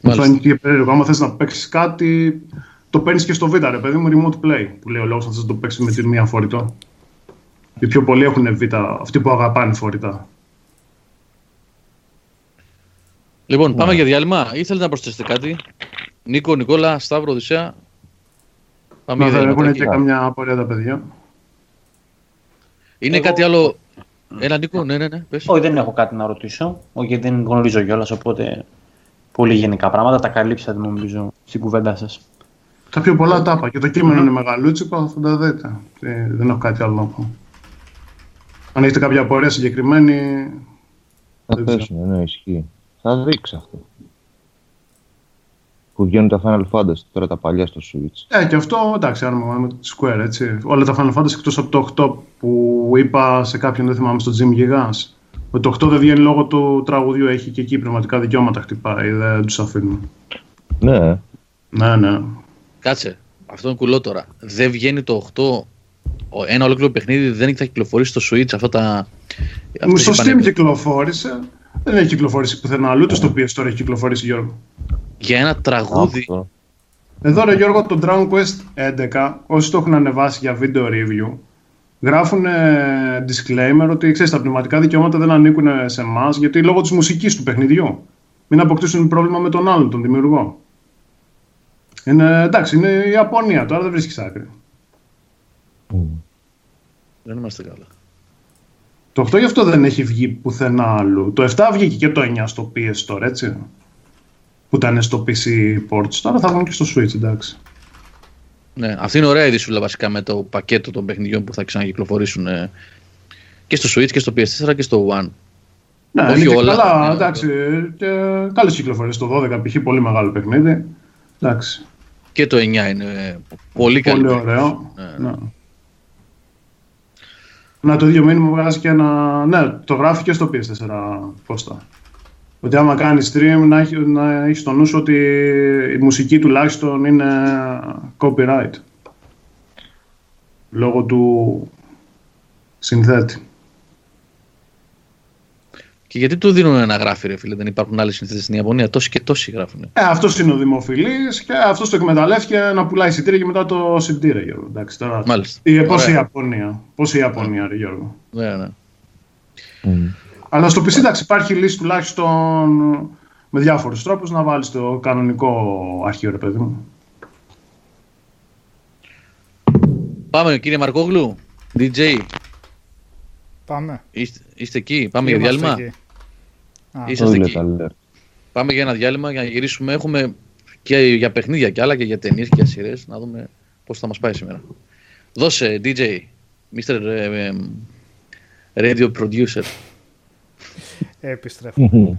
Αυτό είναι και περίεργο. Άμα θες να παίξεις κάτι, το παίρνεις και στο Vita, ρε παιδί μου, remote play. Που λέει ο λόγος να θες να το παίξεις με την μία φορητό. Οι πιο πολλοί έχουν Vita, αυτοί που αγαπάνε φορητά. Λοιπόν, πάμε για διάλειμμα. Ή θέλετε να προσθέσετε κάτι; Νίκο, Νικόλα, Σταύρο, Οδυσσέα. Πάμε για διάλειμμα. Έχουν και καμιά απορία τα παιδιά. Είναι κάτι άλλο. Ένα Νίκο, ναι, ναι, ναι. Πες. Όχι, δεν έχω κάτι να ρωτήσω. Όχι, γιατί δεν γνωρίζω κιόλας, οπότε πολύ γενικά πράγματα. Τα καλύψατε νομίζω στην κουβέντα σας. Τα πιο πολλά τα είπα. Και το κείμενο είναι μεγαλούτσικο, θα τα δείτε. δεν έχω κάτι άλλο να πω. Αν έχετε κάποια απορία συγκεκριμένη. Θα πέσουν, ναι, ισχύει. Θα δείξει αυτό. Που βγαίνουν τα Final Fantasy τώρα τα παλιά στο Switch. Ε, και αυτό εντάξει, άμα με το Square έτσι. Όλα τα Final Fantasy εκτός από το 8 που είπα σε κάποιον, δεν θυμάμαι, στο Jim Gigas. Ότι το 8 δεν βγαίνει λόγω του τραγουδιού, έχει και εκεί πνευματικά δικαιώματα χτυπάει, δεν τους αφήνουν. Ναι. Ναι, ναι. Κάτσε. Αυτό είναι κουλό τώρα. Δεν βγαίνει το 8 ένα ολόκληρο παιχνίδι δεν έχει κυκλοφορήσει στο Switch αυτά τα. Μου στο Steam κυκλοφόρησε. Δεν έχει κυκλοφορήσει πουθενά αλλού, το PS τώρα έχει κυκλοφορήσει Γιώργο. Για ένα τραγούδι. Εδώ ρε Γιώργο το Dragon Quest 11, όσοι το έχουν ανεβάσει για video review, γράφουν disclaimer ότι ξέρεις, τα πνευματικά δικαιώματα δεν ανήκουν σε εμάς γιατί λόγω της μουσικής του παιχνιδιού. Μην αποκτήσουν πρόβλημα με τον άλλον, τον δημιουργό. Είναι, εντάξει, είναι η Ιαπωνία, τώρα δεν βρίσκεις άκρη. Δεν είμαστε καλά. Το 8 γι' αυτό δεν έχει βγει πουθενά άλλου. Το 7 βγήκε και το 9 στο PS Store, έτσι. Που ήταν στο PC ports. Τώρα θα βγουν και στο Switch, εντάξει. Ναι, αυτή είναι ωραία η δυσούλα βασικά με το πακέτο των παιχνιδιών που θα ξανακυκλοφορήσουν ε, και στο Switch και στο PS4 και στο One. Ναι, Όχι είναι όλα. Καλά, ναι, εντάξει. Και καλές κυκλοφορίες. Το 12 π.χ. πολύ μεγάλο παιχνίδι. Εντάξει. Και το 9 είναι πολύ καλό. Πολύ ωραίο. Ναι. ναι. Να το ίδιο μήνυμα βγάζει και ένα. Ναι, το γράφει και στο PS4 Κώστα. Ότι άμα κάνεις stream να έχει, να έχεις στο νου σου ότι η μουσική τουλάχιστον είναι copyright. Λόγω του συνθέτη. Και γιατί του δίνουν ένα γράφει, ρε φίλε, δεν υπάρχουν άλλοι συνθέτες στην Ιαπωνία. Τόσοι και τόσοι γράφουν. Ε, αυτός είναι ο δημοφιλής και αυτός το εκμεταλλεύτηκε να πουλάει εισιτήρια και μετά το εισιτήρια, Γιώργο. Εντάξει, τώρα... Μάλιστα. Πώς η Ιαπωνία. Πώς η Ιαπωνία, ρε Γιώργο. Ναι, ναι. Mm. Αλλά στο PC εντάξει, υπάρχει λύση τουλάχιστον με διάφορους τρόπους να βάλεις το κανονικό αρχείο, ρε παιδί μου. Πάμε, κύριε Μαρκόγλου, DJ. Πάμε. Είστε, είστε εκεί, πάμε για διάλειμμα; Είσαστε εκεί. Πάμε για ένα διάλειμμα για να γυρίσουμε. Έχουμε και για παιχνίδια και άλλα και για ταινίες και για σειρές. Να δούμε πώς θα μας πάει σήμερα. Δώσε, DJ, Mr. Ε, radio Producer. Επιστρέφουμε.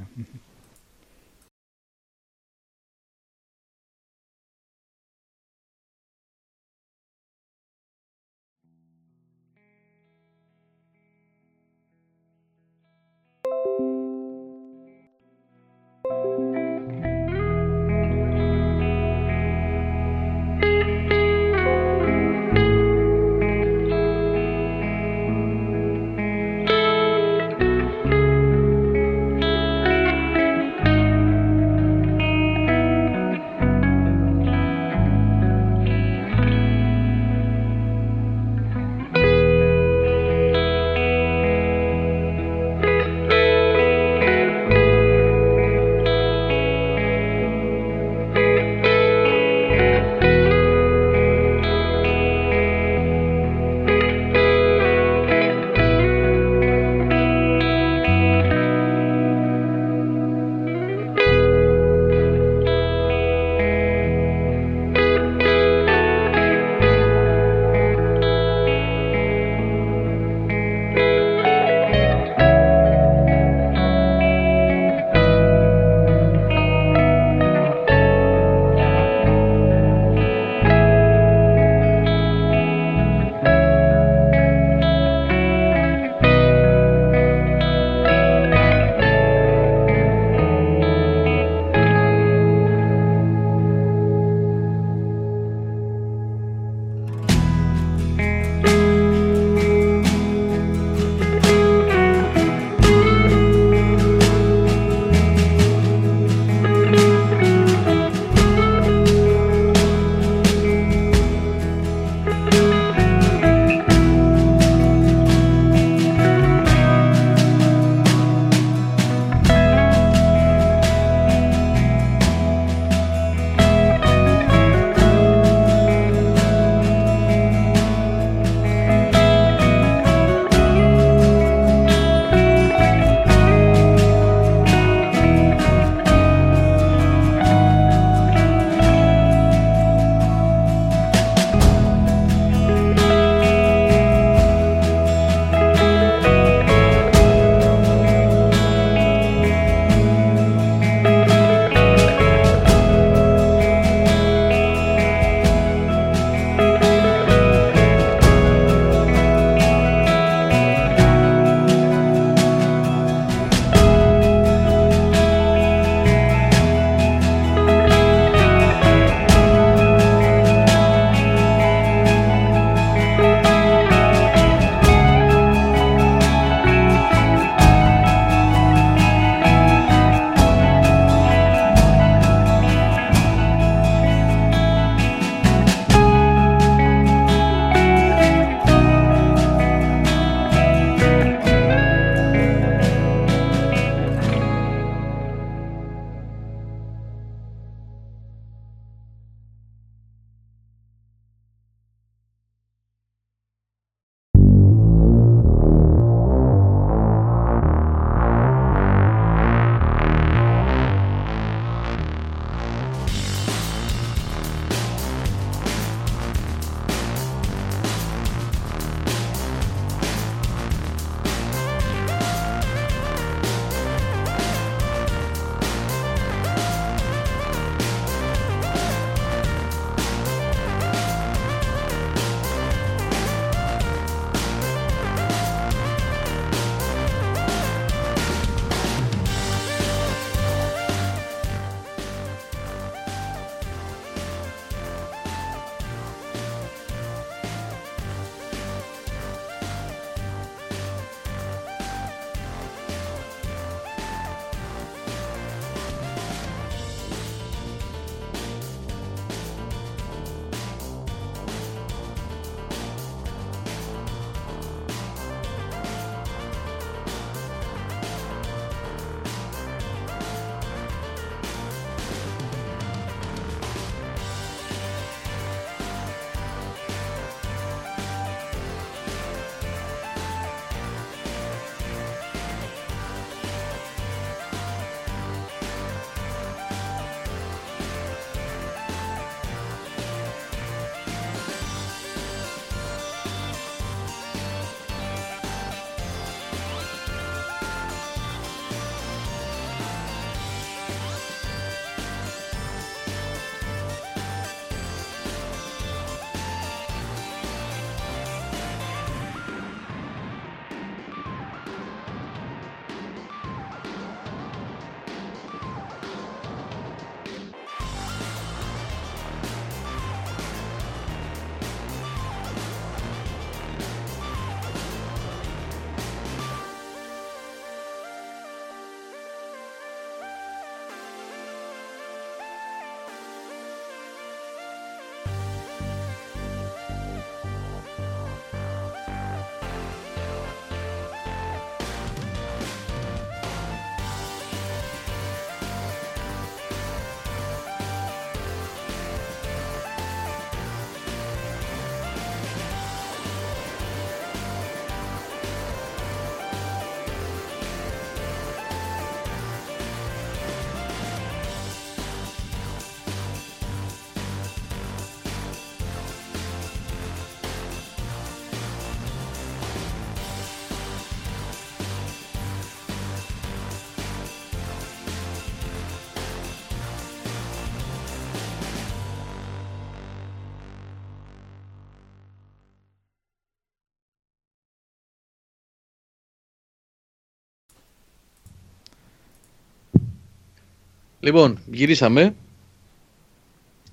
Λοιπόν, γυρίσαμε.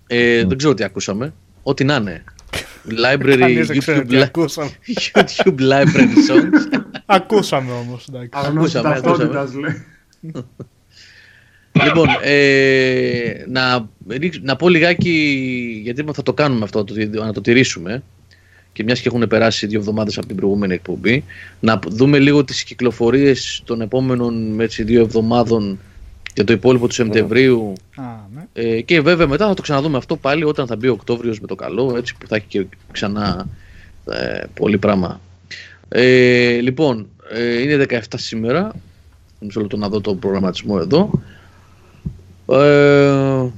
Ε, Δεν ξέρω τι ακούσαμε. Ό,τι να είναι. Library, YouTube, li- YouTube Library Songs. ακούσαμε όμως. Ακούσαμε, ακούσαμε. λοιπόν, ε, να, να πω λιγάκι, γιατί θα το κάνουμε αυτό, να το τηρήσουμε και μιας και έχουν περάσει δύο εβδομάδες από την προηγούμενη εκπομπή, να δούμε λίγο τις κυκλοφορίες των επόμενων έτσι, δύο εβδομάδων για το υπόλοιπο του Σεπτεμβρίου. ναι. ε, και βέβαια μετά θα το ξαναδούμε αυτό πάλι όταν θα μπει ο Οκτώβριος με το καλό, έτσι που θα έχει και ξανά ε, πολύ πράγμα. Ε, λοιπόν, ε, είναι 17 σήμερα. Μισό λεπτό να δω το προγραμματισμό εδώ. Ε,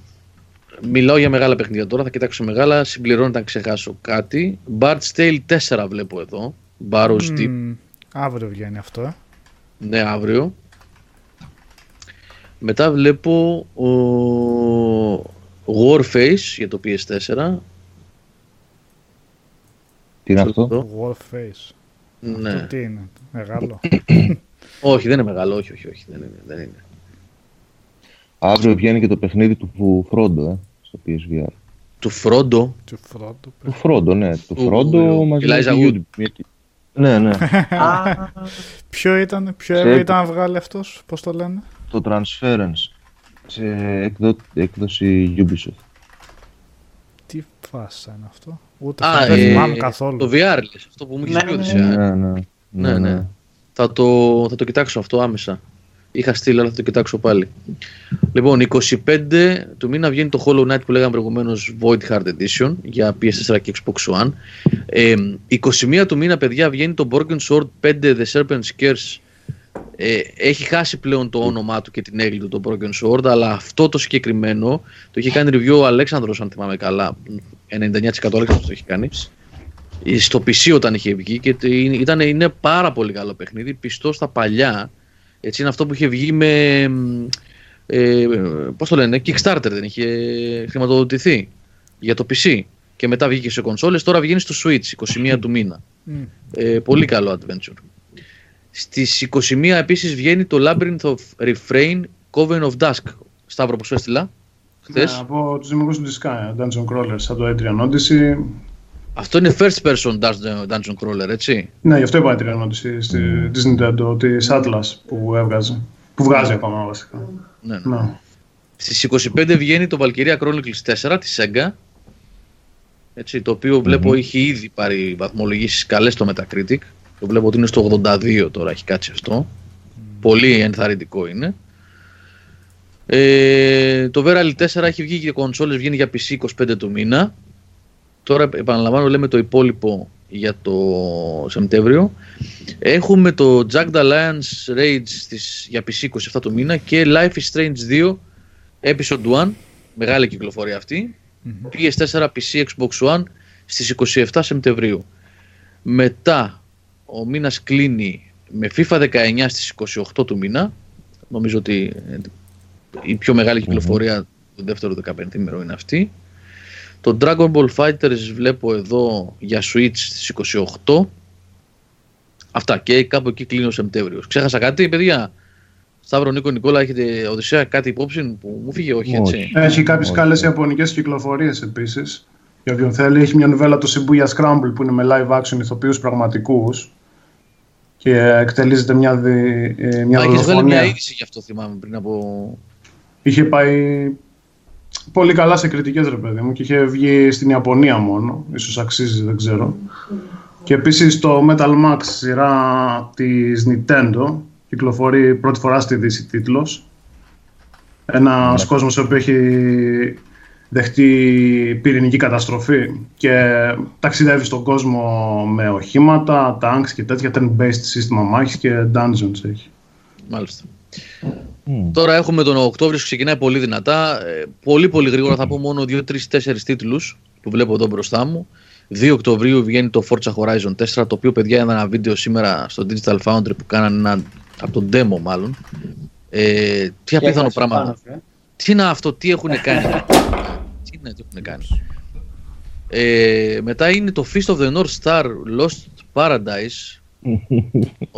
μιλάω για μεγάλα παιχνίδια τώρα, θα κοιτάξω μεγάλα. Συμπληρώνω να ξεχάσω κάτι. Bart Tale 4 βλέπω εδώ. Barrows Mm, Deep. αύριο βγαίνει αυτό. Ε. Ναι, αύριο. Μετά βλέπω ο Warface για το PS4. Τι είναι αυτό; Το- Warface. Ναι. Αυτό τι είναι, μεγάλο. όχι, δεν είναι μεγάλο, όχι, όχι, όχι δεν είναι. Δεν είναι. Αύριο βγαίνει και το παιχνίδι του Φρόντο, ε, στο PSVR. Του Φρόντο. Του Φρόντο. Του Φρόντο, ναι. Του Του- Φρόντο μαζί με Eliza το Wood. YouTube. Γιατί- Ναι, ναι. Ποιο ήταν, ποιο Σε- έργο ήταν να βγάλει αυτός, πώς το λένε; Το Transference σε εκδο... έκδοση Ubisoft. Τι φάσα είναι αυτό; Ούτε Α, δεν ε, θυμάμαι καθόλου. Το VR λες, αυτό που μου έχεις Ναι, πει ναι, Οδυσσέα. Ναι, ναι. Ναι, ναι. Θα το, θα το κοιτάξω αυτό άμεσα. Είχα στείλει, αλλά θα το κοιτάξω πάλι. Λοιπόν, 25 του μήνα βγαίνει το Hollow Knight που λέγαμε προηγουμένως Void Heart Edition για PS4 και Xbox One. Ε, 21 του μήνα, παιδιά, βγαίνει το Broken Sword 5 The Serpent Scares. Ε, έχει χάσει πλέον το όνομά του και την έγκλη του το Broken Sword, αλλά αυτό το συγκεκριμένο το είχε κάνει review ο Αλέξανδρος, αν θυμάμαι καλά. 99% Αλέξανδρος το έχει κάνει στο PC όταν είχε βγει και τε- ήταν, είναι πάρα πολύ καλό παιχνίδι, πιστό στα παλιά. Έτσι είναι αυτό που είχε βγει με. Ε, πώς το λένε, Kickstarter δεν είχε χρηματοδοτηθεί για το PC. Και μετά βγήκε σε κονσόλες, τώρα βγαίνει στο Switch 21 του μήνα. Μμ. Ε, πολύ καλό adventure. Στις 21 επίσης βγαίνει το Labyrinth of Refrain Coven of Dusk. Σταύρο, πώς σου έστειλα Ναι, χθες. από τους δημιουργούς του Disgaea, Dungeon Crawlers, σαν το Adrian Odyssey. Αυτό είναι first person dungeon, dungeon crawler, έτσι; Ναι, γι' αυτό είπα Adrian Odyssey στη, της Nintendo, της Atlas που έβγαζε. Που βγάζει ακόμα βασικά. Ναι, ναι. Ναι. Στις 25 βγαίνει το Valkyria Chronicles 4 της Sega. Έτσι, το οποίο βλέπω έχει ήδη πάρει βαθμολογήσεις καλές στο Metacritic. Το βλέπω ότι είναι στο 82 τώρα, έχει κάτσει αυτό. Πολύ ενθαρρυντικό είναι. Ε, το Verali 4 έχει βγει και κονσόλες, βγαίνει για PC 25 του μήνα. Τώρα επαναλαμβάνω λέμε το υπόλοιπο για το Σεπτέμβριο. Έχουμε το Jagged Alliance Rage στις, για PC 27 του μήνα και Life is Strange 2 Episode 1, μεγάλη κυκλοφορία αυτή, PS4, PC, Xbox One στις 27 Σεπτεμβρίου. Μετά ο μήνας κλείνει με FIFA 19 στις 28 του μήνα. Νομίζω ότι ε, η πιο μεγάλη κυκλοφορία του δεύτερου 15 ημερό είναι αυτή. Το Dragon Ball Fighters βλέπω εδώ για Switch στις 28. Αυτά και κάπου εκεί κλείνει ο Σεπτέμβριος. Ξέχασα κάτι, παιδιά; Σταύρο Νίκο Νικόλα, έχετε Οδυσσέα κάτι υπόψη που μου φύγε, όχι έτσι; Όχι. Έχει κάποιες Όχι. καλές ιαπωνικές κυκλοφορίες επίσης. Για όποιον θέλει, έχει μια νουβέλα το Shibuya Scramble που είναι με live action ηθοποιούς πραγματικούς και εκτελίζεται μια, δι, ε, μια Α, έχεις βγάλει δολοφονία. μια είδηση γι' αυτό θυμάμαι πριν από... Είχε πάει πολύ καλά σε κριτικές ρε παιδί μου και είχε βγει στην Ιαπωνία μόνο. Ίσως αξίζει, δεν ξέρω. Και επίσης το Metal Max σειρά της Nintendo κυκλοφορεί πρώτη φορά στη Δύση τίτλος. Ένας κόσμος ο οποίος έχει δεχτεί πυρηνική καταστροφή και ταξιδεύει στον κόσμο με οχήματα, tanks και τέτοια turn-based σύστημα μάχης και dungeons έχει. Μάλιστα. Μμ. Τώρα έχουμε τον Οκτώβριο που ξεκινάει πολύ δυνατά. Ε, πολύ πολύ γρήγορα θα πω μόνο 2-3-4 τίτλους που βλέπω εδώ μπροστά μου. 2 Οκτωβρίου βγαίνει το Forza Horizon 4, το οποίο παιδιά είδα ένα βίντεο σήμερα στο Digital Foundry που κάνανε ένα, από τον demo μάλλον. Ε, τι απίθανο πράγμα. Τι είναι αυτό, τι έχουν κάνει; Τι είναι, τι έχουν κάνει. Ε, μετά είναι το Feast of the North Star Lost Paradise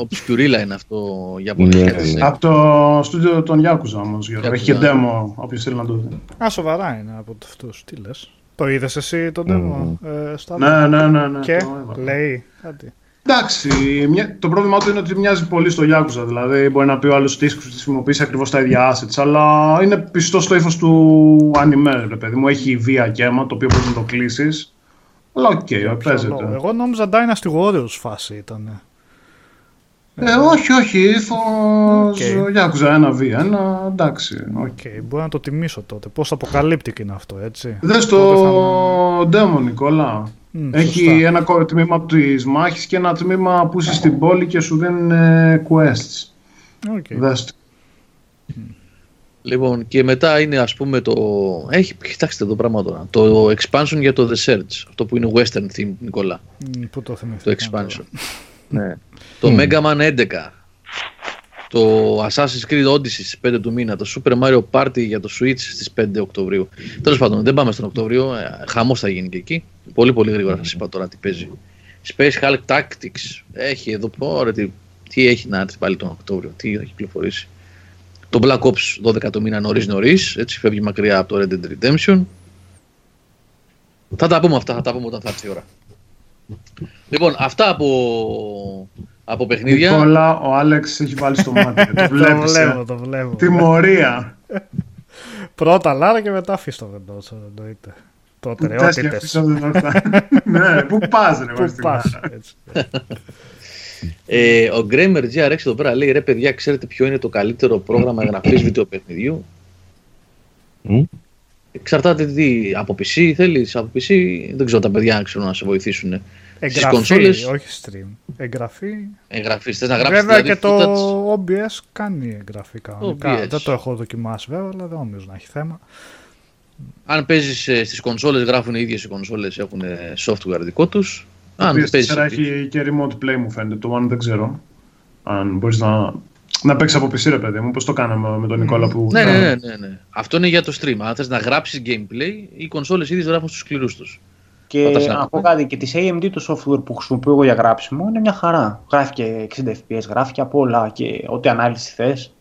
Obscurilla είναι αυτό για πολύ Ναι, χέρι. ναι. Από το στούντιο των Yakuza όμως, Γιώργο. Yakuza. Έχει και demo, όποιος θέλει να το δει. Α, σοβαρά είναι από αυτούς. Τι λες. Το είδες εσύ τον demo, ε, Σταύρο; Ναι, ναι, ναι. ναι Και το έβαλα. λέει κάτι. Εντάξει, μια- το πρόβλημά του είναι ότι μοιάζει πολύ στο Yakuza. Δηλαδή, μπορεί να πει ο άλλος ότι χρησιμοποιήσει ακριβώς τα ίδια assets, αλλά είναι πιστό στο ύφος του anime, ρε παιδί μου. Έχει βία και αίμα, το οποίο μπορείς να το κλείσεις. Αλλά οκ, Ποιο παίζεται. λόγο. Εγώ νόμιζα Dynasty Warriors φάση ήταν. Ε, όχι, όχι, ύφος OK. Yakuza 1v1, εντάξει. Οκ, μπορεί να το τιμήσω τότε. Πώς αποκαλύπτει είναι αυτό, έτσι. Δες Τότε το demo, Νικόλα. Μμ, Έχει σωστά. ένα κο- τμήμα τη μάχη και ένα τμήμα που είσαι στην πόλη και σου δίνουν ε, quests. OK. Δες το. Λοιπόν, και μετά είναι ας πούμε το. Έχει, κοιτάξτε το πράγμα τώρα. Το expansion για το The Surge. Αυτό που είναι western theme, Νικόλα. Μ, Πού το θυμηθήκα. Το expansion. ναι. Το Mega Man 11. Το Assassin's Creed Odyssey στις 5 του μήνα. Το Super Mario Party για το Switch στις 5 Οκτωβρίου. Τέλος πάντων, δεν πάμε στον Οκτωβρίο. Ε, χαμός θα γίνει και εκεί. Πολύ πολύ γρήγορα σας είπα τώρα τι παίζει. Space Hulk Tactics. Έχει εδώ πω, ρε, τι, τι έχει να έρθει πάλι τον Οκτώβριο. Τι έχει κυκλοφορήσει. Το Black Ops 12 το μήνα νωρίς νωρίς. Έτσι φεύγει μακριά από το Red Dead Redemption. Θα τα πούμε αυτά, θα τα πούμε όταν θα έρθει η ώρα. Λοιπόν, αυτά από, από παιχνίδια; Νικόλα, ο Άλεξ έχει βάλει στο μάτι. το Το βλέπεις, ε. βλέπω, το βλέπω. Τιμωρία. Πρώτα Λάρα και μετά αφήστε το βεντό, εννοείται. Πού τα Προτεραιότητες. σκέφτεσαι όταν αυτά. Ναι, πού πας ρε Πού βάζει την πας, μέρα. έτσι. Ε, ο Gamer GRX εδώ πέρα λέει: Ρε παιδιά, ξέρετε ποιο είναι το καλύτερο πρόγραμμα εγγραφή βιντεοπαιχνιδιού. Μμ. Εξαρτάται τι, από PC θέλεις, από PC δεν ξέρω τα παιδιά αν ξέρουν να σε βοηθήσουν. Στις Εγγραφή, κονσόλες όχι stream. Εγγραφή. εγγραφή. Θες να γράψεις Βέβαια δηλαδή και το footage? OBS κάνει εγγραφή κανονικά. OBS. Δεν το έχω δοκιμάσει βέβαια, αλλά δεν νομίζω να έχει θέμα. Αν παίζεις στις κονσόλες, γράφουν οι ίδιες οι κονσόλες, έχουν software δικό τους. Το Αν παίζεις. PS4 έχει και remote play μου φαίνεται. Το One δεν ξέρω. Αν μπορείς να, να παίξεις από PC ρε παιδί μου, πώς το κάναμε με τον Νικόλα που... Ναι, ναι, ναι, ναι, ναι. Αυτό είναι για το stream. Αν θες να γράψεις gameplay, οι κονσόλες ήδη γράφουν στους σκληρούς τους. Και Όταν σε να πω ακούω. κάτι, και τη AMD το software που χρησιμοποιώ εγώ για γράψιμο είναι μια χαρά. Γράφει και 60 FPS, γράφει και από όλα και ό,τι ανάλυση θες.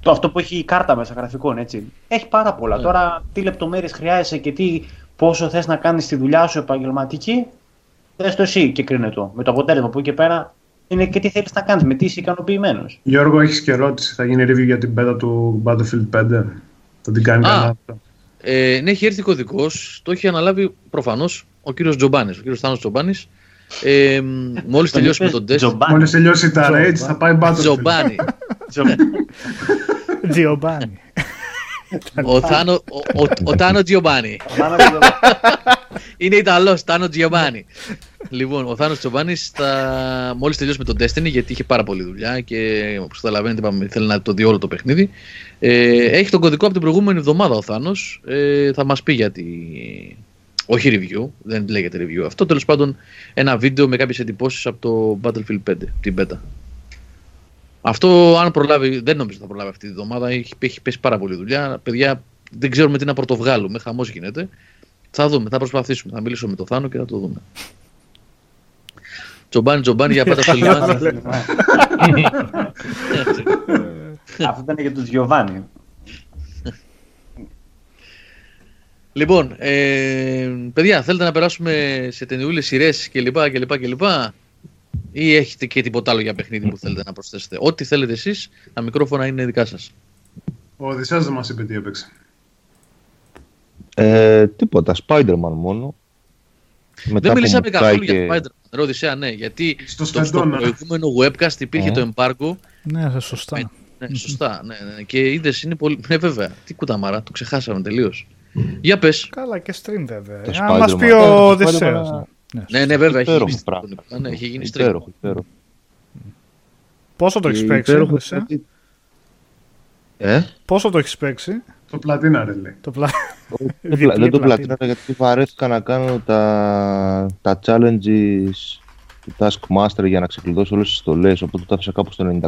Το αυτό που έχει η κάρτα μέσα γραφικών, έτσι. Έχει πάρα πολλά. Ναι. Τώρα, τι λεπτομέρειες χρειάζεσαι και τι, πόσο θες να κάνεις τη δουλειά σου επαγγελματική, δες το εσύ και κρίνε το. Με το αποτέλεσμα που εκεί πέρα είναι και τι θέλεις να κάνεις, με τι είσαι ικανοποιημένος. Γιώργο, έχεις και ερώτηση. Θα γίνει review για την beta του Battlefield 5. Θα την κάνει Α. κανένα. Ε, ναι, έχει έρθει κωδικός. Το έχει αναλάβει προφανώς ο κύριος Τζομπάνης. Ο κύριος Θάνος Τζομπάνης. Ε, Μόλις τελειώσει με τον τεστ. Τζομπάνι. Μόλις τελειώσει τα Τζο- raids θα πάει Battlefield. Τζομπάνη. Τζιομπάνι. ο, Θάνο, ο, ο, ο Τάνο Τζιομπάνη. Τζομπάνι. Είναι Ιταλός, Τάνο Τζιομπάνη. Λοιπόν, ο Θάνος Τζομπάνη θα... μόλις τελειώσει με τον Destiny, γιατί είχε πάρα πολλή δουλειά και όπως καταλαβαίνετε, είπαμε, θέλει να το δει όλο το παιχνίδι. Ε, έχει τον κωδικό από την προηγούμενη εβδομάδα ο Θάνος. Ε, θα μας πει γιατί. Όχι review, δεν λέγεται review αυτό. Τέλος πάντων, ένα βίντεο με κάποιες εντυπώσεις από το Battlefield 5, την beta. Αυτό, αν προλάβει, δεν νομίζω ότι θα προλάβει αυτή τη βδομάδα. Έχει, έχει πέσει πάρα πολύ δουλειά. Παιδιά, δεν ξέρουμε τι να πρωτοβγάλουμε. Χαμός γίνεται. Θα δούμε, θα προσπαθήσουμε. Θα μιλήσω με τον Θάνο και θα το δούμε. Τζομπάνι, τζομπάνι για πάντα στο λιμάνι. Αυτό ήταν για τον Τζιοβάνι. λοιπόν, ε, παιδιά, θέλετε να περάσουμε σε ταινιούλες σειρές κλπ. κλπ, κλπ. Ή έχετε και τίποτα άλλο για παιχνίδι που θέλετε να προσθέσετε; Ό,τι θέλετε εσείς, τα μικρόφωνα είναι δικά σας. Ο Οδυσσέας δεν μας είπε τι έπαιξε. Ε, τίποτα, Spider-Man μόνο. Μετά Δεν που μιλήσαμε μου καθόλου φάει για το Spider-Man. Ρε Οδυσσέα, ναι, γιατί Στο στο, στο Σφεντόνα. προηγούμενο webcast υπήρχε Ε. το embargo. Ναι, σωστά. Ναι, σωστά. Ναι, ναι, ναι. Και είδες είναι πολύ. Ναι, βέβαια. Τι κουταμάρα, το ξεχάσαμε τελείως. Για πες. Καλά και stream βέβαια. Το Αν μας Spider-Man. πει Ε, ο το Οδυσσέας. Spider-Man, Ναι. Ναι, ναι, βέβαια. Έχει Υπέροχο γίνει, πράγμα. ναι, έχει γίνει stream. Υπέροχο, υπέροχο. Πόσο το έχεις Και παίξει, υπέροχο Οδυσσέα; γιατί- Ε, Πόσο το έχεις παίξει; Το πλατίνα ρε λέει. Το πλα... δεν Διπλή πλα- δεν το πλατίνα. πλατήνα γιατί βαρέθηκα να κάνω τα, τα challenges του Taskmaster για να ξεκλειδώσω όλες τις στολές, οπότε το άφησα κάπου στο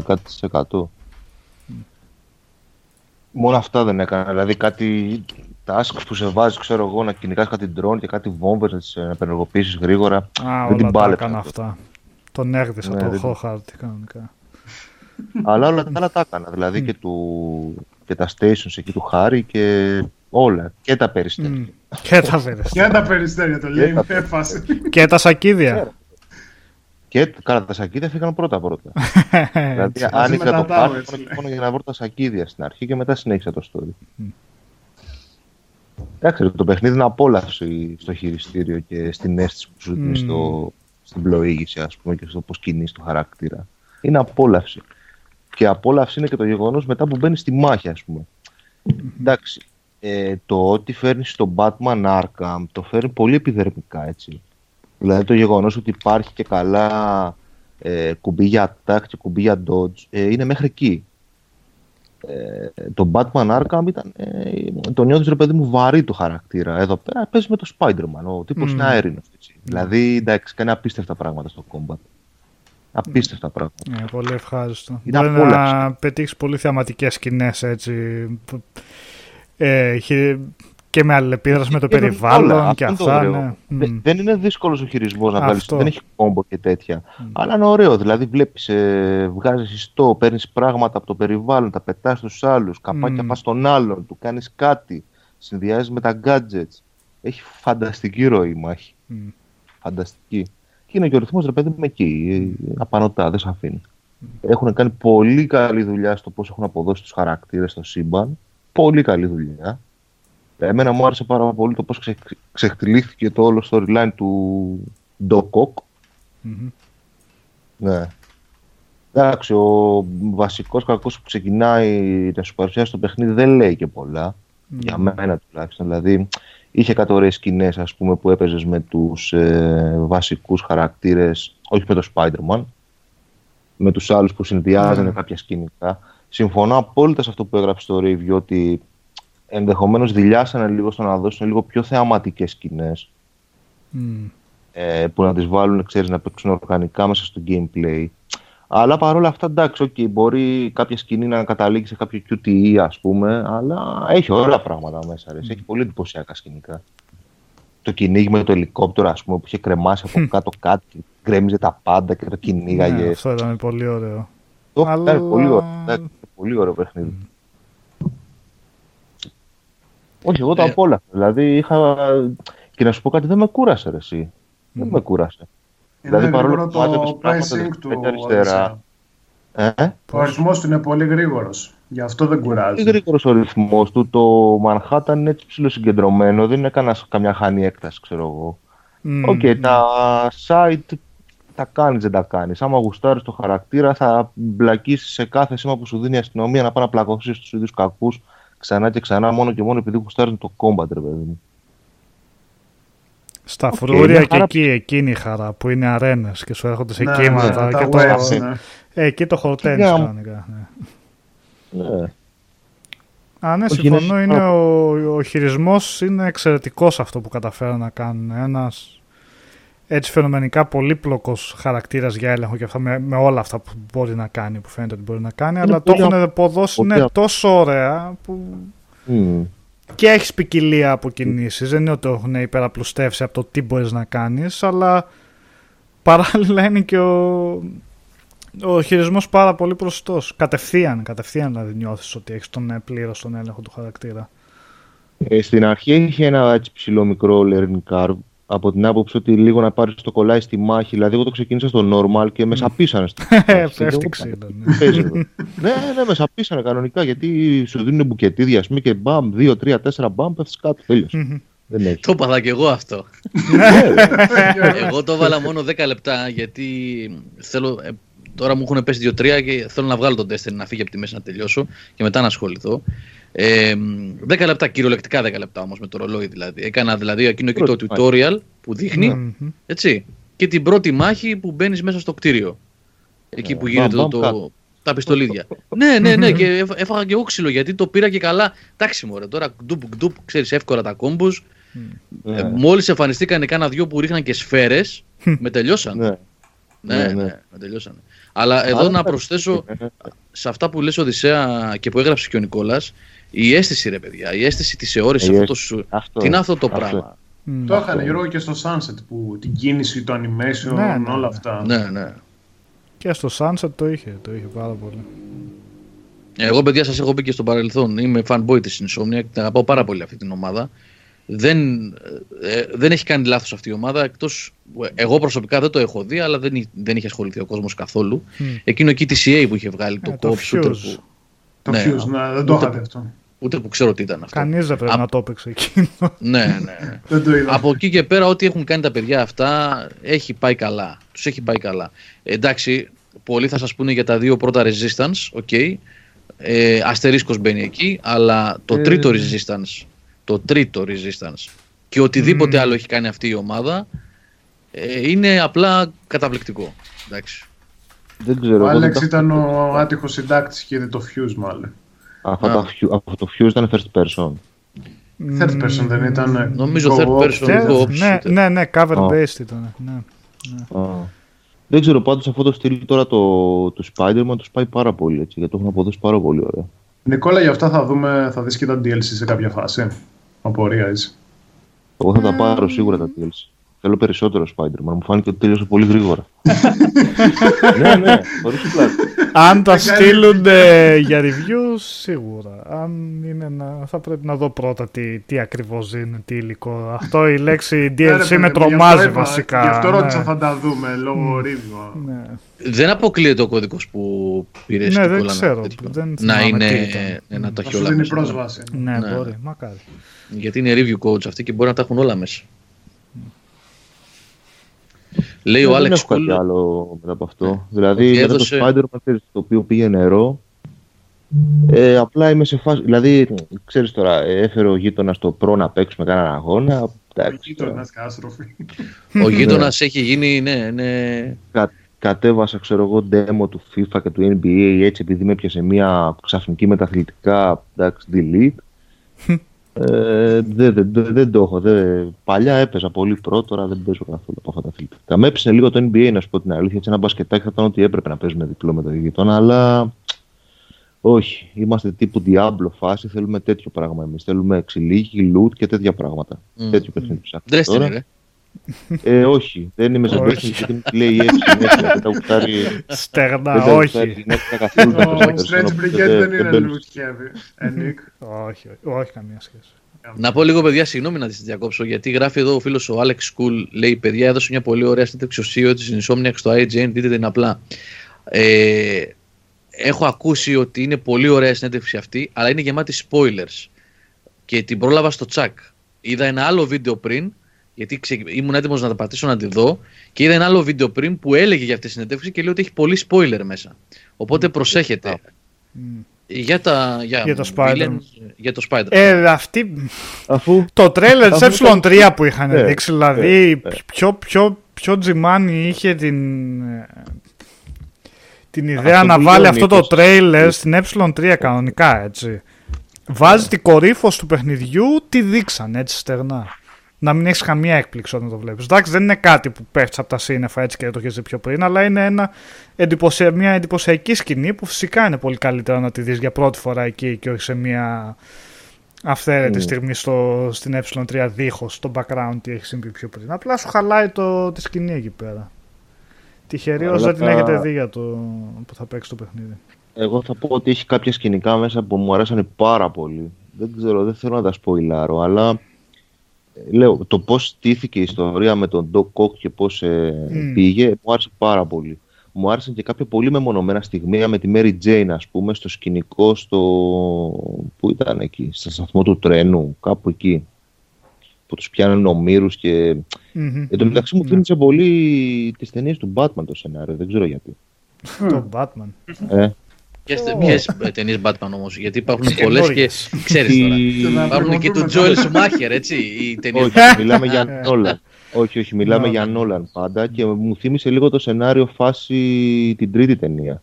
90%. Μόνο αυτά δεν έκανα, δηλαδή κάτι task που σε βάζει, ξέρω εγώ, να κυνηγάς κάτι drone και κάτι βόμβες, να τις ε, απενεργοποιήσεις γρήγορα. Α, Δεν την όλα τα πάλεψα έκανα αυτό. αυτά. Τον έγδησα ναι, το χάρτη κανονικά. Αλλά όλα τα άλλα τα έκανα. Δηλαδή και, του, και τα stations εκεί του Χάρη και όλα. Και τα περιστέρια. Και τα περιστέρια. και τα περιστέρια το λέει, έφασε. και τα σακίδια. Και καλά, τα σακίδια φύγαν πρώτα πρώτα. δηλαδή άνοιξα το πάρκο μόνο για να βρω τα σακίδια στην αρχή και μετά συνέχισα το story. Εντάξει, το παιχνίδι είναι απόλαυση στο χειριστήριο και στην αίσθηση που σου δίνει στο, στην πλοήγηση, ας πούμε, και στο πώς κινείς το χαρακτήρα. Είναι απόλαυση. Και απόλαυση είναι και το γεγονός μετά που μπαίνει στη μάχη, ας πούμε. Εντάξει, ε, το ότι φέρνει στο Batman Arkham το φέρνει πολύ επιδερμικά, έτσι. Δηλαδή το γεγονός ότι υπάρχει και καλά ε, κουμπί για attack και κουμπί για dodge ε, είναι μέχρι εκεί. Ε, το Batman Arkham ήταν, ε, το νιώθεις ρε παιδί μου βαρύ το χαρακτήρα. Εδώ πέρα παίζει με το Spider-Man, ο τύπος mm. είναι αέρινος. Έτσι. Mm. Δηλαδή εντάξει, κάνει απίστευτα πράγματα στο combat. Απίστευτα πράγματα. Ναι, πολύ ευχάριστο. Μπορεί να πετύχεις πολύ θεαματικές σκηνές έτσι. Ε, και με αλληλεπίδραση με το περιβάλλον και αυτά. Ναι. Δεν είναι δύσκολος ο χειρισμός να βάλεις. Δεν έχει κόμπο και τέτοια. Αλλά είναι ωραίο. Δηλαδή, βλέπεις, ε, βγάζεις ιστό, παίρνεις πράγματα από το περιβάλλον, τα πετάς στους άλλους, καπάκια mm. πας στον άλλον, του κάνεις κάτι, συνδυάζεις με τα gadgets. Έχει φανταστική ροή η μάχη. Φανταστική. Και είναι και ο ρυθμός ρε παιδί μου εκεί. Απανοτά, δεν σε αφήνει. Έχουν κάνει πολύ καλή δουλειά στο πώς έχουν αποδώσει τους χαρακτήρες στο σύμπαν. Πολύ καλή δουλειά. Εμένα μου άρεσε πάρα πολύ το πώς ξε, ξεχτυλίχθηκε το όλο storyline του Ντοκοκ. Mm-hmm. Ναι. Εντάξει, ο βασικός κακός που ξεκινάει να σου παρουσιάσει το παιχνίδι δεν λέει και πολλά. Για μένα τουλάχιστον. Δηλαδή, είχε κάτι ωραίες σκηνές, ας πούμε, που έπαιζες με τους ε, βασικούς χαρακτήρες, όχι με το Spider-Man, με τους άλλους που συνδυάζανε mm. κάποια σκηνικά. Συμφωνώ απόλυτα σε αυτό που έγραψε στο review, ότι Ενδεχομένως δηλιάσανε λίγο στο να δώσουν λίγο πιο θεαματικές σκηνές. Mm. Ε, που να τις βάλουν, ξέρεις, να παίξουν οργανικά μέσα στο gameplay. Αλλά παρόλα αυτά, εντάξει, okay, μπορεί κάποια σκηνή να καταλήξει σε κάποιο QTE, ας πούμε, αλλά έχει όλα πράγματα μέσα, ρε. Mm. έχει πολύ εντυπωσιακά σκηνικά. Το κυνήγι με το ελικόπτερο, ας πούμε, που είχε κρεμάσει από κάτω κάτι, γκρέμιζε τα πάντα και το κυνήγαγε. Ναι, αυτό ήταν πολύ ωραίο. Το αλλά... πολύ ωραίο, πολύ ωραίο παιχνίδι. Mm. Όχι, εγώ το ε... απόλαυσα. Δηλαδή είχα. Και να σου πω κάτι, δεν με κούρασε ρε, εσύ. Δεν με κούρασε. Είναι δηλαδή παρόλο που το pricing του αριστερά. Ε; Ο αριθμό του είναι πολύ γρήγορος. Γι' αυτό δεν κουράζει. Είναι γρήγορος ο ρυθμός του. Το Manhattan είναι έτσι ψηλοσυγκεντρωμένο. Δεν είναι κανένας, καμιά χάνη έκταση, ξέρω εγώ. OK, mm, okay, mm. τα side τα κάνεις, δεν τα κάνεις. Άμα γουστάρεις το χαρακτήρα, θα μπλακίσεις σε κάθε σήμα που σου δίνει η αστυνομία να πάει να πλακώσει στους ίδιους κακούς ξανά και ξανά μόνο και μόνο επειδή γουστάρουν το combat, ρε παιδί μου. Στα okay, φρούρια και εκεί, εκείνη η χαρά που είναι αρένες και σου έρχονται σε ναι, κύματα ναι, και το... ναι. Ε, εκεί το χορταίνεις κανονικά. Ναι. ναι. Α, ναι, συμφωνώ. Είναι ο, ο χειρισμός είναι εξαιρετικός αυτό που καταφέραν να κάνουν. Ένας έτσι φαινομενικά πολύπλοκος χαρακτήρας για έλεγχο και αυτά με, με, όλα αυτά που μπορεί να κάνει, που φαίνεται ότι μπορεί να κάνει, αλλά το έχουν αποδώσει ναι, τόσο ωραία που mm. Και έχεις ποικιλία από κινήσεις. Δεν είναι ότι το έχουν υπεραπλουστεύσει από το τι μπορείς να κάνεις, αλλά παράλληλα είναι και ο, ο χειρισμός πάρα πολύ προσιτός. Κατευθείαν, κατευθείαν δηλαδή νιώθεις ότι έχεις τον ε, πλήρως τον έλεγχο του χαρακτήρα. Ε, στην αρχή είχε ένα έτσι ψηλό μικρό learning curve από την άποψη ότι λίγο να πάρεις το κολλάει στη μάχη. Δηλαδή, εγώ το ξεκίνησα στο normal και με σαπίσανε. Πέφτει ξύλο. Ναι, ναι, με σαπίσανε κανονικά γιατί σου δίνουν μπουκετίδια ας πούμε και μπαμ, 2, 3, 4 μπαμ, πέφτεις κάτω. Τέλειωσε. Δεν έχει. Το είπα και εγώ αυτό. εγώ το έβαλα μόνο 10 λεπτά γιατί θέλω, ε, τώρα μου έχουν πέσει 2-3 και θέλω να βγάλω τον τέστερ να φύγει από τη μέση να τελειώσω και μετά να ασχοληθώ. Ε, 10 λεπτά, κυριολεκτικά 10 λεπτά όμως με το ρολόι δηλαδή. Έκανα δηλαδή εκείνο εκεί το tutorial που δείχνει. Έτσι, και την πρώτη μάχη που μπαίνεις μέσα στο κτίριο. Εκεί που γίνεται το, το, τα πιστολίδια. ναι, ναι, ναι, και έφαγα και εγώ ξύλο γιατί το πήρα και καλά. Εντάξει, μωρέ, τώρα ντουπ, ντουπ, ξέρεις εύκολα τα κόμπους. Ε, Μόλις εμφανιστήκαν κάνα δυο που ρίχναν και σφαίρες, με τελειώσαν. Ναι, ναι, ναι, με τελειώσαν. Αλλά εδώ να προσθέσω σε αυτά που λες Οδυσσέα και που έγραψες και ο Νικόλας η αίσθηση, ρε παιδιά, η αίσθηση της αιώρησης, αυτός, αυτό, τι είναι αυτό το πράγμα; Mm. Το είχαν Γιώργο και στο Sunset που την κίνηση, το animation, Ναι, ναι, όλα ναι. αυτά. Ναι, ναι. Και στο Sunset το είχε, το είχε πάρα πολύ. Εγώ, παιδιά, σας έχω πει και στο παρελθόν. Είμαι fanboy της Insomniac. Την αγαπάω πάρα πολύ αυτή την ομάδα. Δεν, ε, δεν έχει κάνει λάθος αυτή η ομάδα. Εκτός, εγώ προσωπικά δεν το έχω δει, αλλά δεν, εί- δεν είχε ασχοληθεί ο κόσμος καθόλου. Μμ. Εκείνο εκεί της EA που είχε βγάλει το Ε, το co-op shooter. Fuse. Που, Το Ναι, Fuse, ναι, δεν το ούτε είχατε που- αυτό. Ούτε που ξέρω τι ήταν αυτό. Κανείς δεν πρέπει Α- να το έπαιξε εκείνο. Ναι, ναι. ναι. Δεν το είδα. Από εκεί και πέρα, ό,τι έχουν κάνει τα παιδιά αυτά έχει πάει καλά. Τους έχει πάει καλά. Ε, εντάξει, πολλοί θα σας πούνε για τα δύο πρώτα resistance. Οκ. Ε, αστερίσκος μπαίνει εκεί, αλλά το Ε, τρίτο ναι. resistance. Το τρίτο resistance. Και οτιδήποτε Μμμ. άλλο έχει κάνει αυτή η ομάδα ε, είναι απλά καταπληκτικό. Εντάξει. Δεν ξέρω. Ο εγώ δεν Άλεξ τα- ήταν ο άτυχος συντάκτης και είδε το Fuse μάλλον. Αυτά Α. τα Fuse- Αυτό το Fuse ήταν first person. Third person δεν ήταν. ε, Νομίζω go-op, third person τέτοιο. go-op. ναι, shooter. ναι, ναι, cover Α. based ήταν. Ναι. Α. Δεν ξέρω πάντως αυτό το στυλ τώρα το, του Spider-Man του πάει πάρα πολύ έτσι, γιατί το έχουν αποδώσει πάρα πολύ ωραία. Νικόλα, γι' αυτά θα δούμε, θα δεις και τα DLC σε κάποια φάση. Απορία έτσι. Εγώ θα τα πάρω σίγουρα τα DLC. Θέλω περισσότερο Spider-Man. Μου φάνηκε ότι τελείωσε πολύ γρήγορα. ναι, ναι, χωρίς πλάτη. Αν τα Δεν κάνει- στείλουν ε, για review, σίγουρα. Αν είναι να, θα πρέπει να δω πρώτα τι, τι ακριβώς είναι, τι υλικό. Αυτό η λέξη Ναι, ρε, DLC παιδί με μου, τρομάζει γι' αυτό είπα, βασικά. Γι' αυτό ναι. ρώτησα θα τα δούμε λόγω review. Ναι. Δεν αποκλείεται ο κωδικό που πήρε Ναι, δεν ξέρω, δεν να θυμάμαι είναι τι ήταν. να τα Θα έχει σου όλα δίνει μέσα. πρόσβαση. Ναι, Ναι. μπορεί, μακάρι. Γιατί είναι review coach αυτοί και μπορεί να τα έχουν όλα μέσα. Λέει ο Ναι, δεν Άλεξ έχω κάτι Κούλ. άλλο μετά από αυτό. Ότι Δηλαδή, μετά έδωσε- το Spider-Man ξέρεις, το οποίο πήγε νερό, ε, απλά είμαι σε φάση. Δηλαδή, ξέρεις τώρα, ε, έφερε ο γείτονας το προ να παίξουμε κανέναν αγώνα. Ο Εντάξει, γείτονας κάστροφη. Ο γείτονας έχει γίνει. Ναι, ναι. κα, κατέβασα, ξέρω εγώ, demo του FIFA και του NBA έτσι επειδή με πιάσε μια ξαφνική μεταθλητικά εντάξει, delete. ε, δεν, δεν, δεν, δεν το έχω. Δεν, παλιά έπαιζα πολύ πρώτο, τώρα δεν παίζω καθόλου από αυτά τα αθλητικά. Με έπεισε λίγο το NBA, να σου πω την αλήθεια. Έτσι, ένα μπασκετάκι θα ήταν ότι έπρεπε να παίζουμε διπλό με τον γείτονα, αλλά όχι. Είμαστε τύπου Diablo φάση. Θέλουμε τέτοιο πράγμα εμείς. Θέλουμε εξηλίγη, loot και τέτοια πράγματα. Μμ. Τέτοιο παιχνίδι ψάχνουμε. Destiny, τώρα. ρε. Ε, όχι, δεν είμαι σε Όχι. Destiny γιατί μου τη λέει έτσι συνέχεια. Δεν τα γουστάρει. Στεγνά, Δεν τα γουστάρει όχι. συνέχεια καθόλου τα Ο personal, Strange οπότε Brigade δεν είναι μπαίνω. loot heavy. Ε, Nick. όχι. Όχι, καμία σχέση. Να πω λίγο, παιδιά, συγγνώμη να τη διακόψω, γιατί γράφει εδώ ο φίλος ο Alex Cool. Λέει: Παιδιά, έδωσε μια πολύ ωραία συνέντευξη ο CEO της Insomniac στο IGN. Δείτε την απλά. Ε, έχω ακούσει ότι είναι πολύ ωραία η συνέντευξη αυτή, αλλά είναι γεμάτη spoilers. Και την πρόλαβα στο τσακ. Είδα ένα άλλο βίντεο πριν, γιατί ξε... ήμουν έτοιμος να τα πατήσω να τη δω, και είδα ένα άλλο βίντεο πριν που έλεγε για αυτή τη συνέντευξη και λέει ότι έχει πολύ spoiler μέσα. Οπότε προσέχετε. Μμ. Για, τα, για, Για το Spider-Man. villains, για το Spider-Man. Ε, αυτή, Αφού το τρέλερ της Αφού ε3 που είχαν Ναι, δείξει, δηλαδή ναι, ναι. πιο, πιο, πιο τζιμάνι είχε την, ε, την ιδέα Αυτό να που βάλει λέει ο αυτό το Νίκος. τρέιλερ στην ε3 κανονικά έτσι. Βάζει την κορύφωση του παιχνιδιού, τη δείξαν έτσι στεγνά. Να μην έχεις καμία έκπληξη όταν το βλέπεις. Εντάξει, δεν είναι κάτι που πέφτεις από τα σύννεφα έτσι και το έχεις δει πιο πριν, αλλά είναι ένα εντυπωσια... μια εντυπωσιακή σκηνή που φυσικά είναι πολύ καλύτερα να τη δεις για πρώτη φορά εκεί και όχι σε μια αυθαίρετη Mm. στιγμή στο, στην ε3 δίχως το background τι έχει συμβεί πιο πριν. Απλά σου χαλάει το, τη σκηνή εκεί πέρα. Τυχερή Αλλά όσο δεν την τα- έχετε δει για το που θα παίξει το παιχνίδι. εγώ θα πω ότι έχει κάποια σκηνικά μέσα που μου αρέσανε πάρα πολύ. Δεν ξέρω, δεν θέλω να τα σποϊλάρω, αλλά ε, λέω, το πώς στήθηκε η ιστορία με τον Doc Ock και πώς ε, Μμ. πήγε, μου άρεσε πάρα πολύ. Μου άρεσαν και κάποια πολύ μεμονωμένα στιγμία με τη Mary Jane, ας πούμε, στο σκηνικό, στο... Πού ήταν εκεί, στο σταθμό του τρένου, κάπου εκεί. Που τους πιάνουν ομήρους και... Μμμ. Εν τω μεταξύ μου Ναι. θύμισε πολύ τις ταινίες του Batman το σενάριο, δεν ξέρω γιατί. Το Batman. Ε, Ποιες, ποιες ταινίες Batman όμως, γιατί υπάρχουν πολλές και Καινούριες. ξέρεις τώρα. Να Υπάρχουν και του προμοτούμε Joel Schumacher, έτσι, οι ταινίες. όχι, μιλάμε για Ε. Νόλαν. Όχι, όχι, μιλάμε Ναι. για Νόλαν πάντα και μου θύμισε λίγο το σενάριο φάση την τρίτη ταινία.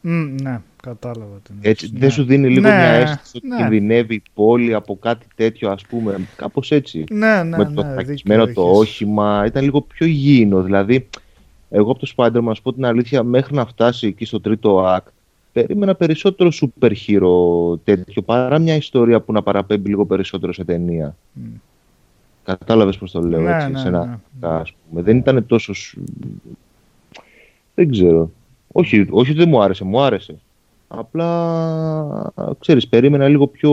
Μμ, ναι, κατάλαβα την Έτσι, ναι. δεν σου δίνει λίγο Ναι, μια αίσθηση ότι ναι. κινδυνεύει η πόλη από κάτι τέτοιο, ας πούμε, κάπως έτσι. Ναι, ναι, με το ναι, θακισμένο δίκιο το έχεις. όχημα, ήταν λίγο πιο υγιεινό. Δηλαδή, εγώ από το Spider-Man, να σου πω την αλήθεια, μέχρι να φτάσει εκεί στο τρίτο act, περίμενα περισσότερο super hero τέτοιο, παρά μια ιστορία που να παραπέμπει λίγο περισσότερο σε ταινία. Μμ. Κατάλαβες πώς το λέω Ναι, έτσι, ναι, σε ένα, ναι. ας πούμε. Δεν ήταν τόσο... σ- Δεν ξέρω. Όχι, όχι ότι δεν μου άρεσε, μου άρεσε. Απλά, ξέρεις, περίμενα λίγο πιο...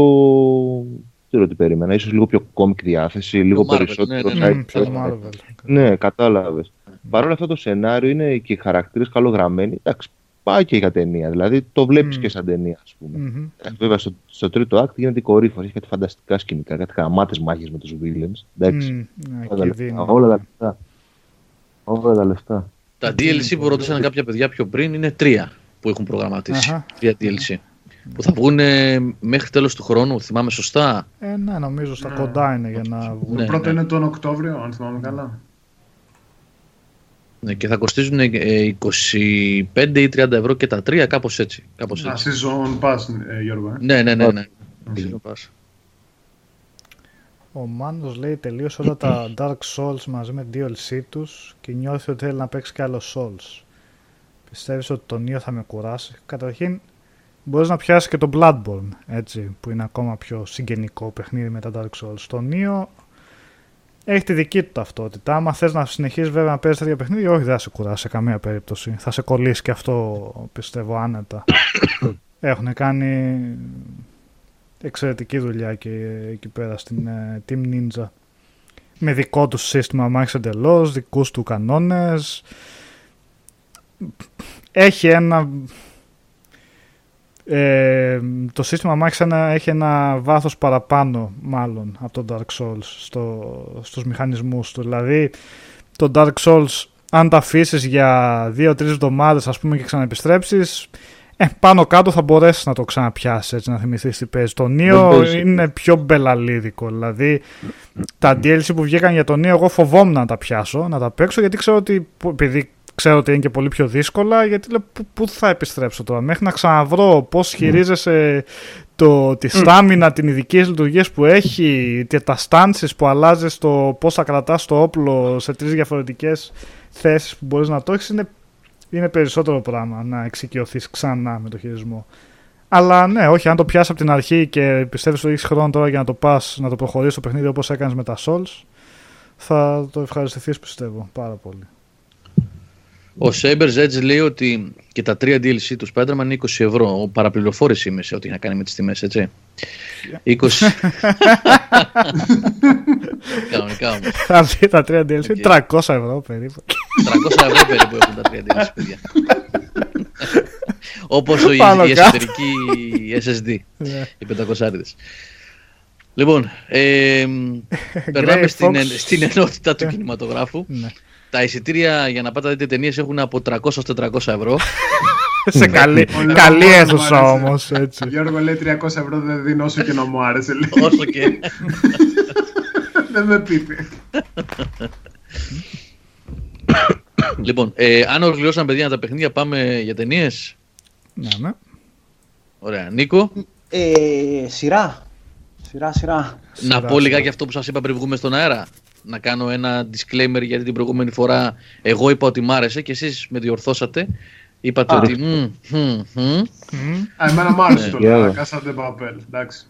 Δεν ξέρω τι περίμενα, ίσως λίγο πιο κόμικ διάθεση, λίγο Marvel, περισσότερο... ναι, ναι, Μμμ, side πιο story. Marvel. Ναι, κατάλαβες. Παρ' όλα αυτά το σενάριο είναι και οι χαρακτήρες καλογραμμένοι. Εντάξει, πάει και για ταινία. Δηλαδή το βλέπεις Μμ. και σαν ταινία, ας πούμε. Μμμ. Εντάξει, Βέβαια στο, στο τρίτο act γίνεται κορύφωση, έχει κάτι φανταστικά σκηνικά, κάτι χαμάτες μάχες με τους villains. Εντάξει, Μμ, ναι, όλα, τα και λεφτά, δίνει. όλα τα λεφτά. Όλα τα λεφτά. Τα DLC που ρωτήσαν κάποια παιδιά πιο πριν είναι τρία που έχουν προγραμματίσει. Αχα. Τρία DLC. Που θα βγουν ε, μέχρι τέλος του χρόνου, θυμάμαι σωστά; Ε, ναι, νομίζω στα Ναι. κοντά είναι για να βγουν. Το Ναι, πρώτο ναι. είναι τον Οκτώβριο, αν θυμάμαι καλά. Ναι, και θα κοστίζουν ε, 25 ή 30 ευρώ και τα τρία, κάπως έτσι. Κάπως Α, έτσι. season pass, ε, Γιώργο. ε. Ναι, ναι, ναι. ναι. Season Pass. Ο Μάνος λέει τελείωσε όλα τα Dark Souls μαζί με DLC τους και νιώθει ότι θέλει να παίξει κι άλλο Souls. Πιστεύεις ότι το Neo θα με κουράσει; Καταρχήν μπορείς να πιάσεις και το Bloodborne, έτσι, που είναι ακόμα πιο συγγενικό παιχνίδι με τα Dark Souls. Το Neo έχει τη δική του ταυτότητα. Άμα θες να συνεχίσεις βέβαια να παίζεις τέτοια παιχνίδια, όχι δεν θα σε κουράσει σε καμία περίπτωση. Θα σε κολλήσει και αυτό πιστεύω άνετα. Έχουν κάνει εξαιρετική δουλειά και εκεί πέρα στην ε, Team Ninja. Με δικό τους σύστημα μάχης εντελώς, δικούς του κανόνες. Έχει ένα... Ε, το σύστημα μάχης ένα, έχει ένα βάθος παραπάνω μάλλον από το Dark Souls στο, στους μηχανισμούς του. Δηλαδή το Dark Souls αν τα αφήσεις για 2-3 εβδομάδες ας πούμε και ξαναεπιστρέψεις ε, πάνω κάτω θα μπορέσεις να το ξαναπιάσεις έτσι να θυμηθείς τι παίζει. Το Neo παίζει. είναι πιο μπελαλίδικο. Δηλαδή τα DLC που βγήκαν για το Neo, εγώ φοβόμουν να τα πιάσω, να τα παίξω γιατί ξέρω ότι. Επειδή ξέρω ότι είναι και πολύ πιο δύσκολα, γιατί λέω πού, πού θα επιστρέψω τώρα; Μέχρι να ξαναβρω πώς χειρίζεσαι το, τη στάμινα, την ειδική λειτουργία που έχει, και τα stances που αλλάζεις, το πώς θα κρατάς το όπλο σε τρεις διαφορετικές θέσεις που μπορείς να το έχεις, είναι είναι περισσότερο πράγμα να εξοικειωθείς ξανά με το χειρισμό. Αλλά ναι, όχι, αν το πιάσεις από την αρχή και πιστεύεις ότι έχεις χρόνο τώρα για να το πας, να το προχωρήσεις το παιχνίδι όπως έκανες με τα Souls, θα το ευχαριστηθείς πιστεύω πάρα πολύ. Ο Sabers Edge λέει ότι και τα τρία DLC του Spider-Man είναι 20 ευρώ. Ο παραπληροφόρηση είμαι σε ό,τι έχει να κάνει με τις τιμές, έτσι. 20. Κανονικά όμως. Θα δει τα τρία DLC, Οκ. 300 ευρώ περίπου. 300 ευρώ περίπου έχουν τα τρία DLC, παιδιά. Όπως ο, η, Πάνω η κάτω. εσωτερική SSD, Ναι. οι 500 Λοιπόν, ε, περνάμε Grey στην, Fox. στην ενότητα του Yeah. κινηματογράφου. Ναι. Τα εισιτήρια για να πάτε να δείτε ταινίες έχουν από 300 έως 400 ευρώ. Σε καλή, Πολύ καλή ωραία, αίθουσα μου άρεσε. όμως. Έτσι. Γιώργο λέει 300 ευρώ δεν δίνω όσο και να μου άρεσε. Λέει. Όσο και. δεν με πείτε. λοιπόν, ε, αν ολοκληρώσαμε παιδιά τα παιχνίδια, πάμε για ταινίες. Ναι, ναι. Ωραία. Νίκο, Ε, σειρά. Σειρά, σειρά. να Σειρά, πω λιγάκι σειρά. αυτό που σας είπα πριν βγούμε στον αέρα. Να κάνω ένα disclaimer γιατί την προηγούμενη φορά εγώ είπα ότι μ' άρεσε και εσείς με διορθώσατε. Είπατε Α. ότι. μμ, μμ, μμ. Μμ. Α, εμένα μου άρεσε το Yeah. λέω. Κάσατε παπέλ. Εντάξει.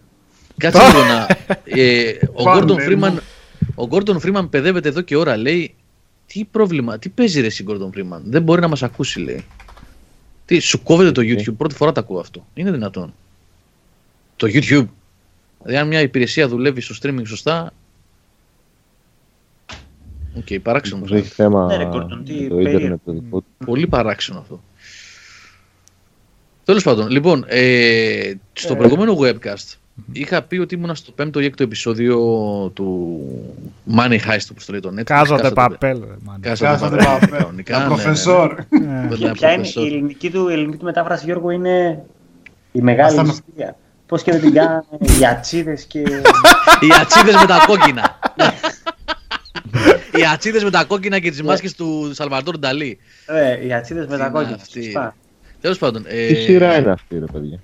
Κάτσε λίγο να. Ε, ο Βάλε, Gordon μου. Freeman, ο Gordon Freeman παιδεύεται εδώ και ώρα. Λέει, τι πρόβλημα, τι παίζει ρε εσύ Gordon Freeman. Δεν μπορεί να μας ακούσει λέει. Τι, σου κόβεται το YouTube, πρώτη φορά το ακούω αυτό. Είναι δυνατόν. Το YouTube. Δηλαδή αν μια υπηρεσία δουλεύει στο streaming σωστά... Οκ, παράξενο. Μήπως έχει θέμα Ναι, ρε, Gordon, τι με το περίεργο. ίντερνετ το δικό του. Πολύ παράξενο αυτό. Τέλος πάντων, λοιπόν, ε, στο Ε. προηγούμενο webcast είχα πει ότι ήμουνα στο 5ο ή 6ο επεισόδιο του Money Heist, όπως το λέει το Netflix. Casa de papel, ρε, μάνα. Casa de Casa de papel. papel. Κανονικά, Τα ναι, ναι, ναι. προφεσόρ. Ε, Δεν Και λέει ποια είναι professor. η ελληνική του, η ελληνική του μετάφραση, Γιώργο, είναι η μεγάλη Αυτά να- ιστορία. Πώς και δεν την κάνανε οι ατσίδες και. Οι ατσίδες με τα κόκκινα. Οι ατσίδες με τα κόκκινα και τις μάσκες του Σαλβατόρ Νταλή. Ε, οι ατσίδες με τα είναι κόκκινα. αυτή; Σωστά. Τέλος πάντων. ε, Τι σειρά είναι αυτή, ρε παιδιά;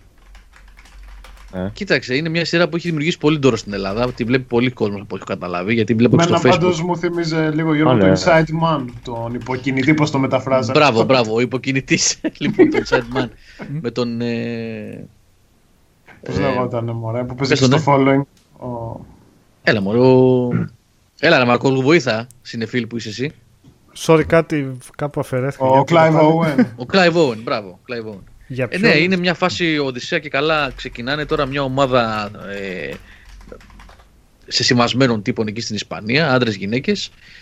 Κοίταξε, είναι μια σειρά που έχει δημιουργήσει πολύ ντόρο στην Ελλάδα. Τη βλέπει πολύ κόσμο από ό,τι έχω καταλάβει. Γιατί βλέπω και στο Μένα Facebook. πάντως μου θύμιζε λίγο Γιώργο Α, το ναι. Inside Man, τον υποκινητή, πώς το μεταφράζανε. Μπράβο, μπράβο. Ο υποκινητής λοιπόν τον Sideman με τον. Ε... Πώς ε, λεγότανε, μωρέ, που παίζει πες και το, στο following. Ο... Έλα, μωρέ. Ο... Έλα, ρε Μαρκός, βοήθα, συνεφίλ που είσαι εσύ. Sorry, κάτι κάπου αφαιρέθηκα. Ο Clive Owen. Ο Clive Owen, μπράβο. Clive Owen. Για Ε, ποιο... ναι, είναι; μια φάση Οδυσσέα και καλά. Ξεκινάνε τώρα μια ομάδα ε, σεσημασμένων τύπων εκεί στην Ισπανία, άντρες-γυναίκες,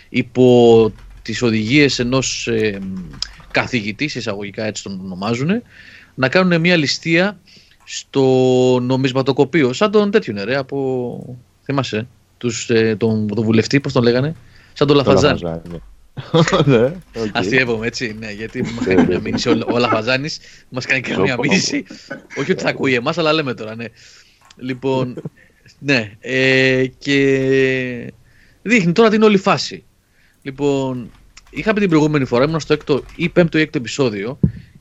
υπό τις οδηγίες ενός ε, καθηγητής, εισαγωγικά έτσι τον ονομάζουν, να κάνουν μια ληστεία στο νομισματοκοπείο. Σαν τον τέτοιο είναι, ρε, από. Θυμάσαι, τους, ε, τον, τον βουλευτή, πώς τον λέγανε. Σαν τον Λαφαζάνη. Ναι, οκ. Αστειεύομαι έτσι, ναι, γιατί μας κάνει μια μήνυση. Ο, ο Λαφαζάνης μας κάνει και μια μήνυση. Όχι ότι θα ακούει εμάς, αλλά λέμε τώρα, ναι. Λοιπόν, ναι. Ε, και δείχνει τώρα την όλη φάση. Λοιπόν, είχα πει την προηγούμενη φορά, ήμουν στο έκτο ή πέμπτο ή έκτο επεισόδιο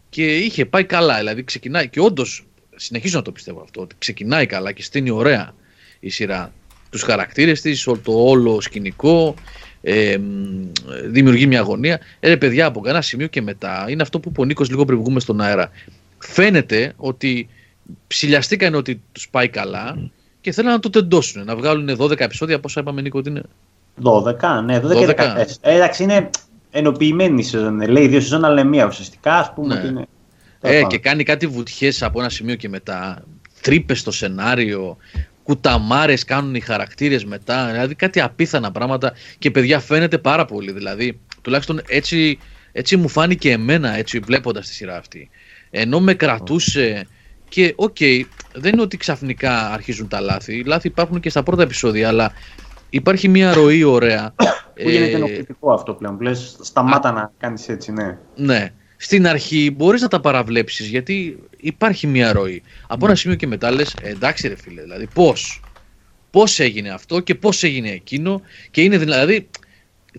και είχε πάει καλά. Δηλαδή ξεκινάει και όντως συνεχίζω να το πιστεύω αυτό. Ότι ξεκινάει καλά και στείνει ωραία η σειρά. Τους χαρακτήρες της, το όλο σκηνικό, ε, μ, δημιουργεί μια αγωνία. Ε, ρε παιδιά, από κανένα σημείο και μετά, είναι αυτό που είπε ο Νίκος λίγο πριν βγούμε στον αέρα. Φαίνεται ότι ψηλιαστήκαν ότι τους πάει καλά και θέλουν να το τεντώσουν. Να βγάλουν 12 επεισόδια, πόσα είπαμε Νίκο ότι είναι; 12, ναι, 12, 12. 12. και 14. Ε, εντάξει, είναι ενοποιημένη η σεζόν. Λέει δύο σεζόν, αλλά μία ουσιαστικά. Α πούμε Ναι. ότι είναι. Ε, Τέλος και κάνει κάτι βουτιές από ένα σημείο και μετά. Τρύπες στο σενάριο. Κουταμάρες κάνουν οι χαρακτήρες μετά. Δηλαδή κάτι απίθανα πράγματα. Και παιδιά φαίνεται πάρα πολύ. Δηλαδή, τουλάχιστον έτσι, έτσι μου φάνηκε εμένα έτσι βλέποντας τη σειρά αυτή. Ενώ με κρατούσε. Και οκ, δεν είναι ότι ξαφνικά αρχίζουν τα λάθη. Οι λάθη υπάρχουν και στα πρώτα επεισόδια, αλλά υπάρχει μια ροή ωραία. Που γίνεται Ε, ενοχλητικό αυτό πλέον. Που λες, σταμάτα να κάνεις έτσι, ναι. ναι. Στην αρχή μπορείς να τα παραβλέψεις γιατί υπάρχει μια ροή. Από ένα σημείο και μετά λες «Ε, εντάξει ρε φίλε, δηλαδή πώς; Πώς έγινε αυτό και πώς έγινε εκείνο και είναι δηλαδή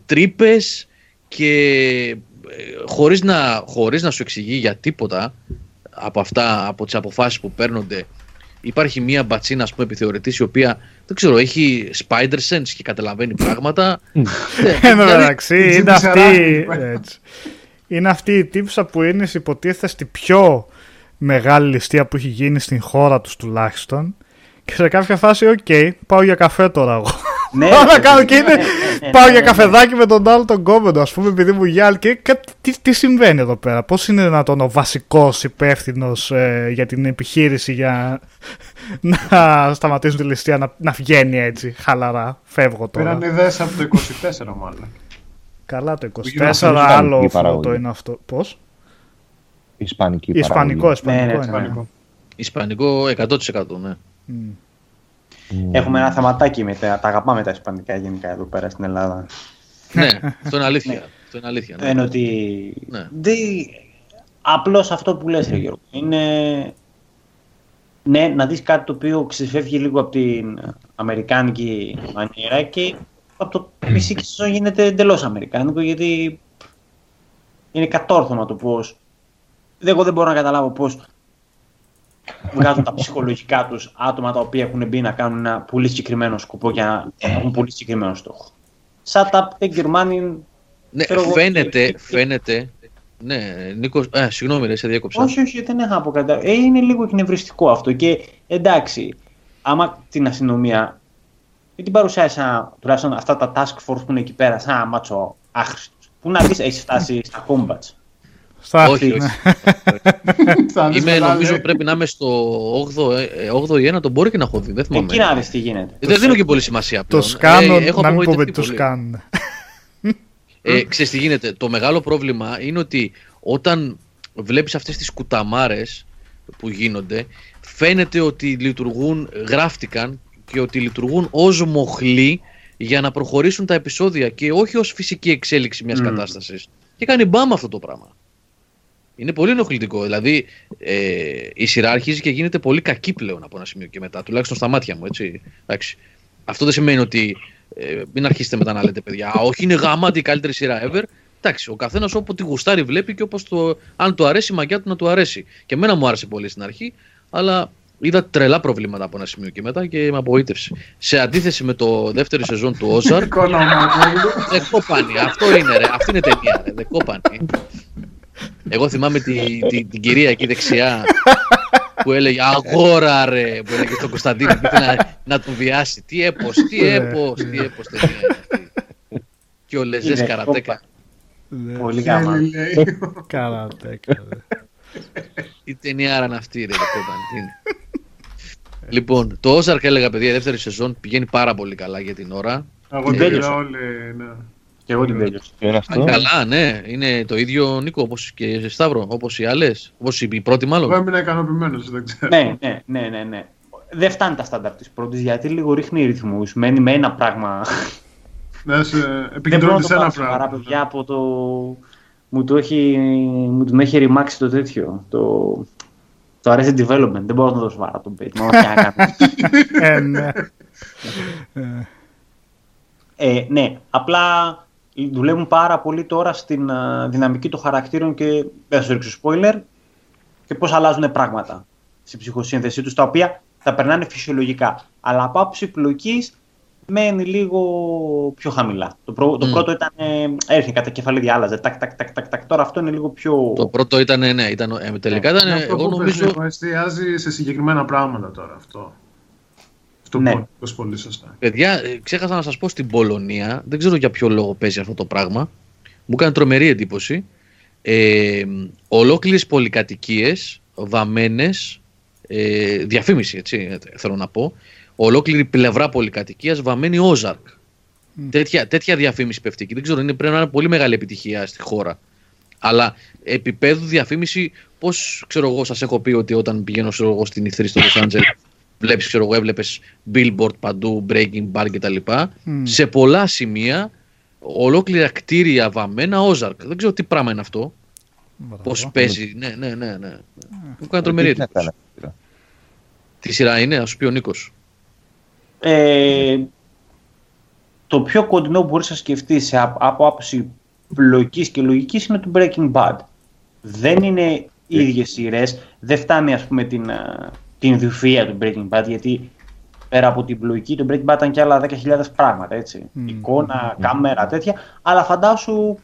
τρύπες και ε, χωρίς να, χωρίς να σου εξηγεί για τίποτα από αυτά, από τις αποφάσεις που παίρνονται υπάρχει μια μπατσίνα ας πούμε επιθεωρητής η οποία δεν ξέρω έχει spider sense και καταλαβαίνει πράγματα Ε, Εν τω δηλαδή, μεταξύ, η είναι Τζίμπη αυτή, Σεράκη. έτσι. είναι αυτή η τύψα που είναι υποτίθεται στη πιο μεγάλη ληστεία που έχει γίνει στην χώρα τους τουλάχιστον και σε κάποια φάση, οκ, πάω για καφέ τώρα εγώ. Ναι, Πάω να ρε, κάνω ναι, και είναι, ναι, ναι, ναι, πάω ναι, για ναι. καφεδάκι με τον άλλο τον κόμενο, ας πούμε, επειδή μου γυάλει και κάτι- τι, τι συμβαίνει εδώ πέρα, πώς είναι να τον ο βασικός υπεύθυνος για την επιχείρηση για να σταματήσουν τη ληστεία, να, να βγαίνει έτσι, χαλαρά, φεύγω τώρα. Πήραν ιδέες από το 24 μάλλον. Καλά το γινόταν 24, ισπανική άλλο φώτο παραγωγή. είναι αυτό. Πώς; Ισπανική Ισπανικό, παραγωγή. ισπανικό Ναι, ναι, είναι. ισπανικό. Ισπανικό 100% ναι. Μμ. Μμ. Έχουμε ένα θεματάκι με τα, τα αγαπάμε τα ισπανικά γενικά εδώ πέρα στην Ελλάδα. ναι, αυτό είναι αλήθεια. Αυτό είναι αλήθεια. Ναι. Είναι ότι. Ναι. Δεν... Απλώς αυτό που λες, ρε Γιώργο. Είναι. Ναι, να δεις κάτι το οποίο ξεφεύγει λίγο από την αμερικάνικη μανιέρα και από το μισή και σεζόν γίνεται εντελώς αμερικάνικο γιατί είναι κατόρθωμα το πώς. Εγώ δεν μπορώ να καταλάβω πώς βγάζουν τα ψυχολογικά τους άτομα τα οποία έχουν μπει να κάνουν ένα πολύ συγκεκριμένο σκοπό για να έχουν πολύ συγκεκριμένο στόχο. Shut up, take your money. Ναι, ξέρω εγώ, φαίνεται, και- φαίνεται. Ναι, Νίκος, α, συγγνώμη, ρε, σε διέκοψα. Όχι, όχι, δεν έχω να πω κάτι. Ε, είναι λίγο εκνευριστικό αυτό. Και εντάξει, άμα την αστυνομία δεν την παρουσιάζει σαν τουλάχιστον αυτά τα task force που είναι εκεί πέρα, σαν ένα μάτσο άχρηστος. Πού να δεις, έχεις φτάσει στα combats. Στα όχι, όχι. Θα δεις Είμαι, μετά, νομίζω λέει, πρέπει να είμαι στο 8ο, ε, 8ο ή 1 τον μπορεί και να έχω δει. Δεν θυμάμαι. Εκεί να δεις τι γίνεται. Ε, Δεν δίνω και πολύ σημασία Το πλέον. σκάνουν, Ε, έχω να μην πούμε απογοητευτεί τι τους πολύ. κάνουν. Ε, ξέρεις τι γίνεται. Το μεγάλο πρόβλημα είναι ότι όταν βλέπεις αυτές τις κουταμάρες που γίνονται φαίνεται ότι λειτουργούν, γράφτηκαν και ότι λειτουργούν ως μοχλοί για να προχωρήσουν τα επεισόδια και όχι ως φυσική εξέλιξη μιας Μμ. κατάστασης. Και κάνει μπαμ αυτό το πράγμα. Είναι πολύ ενοχλητικό. Δηλαδή ε, η σειρά αρχίζει και γίνεται πολύ κακή πλέον από ένα σημείο και μετά. Τουλάχιστον στα μάτια μου. Έτσι. Εντάξει. Αυτό δεν σημαίνει ότι ε, μην αρχίσετε μετά να λέτε παιδιά, «Α, όχι είναι γαμάτη η καλύτερη σειρά ever. Εντάξει, ο καθένας όπου τη γουστάρει βλέπει και όπως το, αν του αρέσει η μαγιά του να του αρέσει. Και εμένα μου άρεσε πολύ στην αρχή, αλλά είδα τρελά προβλήματα από ένα σημείο και μετά και με απογοήτευσε. Σε αντίθεση με το δεύτερη σεζόν του Ozark, το όνομα του. The Company. Αυτό είναι, ρε. Αυτή είναι ταινία, ρε. The Company. Εγώ θυμάμαι τη, τη- την κυρία εκεί δεξιά που έλεγε Αγόρα ρε! Που έλεγε στον Κωνσταντίνο και ήθελε να, να τον βιάσει. Τι έπος, τι Ναι, έπος, τι ναι. έπος ταινία είναι αυτή. Και ο Λεζές καρατέκα. Ναι. Πολύ γάμα. Καρατέκα. Η ταινία είναι αυτή, ρε Λοιπόν, το Ozark έλεγα παιδιά, η δεύτερη σεζόν πηγαίνει πάρα πολύ καλά για την ώρα. Εγώ την είδα όλοι, ναι. Και εγώ την τέλειωσα. Είναι αυτό. Καλά, ναι. Είναι το ίδιο Νίκο όπως και Σταύρο, όπως οι άλλες. Όπως η πρώτη, μάλλον. Εγώ έμεινα ικανοποιημένος, δεν ξέρω. Ναι, ναι, ναι, ναι, ναι. Δεν φτάνει τα στάνταρ της πρώτης γιατί λίγο ρίχνει ρυθμούς. Μένει με ένα πράγμα. Ναι, σε επικεντρώνεται σε ένα πράγμα. Άρα, παιδιά, από το. Μου το έχει, μου τον έχει ρημάξει το τέτοιο. Το, το Arrested Development. Δεν μπορώ να το δώσω βάρα τον Page. Μόνο ε, ναι. ε, ναι, απλά δουλεύουν πάρα πολύ τώρα στην uh, δυναμική των χαρακτήρων και δεν θα σου ρίξω spoiler και πώς αλλάζουν πράγματα στην ψυχοσύνθεσή τους, τα οποία θα περνάνε φυσιολογικά. Αλλά από άποψη πλοκής μένει λίγο πιο χαμηλά. Το, πρω... το πρώτο ήταν, ε, έρχεται κατά κεφαλή, άλλαζε, τάκ, τάκ, τάκ, τάκ, τάκ. Τώρα αυτό είναι λίγο πιο... Το πρώτο ήταν, ναι, ήταν, ε, τελικά ήταν, Ναι, εγώ αυτό που νομίζω... πες, εστιάζει σε συγκεκριμένα πράγματα τώρα αυτό. Αυτό Ναι. που είπες πολύ σωστά. Παιδιά, ε, ξέχασα να σας πω στην Πολωνία, δεν ξέρω για ποιο λόγο παίζει αυτό το πράγμα, μου έκανε τρομερή εντύπωση, ε, ολόκληρες πολυκατοικίες, βαμμένες, ε, διαφήμιση έτσι ε, θέλω να πω, ολόκληρη πλευρά πολυκατοικίας βαμμένη Ozark. Τέτοια, τέτοια διαφήμιση πέφτει εκεί. Δεν ξέρω, είναι, πρέπει να είναι πολύ μεγάλη επιτυχία στη χώρα. Αλλά επίπεδου διαφήμιση, πώς ξέρω εγώ, σας έχω πει ότι όταν πηγαίνω ξέρω εγώ, στην Ιθρή στο Los Angeles, βλέπεις, ξέρω εγώ, έβλεπες billboard παντού, breaking bar κτλ. Μμ. Σε πολλά σημεία, ολόκληρα κτίρια βαμμένα Ozark. Δεν ξέρω τι πράγμα είναι αυτό. Μπράβο. Πώς παίζει. Ναι, ναι, ναι. ναι. Μου κάνει τρομερή Τι να εντύπωση. κάνω. Τι σειρά είναι, ας σου πει ο Νίκος. Ε, το πιο κοντινό που μπορείς να σκεφτείς σε, απ- από άποψη πλοκής και λογικής είναι το Breaking Bad. Δεν είναι οι ίδιες σειρές, δεν φτάνει ας πούμε την, α, την ιδιοφυΐα του Breaking Bad γιατί πέρα από την πλοκή του Breaking Bad ήταν και άλλα 10.000 πράγματα έτσι. Μμμ. Εικόνα, κάμερα, τέτοια. Αλλά φαντάσου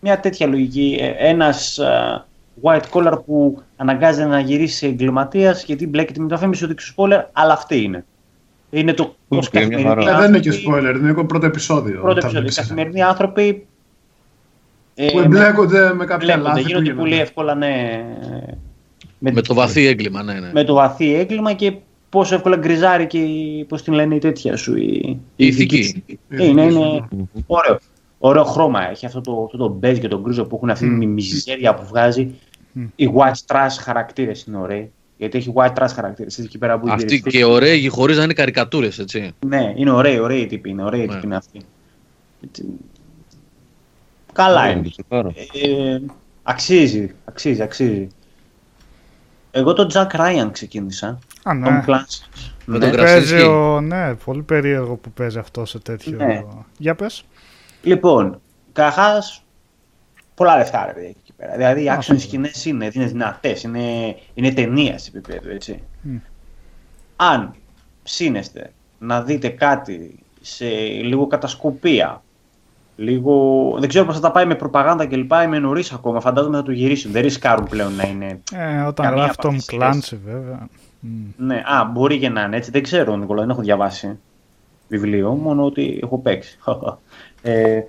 μια τέτοια λογική. Ε, Ένας α, white collar που αναγκάζεται να γυρίσει σε εγκληματίας γιατί μπλέκεται με το αφήμιση του δείξου spoiler, αλλά αυτή είναι. Είναι το πώς είναι μια χαρά. καθημερινοί Ε, δεν είναι και άνθρωποι- spoiler, είναι το πρώτο επεισόδιο. Πρώτο Τα επεισόδιο. Οι δείξα. καθημερινοί άνθρωποι. ε, Που εμπλέκονται με κάποια μπλέκονται, λάθη που γίνονται γίνονται. πολύ εύκολα, ναι. Με το βαθύ έγκλημα, ναι, ναι. με το βαθύ έγκλημα και πόσο εύκολα γκριζάρει και η- πώς την λένε η τέτοια σου. Η, Η ηθική. Ε, είναι, είναι ωραίο. Ωραίο χρώμα έχει αυτό το, αυτό το beige και το γκρίζο που έχουν αυτή τη μιζέρια που βγάζει. Μμ. Οι white trash χαρακτήρες είναι ωραίοι. Γιατί έχει white trash χαρακτήρες. Εκεί πέρα που Αυτοί γυριστεί. και ωραίοι χωρίς να είναι καρικατούρες, έτσι. Ναι, είναι ωραίοι, ωραίοι οι τύποι είναι. Ωραίοι οι Ναι. τύποι είναι αυτοί. Έτσι. Καλά είναι. το τσεκάρω. Ε, αξίζει, αξίζει, αξίζει. Εγώ τον Jack Ryan ξεκίνησα. Α, ναι. Τον Clancy. Με Ναι. τον Παίζει Κρασίνσκι. ο... Ναι, πολύ περίεργο που παίζει αυτό σε τέτοιο... Ναι. Για πες. Λοιπόν, καταρχάς πολλά λεφτά ρε παιδιά εκεί πέρα. Δηλαδή οι Α, action σίγουρα. σκηνές είναι, είναι δυνατές, είναι, είναι ταινία σε επίπεδο έτσι. Μμ. Αν ψήνεστε να δείτε κάτι σε λίγο κατασκοπία, λίγο. Δεν ξέρω πώς θα τα πάει με προπαγάνδα κλπ. Είμαι νωρίς ακόμα. Φαντάζομαι θα το γυρίσουν. Δεν ρισκάρουν πλέον να είναι. Ε, όταν Καμία γράφει από Tom αυτές τις σειρές. Clancy βέβαια. Μμ. Ναι, α, μπορεί και να είναι έτσι. Δεν ξέρω, Νικόλα, δεν έχω διαβάσει βιβλίο, μόνο ότι έχω παίξει. ε,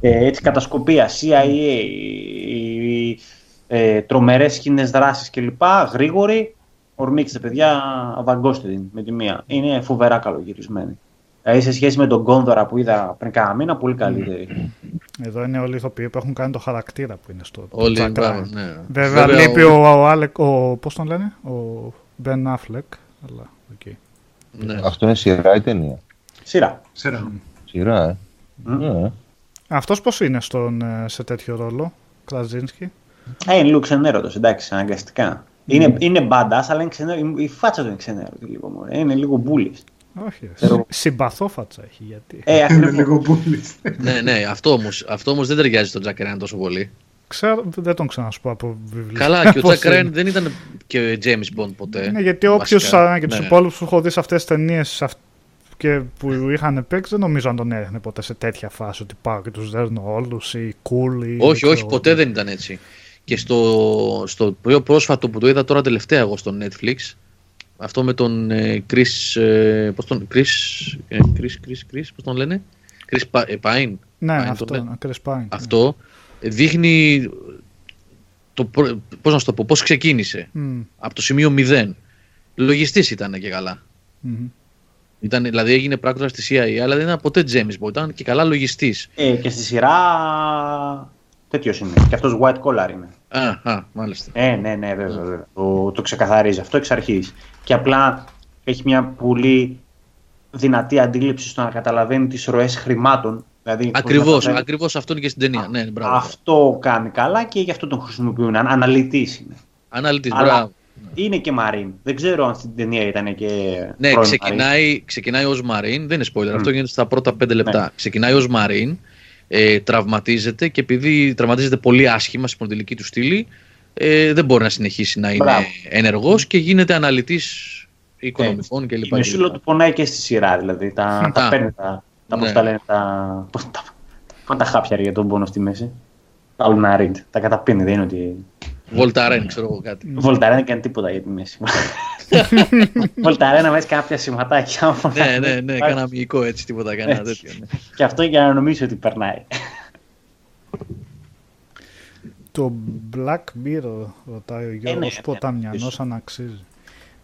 ε, έτσι, κατασκοπία, CIA, ε, τρομερές σκηνές δράσεις κλπ. Γρήγορη, ορμήξτε παιδιά, δαγκώστε την με τη μία. Είναι φοβερά καλογυρισμένη. Δηλαδή σε σχέση με τον Κόνδορα που είδα πριν κάνα μήνα, πολύ καλύτερη. Εδώ είναι όλοι οι ηθοποιοί που έχουν κάνει το χαρακτήρα που είναι στο Όλοι, Jack μπράβο, Ryan. ναι. Βέβαια, λείπει ο, ο, Άλεκ, ο, πώς τον λένε, ο Ben Affleck, αλλά οκ. ναι. Αυτό είναι σειρά ή ταινία; Σειρά. Σειρά. Σειρά, ε. Μμ. Ναι. Αυτός πώς είναι στον, ε, σε τέτοιο ρόλο, Κραζίνσκι. Ε, είναι λίγο ξενέρωτος, εντάξει, αναγκαστικά. Είναι, είναι μπάντα, αλλά είναι ξενέρω, η φάτσα του είναι ξενέρωτη λίγο. Μωρέ. Είναι λίγο μπούλη. Όχι, Ξέρω. συμπαθώ φάτσα έχει, γιατί. Ε, Είναι ακριβώς. λίγο πουλή. ναι, ναι, αυτό όμως αυτό όμως δεν ταιριάζει στον Jack Ryan τόσο πολύ. Ξέρω, δεν τον ξανασπώ από βιβλία. Καλά, και ο Πώς Jack Ryan είναι. δεν ήταν και James Bond ποτέ. Ναι, γιατί όποιος βασικά. και τους Ναι. υπόλοιπους που έχω δει σε αυτές τις ταινίες και που είχαν παίξει, δεν νομίζω να τον έδινε ποτέ σε τέτοια φάση ότι πάω και τους δέρνω όλους ή cool ή. Όχι, δεν όχι, ξέρω. ποτέ δεν ήταν έτσι. Και στο, στο πιο πρόσφατο που το είδα τώρα τελευταία εγώ στο Netflix, Αυτό με τον ε, Chris, ε, πώς τον, Chris, ε, Chris, Chris, Chris, πώς τον λένε, Chris Pine. Ναι, Pine, αυτό, το λένε. Chris Pine. Αυτό δείχνει το, προ- πώς να σου το πω, πώς ξεκίνησε. Μμ, Από το σημείο 0. Λογιστής ήταν και καλά. μμμ. Ήταν, δηλαδή έγινε πράκτορα στη CIA, αλλά δεν ήταν ποτέ James Bond, ήταν και καλά λογιστής. Ε, και στη σειρά τέτοιος είναι. Και αυτός white collar είναι. Α, α μάλιστα. Ε, ναι, ναι, βέβαια. βέβαια. Το, το ξεκαθαρίζει αυτό εξ αρχής. Και απλά έχει μια πολύ δυνατή αντίληψη στο να καταλαβαίνει τις ροές χρημάτων. Δηλαδή, πώς να Ακριβώς, καταλαβαίνει- ακριβώς αυτό είναι και στην ταινία. Ναι, μπράβο. Αυτό κάνει καλά και γι' αυτό τον χρησιμοποιούν. Αν- Αναλυτής είναι. Αναλυτής, Αλλά μπράβο. Είναι και Μαρίν. Δεν ξέρω αν στην ταινία ήταν και. Ναι, πρώην ξεκινάει, ξεκινάει ως Μαρίν, δεν είναι spoiler, αυτό γίνεται στα πρώτα πέντε λεπτά. Ναι. Ξεκινάει ως Μαρίν, ε, τραυματίζεται και επειδή τραυματίζεται πολύ άσχημα στην πρωτηλική του στήλη, ε, δεν μπορεί να συνεχίσει να είναι Μπράβο. ενεργός και γίνεται αναλυτής οικονομικών Μαρίν. κλπ. Η μισούλα του πονάει και στη σειρά. Δηλαδή τα, τα Α. παίρνει τα. τα Ναι. πώς τα λένε, τα. Πώς τα. Πάνε τα χάπια ρε, για τον πόνο στη μέση. Τα Αλναρίντ. Τα καταπίνει, δεν είναι ότι. Βολταρέν, ξέρω εγώ κάτι. Βολταρέ δεν κάνει τίποτα για τη μέση. Βολταρέ να βάζεις κάποια σηματάκια. άμα ναι, να- ναι, ναι, κάνα μυϊκό έτσι, τίποτα, κάνα Έτσι. τέτοιο. ναι. Και αυτό για να νομίζεις ότι περνάει. Το Black Mirror, ρωτάει ο Γιώργος ναι, ναι, Ποταμιανός, ίσως. αν αξίζει. Γιώργος-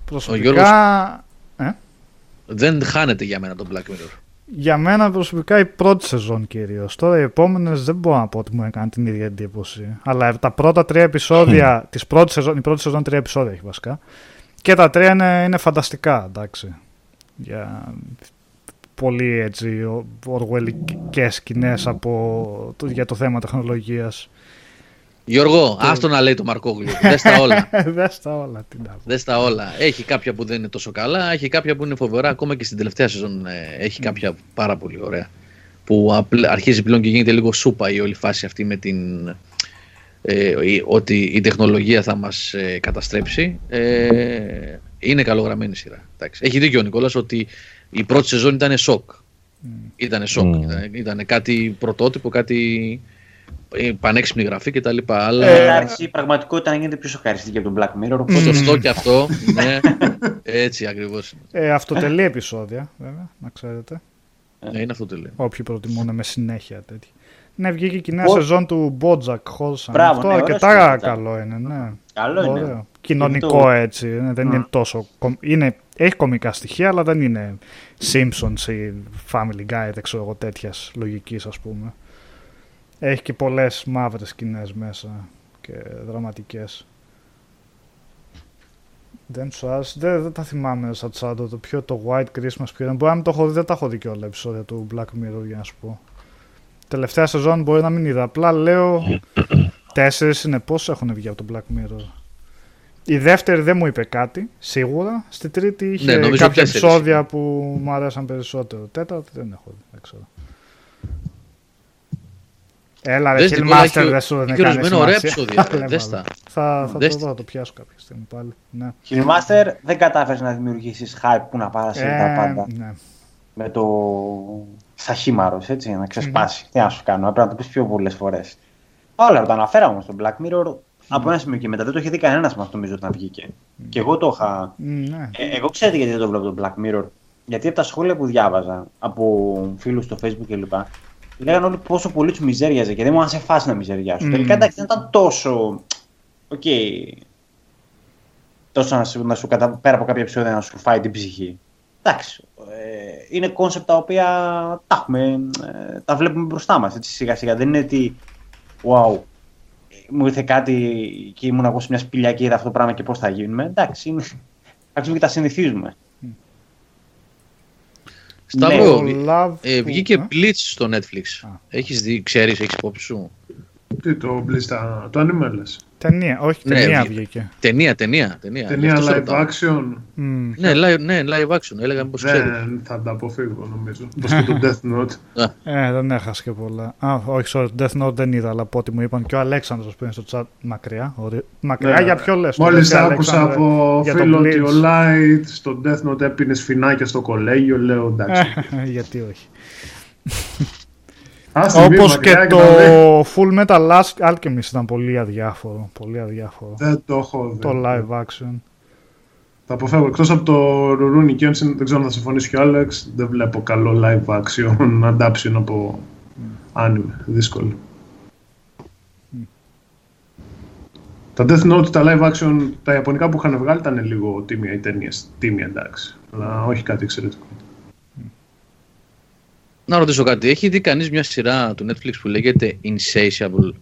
Προσωπικά, ε, Δεν χάνεται για μένα το Black Mirror. Για μένα προσωπικά η πρώτη σεζόν κυρίως. Τώρα οι επόμενες δεν μπορώ να πω ότι μου έκανε την ίδια εντύπωση. Αλλά τα πρώτα τρία επεισόδια της πρώτης σεζόν, η πρώτη σεζόν τρία επεισόδια έχει βασικά. Και τα τρία είναι, είναι φανταστικά, εντάξει. Για πολύ έτσι ο- οργουελικές σκηνές από, το- για το θέμα τεχνολογίας. Γιώργο, άστο να λέει το Μαρκόγλου. Δες τα όλα. Δες τα όλα, τι να πω. Δες τα όλα. Έχει κάποια που δεν είναι τόσο καλά, έχει κάποια που είναι φοβερά. Ακόμα και στην τελευταία σεζόν ε, έχει κάποια πάρα πολύ ωραία. Που απλ- αρχίζει πλέον και γίνεται λίγο σούπα η όλη φάση αυτή με την. Ε, η- ότι η τεχνολογία θα μας ε, καταστρέψει. Ε, είναι καλογραμμένη σειρά. Εντάξει. Έχει δίκιο ο Νικόλας ότι η πρώτη σεζόν ήταν σοκ. Ήταν σοκ. Mm. Ήταν, ήταν κάτι πρωτότυπο, κάτι ε, πανέξυπνη γραφή κτλ. Αλλά... Ε, Εντάξει, η πραγματικότητα να γίνεται πιο σοκαριστική από τον Black Mirror. Οπότε Σωστό και αυτό. Ναι, έτσι ακριβώς. Ε, αυτοτελή επεισόδια, βέβαια, να ξέρετε. Ναι, είναι αυτό το λέω. Όποιοι προτιμούν με συνέχεια τέτοια. Ναι, βγήκε και η νέα Ο- σεζόν του Bojack Horseman. Μπράβο, Αυτό ναι, ωραίος αρκετά είναι ο Bojack. καλό είναι, ναι. Καλό είναι. Ωραίο. Κοινωνικό το- έτσι. ναι, δεν Μμ. είναι τόσο. κομ- Είναι, έχει κομικά στοιχεία, αλλά δεν είναι Simpsons ή Family Guy, δεν ξέρω εγώ τέτοιας λογικής, ας πούμε. Έχει και πολλές μαύρες σκηνές μέσα και δραματικές. Δεν σου άρεσε. Δεν, δεν τα θυμάμαι σαν τσάντο. Το πιο το White Christmas ποιο ήταν. Μπορεί να μην το έχω δει, δεν τα έχω δει και όλα επεισόδια του Black Mirror για να σου πω. Τελευταία σεζόν μπορεί να μην είδα. Απλά λέω τέσσερις είναι πόσο έχουν βγει από το Black Mirror. Η δεύτερη δεν μου είπε κάτι, σίγουρα. Στη τρίτη είχε Ναι, νομίζω κάποια τέσσερις επεισόδια είναι. που μου αρέσαν περισσότερο. Τέταρτη δεν έχω δει, δεν ξέρω. Έλα ρε, Δες, Kill Νικόλα, Master έχει- δεν σου δεν έχει κάνει ορισμένα ωραία σημασία. επεισόδια, Λέμε δες άλλο. τα. Θα, θα Δες το τα. δω, το πιάσω κάποια στιγμή πάλι. Ναι. Killmaster δεν κατάφερες να δημιουργήσεις hype που να παρασύρει τα Ε, πάντα. ναι. Με το σαχήμαρο, έτσι, να ξεσπάσει. Τι να σου κάνω, έπρεπε να το πεις πιο πολλές φορές. Όλα το αναφέραμε όμω στο Black Mirror από ένα σημείο και μετά. Δεν το είχε δει κανένας μας, νομίζω, όταν βγήκε. Και εγώ το είχα. Μ, ναι. Ε, εγώ ξέρετε γιατί δεν το βλέπω το Black Mirror. Γιατί από τα σχόλια που διάβαζα από φίλους στο Facebook κλπ. Λέγανε όλοι πόσο πολύ τους μιζέριαζε και δεν μου σε φάση να μιζεριάσουν. Μμμ. Τελικά εντάξει δεν ήταν τόσο. Οκ. τόσο να σου, να σου κατα... πέρα από κάποια επεισόδια να σου φάει την ψυχή. Εντάξει. Ε, είναι concept τα οποία τα έχουμε, ε, τα βλέπουμε μπροστά μας σιγά σιγά. Δεν είναι ότι. Wow, μου ήρθε κάτι και ήμουν εγώ σε μια σπηλιά και είδα αυτό το πράγμα και πώς θα γίνουμε. Εντάξει, είναι. Αρχίζουμε και τα συνηθίζουμε. Σταύρο, Το βγ- Love ε, που- βγήκε ε; Blitz στο Netflix. Α. Έχεις δει, ξέρεις, έχεις υπόψη σου; Τι το μπλίστα, το anime λες. Ταινία, όχι Ναι, ταινία βγήκε. βγήκε. Ταινία, ταινία. ταινία. Ταινία Γι' αυτό σε live ρωτάω. action Μ, Ναι, live, ναι, live action. Έλεγα μήπως ξέρεις. δεν θα τα αποφύγω νομίζω. Όπως και το Death Note. Ε, δεν έχασε και πολλά. Α, όχι, sorry, Death Note δεν είδα, αλλά από ό,τι μου είπαν και ο Αλέξανδρος που είναι στο chat μακριά. ωρι- Μακριά Ναι. για ποιο λες. το Μόλις λες, άκουσα Αλέξανδρε, από για το φίλο ότι ο Bleach. Light στο Death Note έπινες σφινάκια στο κολέγιο, λέω εντάξει. Ε, Γιατί όχι. Ας τη μη Όπως μακριά και και να δει. το Full Metal Alch- Alchemist ήταν πολύ αδιάφορο. Πολύ αδιάφορο. Δεν το έχω δει. Το live action. Θα αποφεύγω. Εκτός από το Rurouni Kenshin, δεν ξέρω αν θα συμφωνήσει και ο Άλεξ, δεν βλέπω καλό live action adaptation από anime. Δύσκολο. Τα Death Note, τα live action, τα ιαπωνικά που είχαν βγάλει ήταν λίγο τίμια οι ταινίες. Τίμια εντάξει, αλλά όχι κάτι εξαιρετικό. Να ρωτήσω κάτι. Έχει δει κανείς μια σειρά του Netflix που λέγεται Insatiable;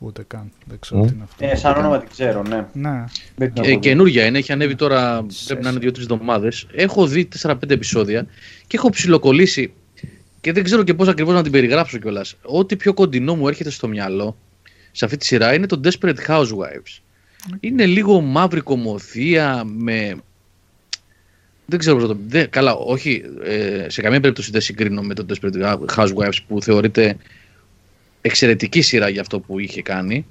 Ούτε καν. Δεν ξέρω τι είναι αυτό. Ε, σαν όνομα την ξέρω, ναι. Ναι. Δεν την Ε, έχω δει. καινούρια είναι, έχει ανέβει τώρα, πρέπει να είναι 2-3 εβδομάδες. Έχω δει 4-5 επεισόδια και έχω ψιλοκολλήσει και δεν ξέρω και πώς ακριβώς να την περιγράψω κιόλας. Ό,τι πιο κοντινό μου έρχεται στο μυαλό σε αυτή τη σειρά είναι το Desperate Housewives. Είναι λίγο μαύρη κομμωδία με. Δεν ξέρω πώς να το δεν, Καλά, όχι. ε, σε καμία περίπτωση δεν συγκρίνω με το Desperate Housewives που θεωρείται εξαιρετική σειρά για αυτό που είχε κάνει.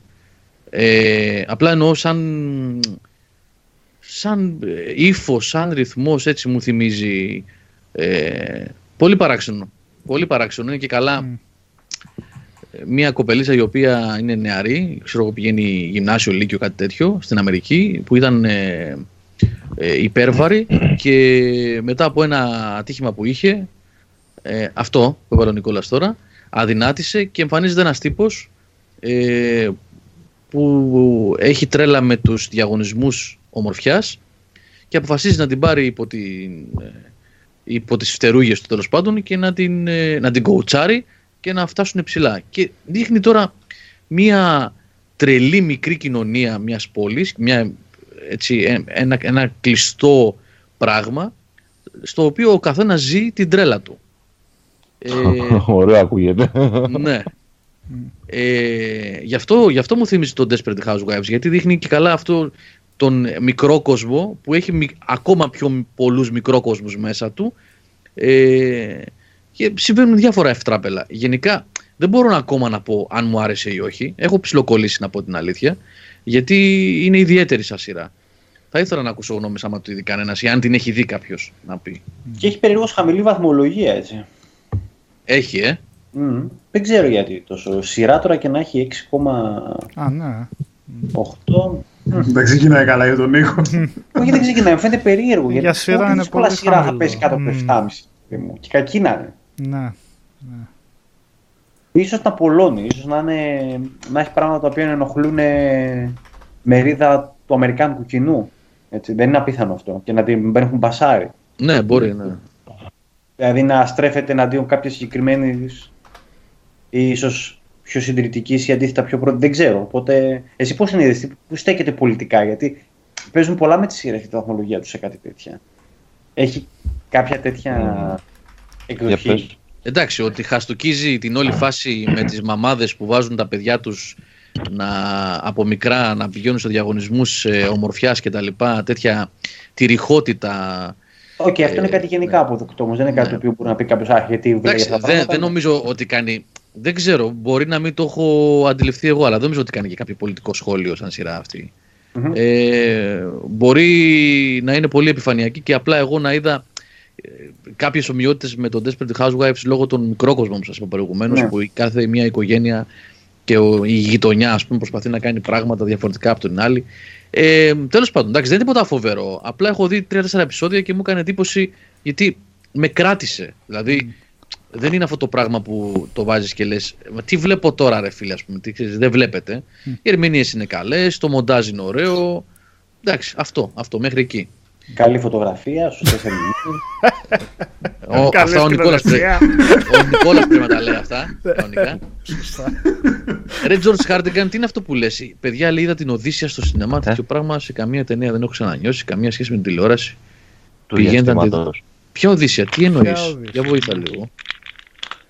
Ε, απλά εννοώ σαν, σαν ε, ύφος, σαν ρυθμός, έτσι μου θυμίζει. Ε, πολύ παράξενο. Πολύ παράξενο. Είναι και καλά Μμ. ε, μια κοπελίτσα η οποία είναι νεαρή, ξέρω εγώ πηγαίνει γυμνάσιο, λύκειο, κάτι τέτοιο, στην Αμερική, που ήταν ε, ε, υπέρβαρη και μετά από ένα ατύχημα που είχε, ε, αυτό που έβαλε ο Νικόλας τώρα, αδυνάτησε και εμφανίζεται ένας τύπος ε, που έχει τρέλα με τους διαγωνισμούς ομορφιάς και αποφασίζει να την πάρει υπό, την, ε, υπό τις φτερούγες του τέλος πάντων και να την, ε, να την κοουτσάρει και να φτάσουν ψηλά. Και δείχνει τώρα μία τρελή μικρή κοινωνία μιας πόλης, μια, έτσι, ε, ένα, ένα κλειστό πράγμα στο οποίο ο καθένας ζει την τρέλα του. Ε, Ωραίο ακούγεται. ναι. Ε, γι, αυτό, γι' αυτό μου θυμίζει το Desperate Housewives, γιατί δείχνει και καλά αυτό τον μικρό κόσμο που έχει μικ- ακόμα πιο πολλούς μικρόκοσμους μέσα του ε, και συμβαίνουν διάφορα ευτράπελα. Γενικά δεν μπορώ ακόμα να πω αν μου άρεσε ή όχι. Έχω ψιλοκολλήσει να πω την αλήθεια, γιατί είναι ιδιαίτερη σαν σειρά. Θα ήθελα να ακούσω γνώμες άμα το είδε κανένας ή αν την έχει δει κάποιος να πει. Και έχει περίεργως χαμηλή βαθμολογία, έτσι. Έχει, ε. Μμ. Δεν ξέρω γιατί τόσο. Σειρά τώρα και να έχει 6,8. Α, ναι. Δεν ξεκινάει καλά για τον ήχο. Όχι, δεν ξεκινάει. Μου φαίνεται περίεργο. Για Γιατί σειρά πολύ είναι δύσκολα πολύ σειρά θα χαμηλό. πέσει κάτω από Μμ. 7,5. μου. Και κακή να είναι. Ναι. Ίσως να πολλώνει, ίσως να, είναι, να έχει πράγματα τα οποία ενοχλούν μερίδα του Αμερικάνικου κοινού. Έτσι, δεν είναι απίθανο αυτό. Και να την έχουν μπασάρει. Ναι, μπορεί, ναι. Δηλαδή να στρέφεται εναντίον κάποια συγκεκριμένης ή ίσως πιο συντηρητικής ή αντίθετα πιο πρώτη. Δεν ξέρω. Οπότε, εσύ πώς είναι είδες, πού στέκεται πολιτικά, γιατί παίζουν πολλά με τη σειρά και τη βαθμολογία τους σε κάτι τέτοια. Έχει κάποια τέτοια Για εκδοχή. Πες. Εντάξει, ότι χαστουκίζει την όλη φάση με τις μαμάδες που βάζουν τα παιδιά τους να, από μικρά να πηγαίνουν σε διαγωνισμούς ε, ομορφιάς και τα λοιπά, τέτοια τυριχότητα. Οκ, αυτό είναι Ε, κάτι γενικά αποδεκτό όμως. Δεν είναι κάτι ναι. το οποίο μπορεί να πει κάποιος Αχ, γιατί βλέπει Εντάξει, αυτά τα δεν, πράγματα. δεν νομίζω ότι κάνει... Δεν ξέρω, μπορεί να μην το έχω αντιληφθεί εγώ, αλλά δεν νομίζω ότι κάνει και κάποιο πολιτικό σχόλιο σαν σειρά αυτή. Μμμ. Ε, μπορεί να είναι πολύ επιφανειακή και απλά εγώ να είδα ε, κάποιες ομοιότητες με τον Desperate Housewives λόγω των μικρόκοσμων που σας είπα προηγουμένως, Ναι. που η κάθε μια οικογένεια και ο, η γειτονιά ας πούμε, προσπαθεί να κάνει πράγματα διαφορετικά από την άλλη. Ε, Τέλος πάντων, εντάξει, δεν είναι τίποτα φοβερό. Απλά έχω δει 3-4 επεισόδια και μου έκανε εντύπωση γιατί με κράτησε. Δηλαδή, δεν είναι αυτό το πράγμα που το βάζεις και λες. Τι βλέπω τώρα, ρε φίλε, ας πούμε. Τι, ξέρεις, δεν βλέπετε. Οι ερμηνείες είναι καλές, το μοντάζ είναι ωραίο. Εντάξει, αυτό, αυτό μέχρι εκεί. Καλή φωτογραφία, σωστές ερμηνείε. Ο, Καλή αυτά ο Νικόλας, πρέ... σκηνοθεσία. ο Νικόλας πρέπει να τα λέει αυτά. κανονικά. Σωστά. Ρε George Χάρντεγκαν, τι είναι αυτό που λες; Παιδιά, λέει, είδα την Οδύσσια στο σινεμά. Τέτοιο πράγμα σε καμία ταινία δεν έχω ξανανιώσει. Καμία σχέση με την τηλεόραση. Του Πηγαίνετε να τη διαστήματος. Ποια Οδύσσια, τι εννοείς; Ποια Οδύσσεια; Για βοήθα λίγο.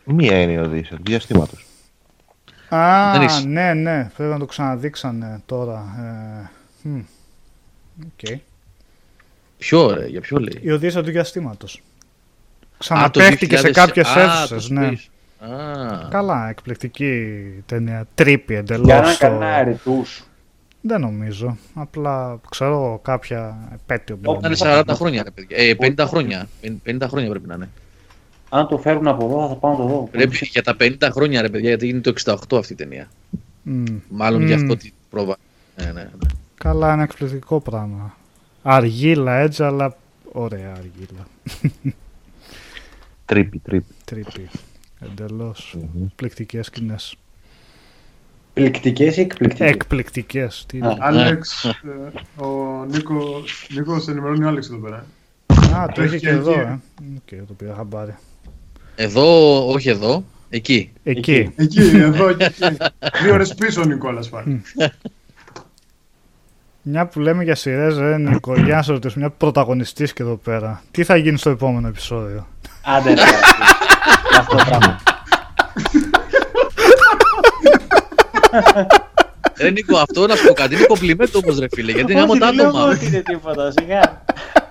Μία είναι η Οδύσσεια, του διαστήματος. Α, Δεν έχεις. ναι, ναι. Πρέπει να το ξαναδείξανε τώρα. Ε, μμ. Οκ. Ποιο, ρε, για ποιο λέει; Η Οδύσσεια του διαστήματος. Α, το Ξαναπαίχτηκε σε 2000 κάποιες Α, αίθουσες, το ναι. Space. Α, Καλά, εκπληκτική ταινία. Trippy εντελώς. Για να στο- κανένα ρετού. Δεν νομίζω. Απλά ξέρω κάποια επέτειο μπορεί θα να είναι είναι. 40 χρόνια, ρε παιδιά. Ε, 50 χρόνια. 50 χρόνια πρέπει να είναι. Αν το φέρουν από εδώ, θα πάω να το δω. Πρέπει για τα 50 χρόνια, ρε παιδιά, γιατί είναι το 68 αυτή η ταινία. Μμ. Μάλλον Μμ. γι' αυτό την πρόβα. Ναι, ναι, ναι. Καλά, είναι εκπληκτικό πράγμα. Αργίλα έτσι, αλλά ωραία αργίλα. Τρίπη, τρίπη. Τρίπη. Εντελώς. Πληκτικές σκηνές. Πληκτικές ή εκπληκτικές; Εκπληκτικές. Τι Α. είναι. Άλεξ, ε, ο Νίκο, Νίκος ενημερώνει ο Άλεξ εδώ πέρα. Α, το έχει είχε και και εδώ, εκεί. ε. Οκ, το πήρα χαμπάρι. Εδώ, όχι εδώ, εκεί. Εκεί. Εκεί, εδώ και εκεί. Δύο ώρες πίσω ο Νικόλας πάλι. Μια που λέμε για σειρές, ρε Νίκο, για να σε ρωτήσω, μια πρωταγωνιστής και εδώ πέρα. Τι θα γίνει στο επόμενο επεισόδιο; Άντε ρε. Αυτό το πράγμα. Ρε Νίκο, αυτό να σου πω κάτι, είναι κομπλιμέντο όμως ρε φίλε, γιατί είναι γάμο Όχι, τα δεν λέω άτομα. ότι είναι τίποτα, σιγά.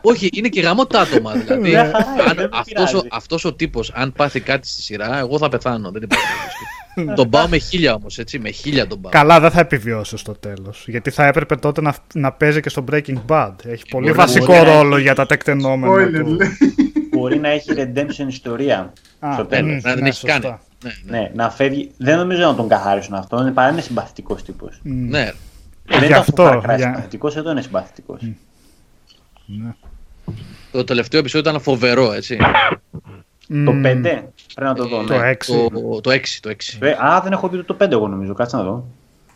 Όχι, είναι και γάμο τα άτομα. Δηλαδή, Μια χαρά είναι, αν δεν με αυτός, ο, πειράζει. αυτός ο τύπος, αν πάθει κάτι στη σειρά, εγώ θα πεθάνω. Δεν υπάρχει περίπτωση. τον πάω με χίλια όμως, έτσι, με χίλια τον πάω. Καλά, δεν θα επιβιώσει στο τέλος. Γιατί θα έπρεπε τότε να, να παίζει και στο Breaking Bad. Έχει πολύ μπορεί- βασικό μπορεί να ρόλο έχει- για τα τεκτενόμενα Spoiler, του. λέει. Μπορεί να έχει redemption ιστορία. Α, στο μ, τέλος. να δεν ναι, έχει σωστά. κάνει. Ναι, ναι. Ναι, να φεύγει. Δεν νομίζω να τον καθάρισουν αυτό. Είναι παρά είναι συμπαθητικός τύπος. Μ, ναι. Δεν Γι' ήταν αυτό, αυτό. Far Cry για- συμπαθητικός, εδώ είναι συμπαθητικός. ναι. Το τελευταίο επεισόδιο ήταν φοβερό, έτσι. Το Μ, 5 πρέπει να το δω. Το ναι. 6. Το, το 6, το 6. Ε, Α, δεν έχω δει το 5 εγώ νομίζω. Κάτσε να δω.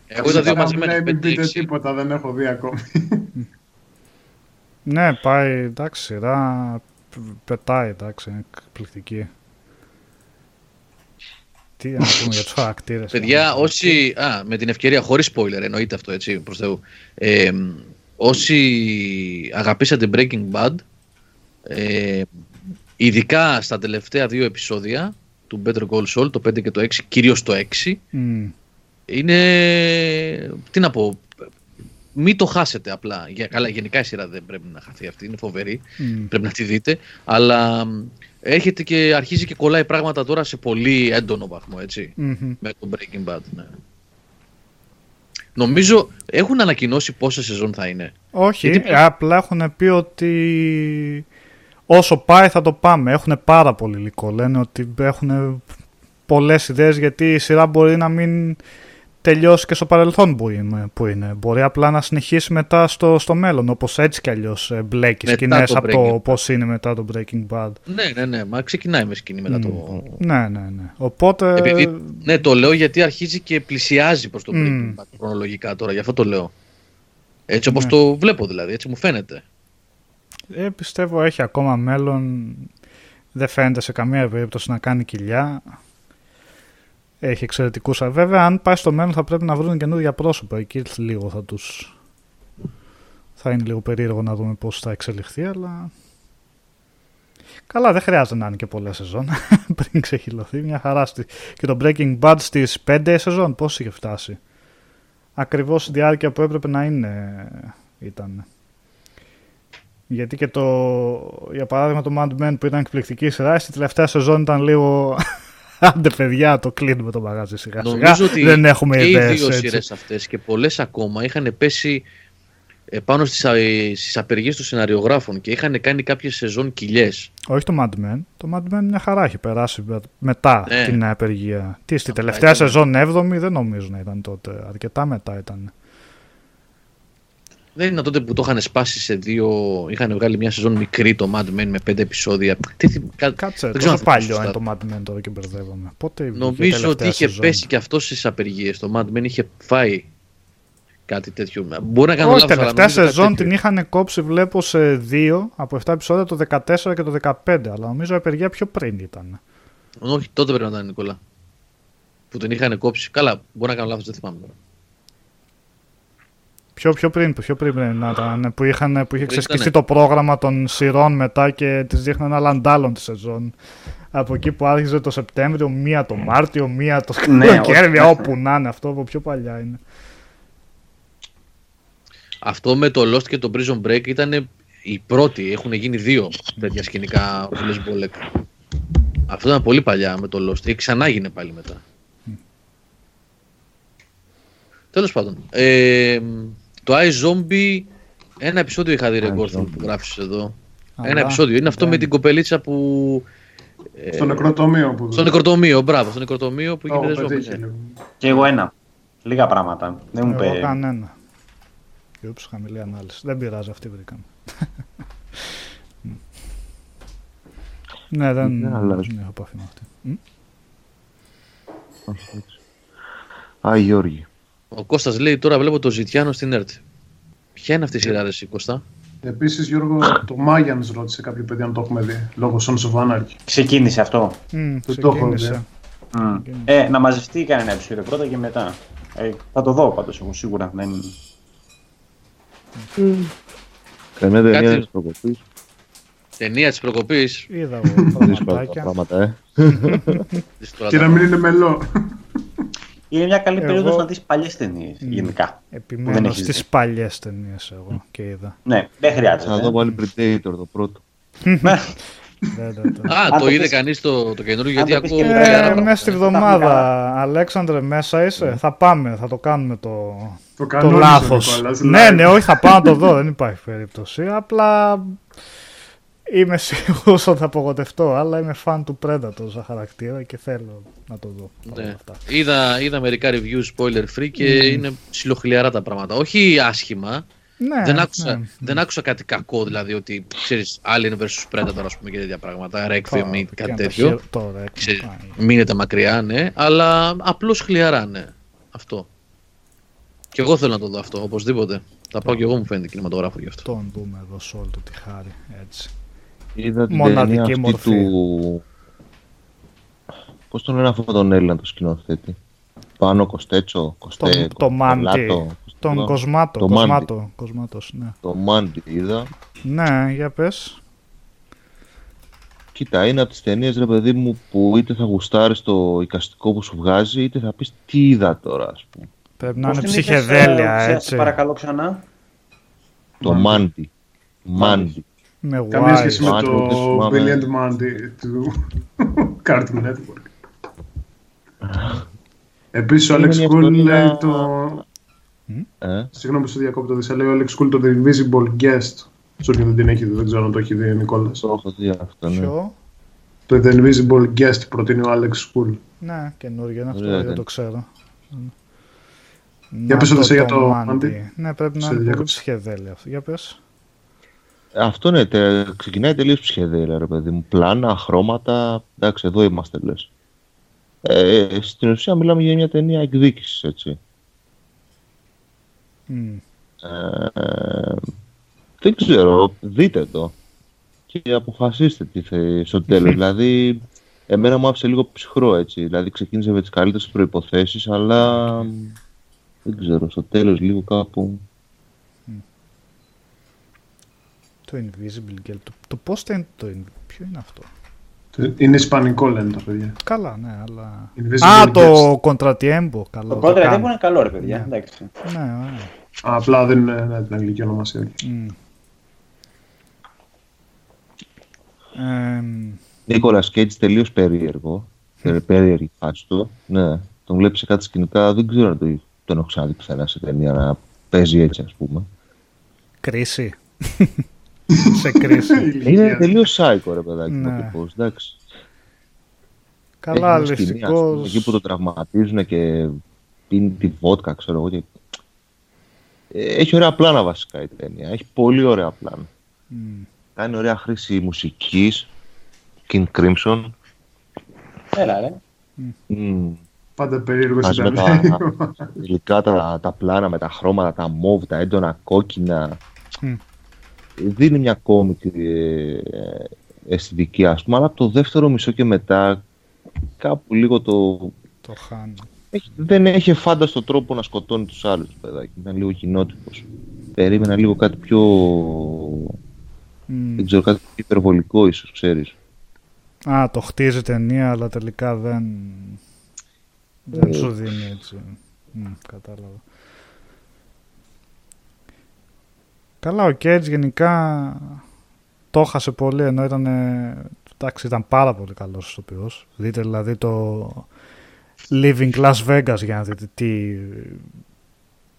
Εγώ τα δύο μαζί με Μην το μην 5 πείτε 6. τίποτα, δεν έχω δει ακόμη. Ναι, πάει, εντάξει, σειρά π- πετάει, εντάξει, είναι εκπληκτική. Τι να πούμε για τους χαρακτήρες. Παιδιά, όσοι. Α, με την ευκαιρία, χωρίς spoiler, εννοείται αυτό έτσι προς Θεού. Ε, όσοι αγαπήσατε Breaking Bad, ε, ειδικά στα τελευταία δύο επεισόδια του Better Call Saul, το 5 και το 6, κυρίως το 6, Μ, είναι. Τι να πω. Μην το χάσετε απλά. Για, καλά, γενικά η σειρά δεν πρέπει να χαθεί αυτή, είναι φοβερή. μ. Πρέπει να τη δείτε. Αλλά μ, έρχεται και αρχίζει και κολλάει πράγματα τώρα σε πολύ έντονο βαθμό, έτσι Μμμ. με το Breaking Bad. Ναι. Νομίζω έχουν ανακοινώσει πόσα σεζόν θα είναι. Όχι, Γιατί- ε, απλά έχουν πει ότι όσο πάει θα το πάμε. Έχουν πάρα πολύ υλικό. Λένε ότι έχουν πολλές ιδέες γιατί η σειρά μπορεί να μην τελειώσει και στο παρελθόν που είναι. Που είναι. Μπορεί απλά να συνεχίσει μετά στο, στο μέλλον, όπως έτσι κι αλλιώς ε, μπλέκεις Μετά σκηνές το από Breaking το Bad. πώς είναι μετά το Breaking Bad. Ναι, ναι, ναι. Μα ξεκινάει με σκηνή μετά το. Ναι, ναι, ναι. Οπότε... Επειδή, ναι, το λέω γιατί αρχίζει και πλησιάζει προς το Μμ. Breaking Bad χρονολογικά τώρα, γι' αυτό το λέω. Έτσι όπως Ναι. το βλέπω δηλαδή, έτσι μου φαίνεται. Ε, πιστεύω έχει ακόμα μέλλον. Δεν φαίνεται σε καμία περίπτωση να κάνει κοιλιά. Έχει εξαιρετικούς. Βέβαια, αν πάει στο μέλλον θα πρέπει να βρουν καινούργια πρόσωπα. Εκεί λίγο θα τους... Θα είναι λίγο περίεργο να δούμε πώς θα εξελιχθεί, αλλά... Καλά, δεν χρειάζεται να είναι και πολλές σεζόν πριν ξεχυλωθεί. Μια χαρά. Στη... Και το Breaking Bad στις 5 σεζόν πώς είχε φτάσει. Ακριβώς η διάρκεια που έπρεπε να είναι ήταν. Γιατί και το, για παράδειγμα το Mad Men που ήταν εκπληκτική σειρά, στη τελευταία σεζόν ήταν λίγο... Άντε παιδιά, το κλείνουμε το μαγάζι σιγά σιγά. Νομίζω ότι Δεν έχουμε και οι ιδέες δύο έτσι. σειρές αυτές και πολλές ακόμα είχαν πέσει ε, πάνω στις, α- στις απεργίες των σεναριογράφων και είχαν κάνει κάποιες σεζόν κοιλιές. Όχι το Mad Men. Το Mad Men μια χαρά έχει περάσει με- μετά Ναι. την απεργία. Τι, στη Αυτά τελευταία ήταν. σεζόν 7η δεν νομίζω να ήταν τότε. Αρκετά μετά ήταν. Δεν είναι τότε που το είχαν σπάσει σε δύο. Είχαν βγάλει μια σεζόν μικρή το Mad Men με πέντε επεισόδια. Τι, τι, κα- Κάτσε, δεν ξέρω τόσο αν θυμάμαι παλιό σωστά. είναι το Mad Men τώρα και μπερδεύομαι. Πότε βγήκε η Νομίζω ότι τελευταία είχε σεζόν; πέσει και αυτός στις απεργίες. Το Mad Men είχε φάει κάτι τέτοιο. Μπορεί να κάνω Όχι, λάθος, αλλά τελευταία νομίζω κάτι σεζόν τέτοιο. την είχαν κόψει, βλέπω, σε δύο από 7 επεισόδια το 14 και το 15. Αλλά νομίζω η απεργία πιο πριν ήταν. Όχι, τότε πρέπει να ήταν Νικόλα. Που την είχαν κόψει. Καλά, μπορεί να κάνω λάθος, δεν θυμάμαι τώρα. Πιο, πιο πριν, πιο πριν πρέπει να ήταν. Που, είχαν, που είχε Πριν ξεσκιστεί ήτανε. το πρόγραμμα των σειρών μετά και της δείχναν ένα αντάλλον τη σεζόν. Από εκεί που άρχιζε το Σεπτέμβριο, μία το Μάρτιο, μία το Ναι, καλοκαίρι, όχι. όπου να είναι αυτό από πιο παλιά είναι. Αυτό με το Lost και το Prison Break ήταν οι πρώτοι. Έχουν γίνει δύο τέτοια σκηνικά βουλές Μπολέκ. Αυτό ήταν πολύ παλιά με το Lost. Και ξανά έγινε πάλι μετά. Τέλος πάντων. Ε, το iZombie, ένα επεισόδιο είχα δει ρε iZombie. Γκόρθον που γράφεις εδώ. Αλλά ένα επεισόδιο. Είναι αυτό δεν- με την κοπελίτσα που... ε, Στο νεκροτομείο που στο νεκροτομείο, μπράβο, στο νεκροτομείο που Το έχω γίνεται πετύχει ζόμπι. ναι. λίγο. Και εγώ ένα. Λίγα πράγματα. Δεν μου Εγώ πει. κανένα. Και ούψ, χαμηλή ανάλυση. Δεν πειράζει, αυτή βρήκαμε. ναι, δεν, Δεν αλλάζει. δεν έχω επαφή με αυτή. Μ; Όχι, έτσι. Α, Γιώργη. Ο Κώστας λέει τώρα βλέπω το Ζητιάνο στην ΕΡΤ. Ποια είναι αυτή η σειρά, ρε, εσύ, Κώστα; Επίσης, Γιώργο, το Μάγιανς ρώτησε κάποιο παιδί αν το έχουμε δει. Λόγω Sons of Anarchy. Ξεκίνησε αυτό. Μ, Δεν το έχω ξεκίνησε. δει. Ε, να μαζευτεί κανένα επεισόδιο πρώτα και μετά. Ε, θα το δω πάντως εγώ σίγουρα. Δεν... Καμιά ταινία Κάτι- της προκοπής. Ταινία της προκοπής. Είδα εγώ Δύσκολα τα πραγματάκια. πράγματα, ε. Και να μην είναι μελό. Είναι μια καλή Εγώ- περίοδος να δεις παλιές ταινίες, γενικά. Δεν Επιμένω έχεις στις δει. παλιές ταινίες εγώ και είδα. Ναι, δεν Θα χρειάζεται. δω πάλι Predator το πρώτο. Ναι. Δεν, δεν, δεν. Α, Αν το το είδε πεις- κανείς το, το καινούργιο αν γιατί το πεις ακούω. και πολύ με- άλλα Ε, πράγματα. μέσα στη Τα πούμε βδομάδα, καλά. Αλέξανδρε, μέσα είσαι. Θα πάμε, θα το κάνουμε το, Το το κανόνισε ο λάθος. Νικόλας, Ναι, live. ναι, όχι, θα πάω να το δω, δεν υπάρχει περίπτωση. Απλά είμαι σίγουρος ότι θα απογοτευτώ, αλλά είμαι φαν του Predator σαν χαρακτήρα και θέλω να το δω. παρόλα Ναι. αυτά. Είδα, είδα μερικά reviews spoiler free και είναι ψιλοχλιαρά τα πράγματα. Όχι άσχημα. Ναι, δεν, άκουσα, ναι. δεν άκουσα κάτι κακό, δηλαδή ότι ξέρεις Alien vs Predator ας πούμε και τέτοια πράγματα. Requiem ή Και κάτι να το τέτοιο. χειρο- Τώρα, Ξέρεις, πάει. μείνετε μακριά, ναι, αλλά απλώς χλιαρά, ναι. Αυτό. Και εγώ θέλω να το δω αυτό, οπωσδήποτε. Θα πάω και εγώ μου φαίνεται κινηματογράφο γι' αυτό. Τον δούμε εδώ σε όλη του τη χάρη. Έτσι. Είδα την Μοναδική ταινία αυτή μορφή. του... Πώς τον λένε αυτόν τον Έλληνα το σκηνοθέτη; Πάνο Κοστέτσο, Κοστέ, Τον, το Μάντι. Κοστελάτο, Τον Κοστελάτο. Κοσμάτο. Το Μάντι. Κοσμάτο. Κοσμάτος, ναι. Το Μάντι είδα. Ναι, για πες. Κοίτα, είναι από τις ταινίες ρε παιδί μου που είτε θα γουστάρεις το εικαστικό που σου βγάζει είτε θα πεις τι είδα τώρα ας πούμε. Πρέπει να Πώς είναι την είπες, ψυχεδέλεια, ε, σε έτσι. παρακαλώ ξανά. Το Μάντι. Μάντι. Με Καμία wise. σχέση με Μάντι, δεν το θυμάμαι. Billy and Mandy του Cartoon Network. Επίσης ο Είναι Alex μια Cool ιστορία- λέει το... Ε, Συγγνώμη που στο διακόπτω, δεν σε λέει ο Alex Cool το The Invisible Guest. Σε όποιον δεν την έχει δει, δεν ξέρω αν το έχει δει ο Νικόλας. το έχω δει αυτό, ναι. Ποιο; Το The Invisible Guest προτείνει ο Alex Cool. Ναι, καινούργιο είναι αυτό, Ωραία, δεν ναι. το ξέρω. Για πες Να ότι είσαι για το Μάντι. Μάντι. Ναι, πρέπει να Σε είναι πολύ διάκοψα. ψυχεδέλεια αυτό. Για πες. Αυτό ναι, τε, ξεκινάει τελείως ψυχεδέλεια ρε παιδί μου. Πλάνα, χρώματα, εντάξει εδώ είμαστε λες. Ε, στην ουσία μιλάμε για μια ταινία εκδίκησης έτσι. Μμ. Ε, δεν ξέρω, δείτε το και αποφασίστε τι θε, στο τέλος. δηλαδή, εμένα μου άφησε λίγο ψυχρό έτσι. Δηλαδή, ξεκίνησε με τις καλύτερες προϋποθέσεις, αλλά δεν ξέρω, στο τέλος λίγο κάπου... Το Invisible Girl. Το, το πώς θα είναι το In- Ποιο είναι αυτό; Είναι ισπανικό λένε τα παιδιά. Καλά, ναι, αλλά... Invisible Α, το Contratiempo. Καλό. Το το κόντρα δεν κάνω. είναι καλό, ρε παιδιά. Ναι. Εντάξει. Ναι, ωραία. Α, απλά δεν είναι ναι, την αγγλική ονομασία. Μμ. Εμ, Νίκολας Κέιτς τελείως περίεργο. Ε, Περίεργη φάση του. Ναι, τον βλέπεις σε κάτι σκηνικά, δεν ξέρω αν το, τον έχω ξαναδεί πουθενά σε ταινία να παίζει έτσι, ας πούμε. κρίση. Σε κρίση. Είναι τελείως σάικο, ρε παιδάκι μου, Ναι. ο τύπος, εντάξει. Καλά, Έχει μια σκηνή, ας πούμε, αληθικός. Εκεί που το τραυματίζουν και πίνει τη βότκα, ξέρω εγώ. Και... Ε, Έχει ωραία πλάνα βασικά η ταινία. Έχει πολύ ωραία πλάνα. Μμ. Κάνει ωραία χρήση μουσικής. King Crimson. Έλα, ρε. Μμ. Πάντα περίεργος Μαζί με ήταν. τα, υλικά, τα, τα πλάνα με τα χρώματα, τα μόβ, τα έντονα κόκκινα. Μμ. Δίνει μια κόμικ ε, αισθητική ας πούμε, αλλά από το δεύτερο μισό και μετά κάπου λίγο το... Το χάνω. Έχει, δεν έχει φάνταστο τρόπο να σκοτώνει τους άλλους, παιδάκι. Ήταν λίγο κοινότυπος. Περίμενα λίγο κάτι πιο... Μμ. Δεν ξέρω, κάτι πιο υπερβολικό ίσως, ξέρεις. Α, το χτίζει ταινία, αλλά τελικά δεν, δεν Ε. σου δίνει έτσι. Μμ, κατάλαβα. Καλά, ο Κέτζ γενικά το έχασε πολύ, ενώ ήταν, εντάξει, ήταν πάρα πολύ καλός ηθοποιός. Δείτε δηλαδή το Living Las Vegas για να δείτε τι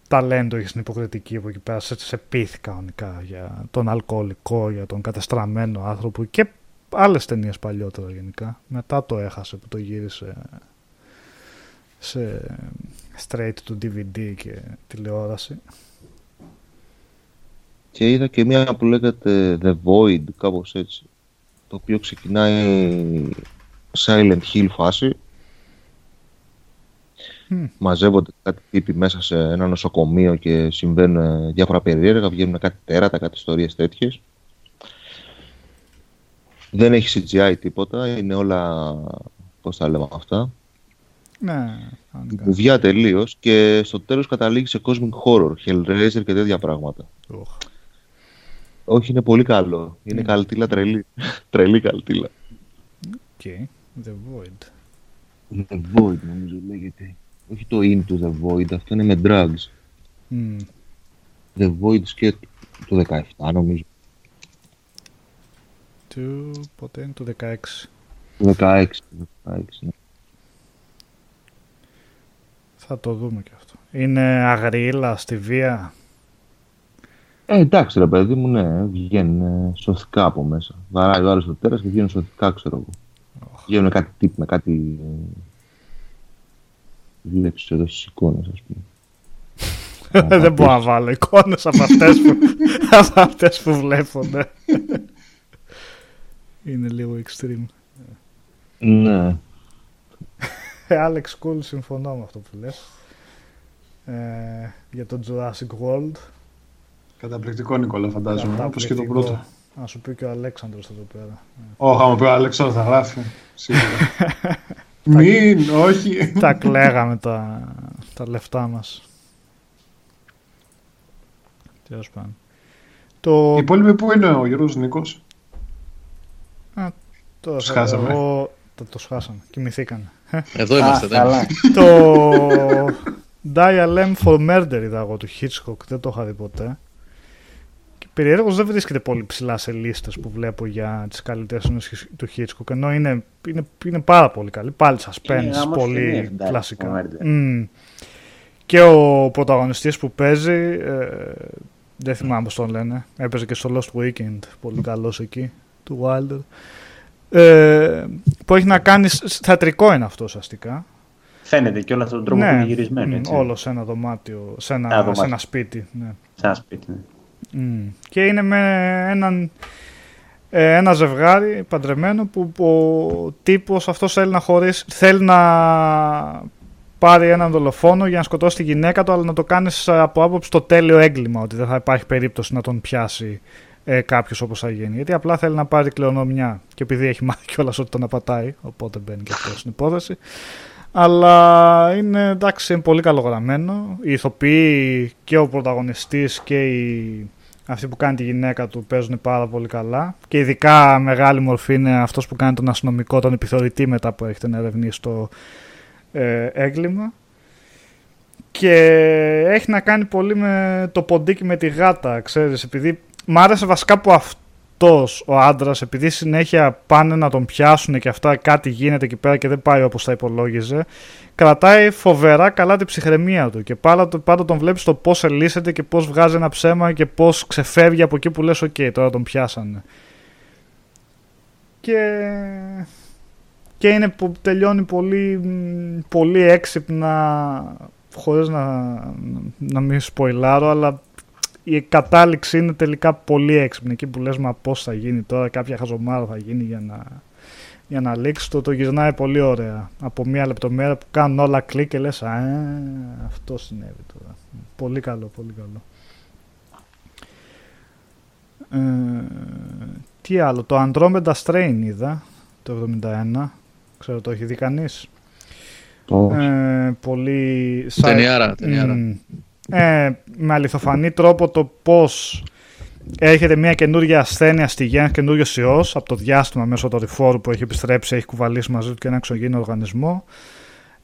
ταλέντο έχει στην υποκριτική που εκεί πέρα σε, σε πείθει κανονικά για τον αλκοολικό, για τον κατεστραμμένο άνθρωπο και άλλες ταινίες παλιότερα γενικά. Μετά το έχασε που το γύρισε σε ε, straight to DVD και τηλεόραση. Και είδα και μία που λέγεται The Void, κάπως έτσι. Το οποίο ξεκινάει Silent Hill φάση. Hm. Μαζεύονται κάτι τύποι μέσα σε ένα νοσοκομείο και συμβαίνουν διάφορα περίεργα, βγαίνουν κάτι τέρατα, κάτι ιστορίες τέτοιες. Δεν έχει CGI τίποτα, είναι όλα, πώς τα λέμε αυτά, Ναι, κανονικά. βουβιά τελείως και στο τέλος καταλήγει σε Cosmic Horror, Hellraiser και τέτοια πράγματα. Οχ. Όχι, είναι πολύ καλό. Είναι Mm. καλτήλα τρελή. τρελή καλτήλα. Οκ. The Void. The Void νομίζω λέγεται. Όχι το Into the Void, αυτό είναι με drugs. Μμ. The Void και το 17 νομίζω. Του, πότε είναι, του 16. Το 16. 16 ναι. Θα το δούμε και αυτό. Είναι αγριήλα στη βία; Ε, εντάξει ρε παιδί μου, ναι, βγαίνουν ε, σωθικά από μέσα. Βαράει ο άλλος το τέρας και βγαίνουν σωθικά, ξέρω εγώ. Βγαίνουν κάτι τύποι με κάτι... ε, Βλέπεις εδώ στις εικόνες, ας πούμε. Δεν μπορώ να βάλω εικόνες από αυτές που, από αυτές που βλέπονται. είναι λίγο extreme. Ναι. Ε, Alex Cool, συμφωνώ με αυτό που λες. Ε, για το Jurassic World. Καταπληκτικό Νικόλα, φαντάζομαι. Όπως και το Καταπληκτικό. πρώτο. Να σου πει και ο Αλέξανδρος εδώ πέρα. Όχι, άμα πει ο Αλέξανδρος θα γράφει. Σίγουρα. Μην, όχι. τα κλαίγαμε τα, τα λεφτά μας. Τέλος πάντων. Το, Οι υπόλοιποι πού είναι ο Γιώργος Νίκος; το, τους χάσαμε. εγώ- το, το σχάσαμε. Κοιμηθήκανε. Εδώ είμαστε. Α, δεν καλά. το Dial M for Murder είδα εγώ του Hitchcock. Δεν το είχα δει ποτέ. Και περιέργως δεν βρίσκεται πολύ ψηλά σε λίστες που βλέπω για τις καλύτερες ταινίες του Hitchcock. Ενώ είναι, είναι, είναι πάρα πολύ καλή. Πάλι suspense, Είναι γάμος πολύ ταινίας, εντάξει, κλασικά. for Murder. Μμ. Και ο πρωταγωνιστής που παίζει, ε, δεν θυμάμαι πώς τον λένε, έπαιζε και στο Lost Weekend, πολύ καλός εκεί, του Wilder. Ε, που έχει να κάνει, σ- θεατρικό είναι αυτό ουσιαστικά. Φαίνεται και όλα αυτόν τον τρόπο που είναι γυρισμένο. μ, Έτσι. όλο σε ένα δωμάτιο, σε ένα, Ένα δωμάτιο. σε ένα σπίτι. Ναι. Σε ένα σπίτι. ναι. Μμ. Και είναι με έναν, ε, ένα ζευγάρι παντρεμένο που ο τύπος αυτός θέλει να χωρίσει, θέλει να πάρει έναν δολοφόνο για να σκοτώσει τη γυναίκα του αλλά να το κάνει από άποψη το τέλειο έγκλημα ότι δεν θα υπάρχει περίπτωση να τον πιάσει ε, κάποιος όπως θα γίνει. Γιατί απλά θέλει να πάρει κληρονομιά. Και επειδή έχει μάθει κιόλας ότι τον απατάει οπότε μπαίνει και αυτός στην υπόθεση αλλά είναι εντάξει είναι πολύ καλογραμμένο οι ηθοποιοί και ο πρωταγωνιστής και οι αυτοί που κάνει τη γυναίκα του παίζουν πάρα πολύ καλά. Και ειδικά μεγάλη μορφή είναι αυτός που κάνει τον αστυνομικό, τον επιθεωρητή μετά που έχετε να ερευνήσει το ε, έγκλημα. Και έχει να κάνει πολύ με το ποντίκι με τη γάτα, ξέρεις, επειδή μ' άρεσε βασικά που αυτός ο άντρας, επειδή συνέχεια πάνε να τον πιάσουν και αυτά κάτι γίνεται εκεί πέρα και δεν πάει όπως θα υπολόγιζε, κρατάει φοβερά καλά την ψυχραιμία του και πάντα, πάντα τον βλέπεις το πώς ελύσεται και πώς βγάζει ένα ψέμα και πώς ξεφεύγει από εκεί που λες «ΟΚ, τώρα τον πιάσανε». Και, και είναι που τελειώνει πολύ, μ, πολύ έξυπνα χωρίς να, να μην σποϊλάρω αλλά η κατάληξη είναι τελικά πολύ έξυπνη εκεί που λες μα πώς θα γίνει τώρα κάποια χαζομάρα θα γίνει για να, για να λήξει το, το γυρνάει πολύ ωραία από μία λεπτομέρεια που κάνουν όλα κλικ και λες α, αυτό συνέβη τώρα πολύ καλό, πολύ καλό ε, τι άλλο, το Andromeda Strain είδα το 71 ξέρω το έχει δει κανείς; Όχι. ε, πολύ Ταινιάρα, ταινιάρα. Μμ. Ε, με αληθοφανή τρόπο το πώς έρχεται μια καινούργια ασθένεια στη γη, ένας καινούριος ιός από το διάστημα μέσω του ρηφόρου που έχει επιστρέψει, έχει κουβαλήσει μαζί του και ένα εξωγήινο οργανισμό.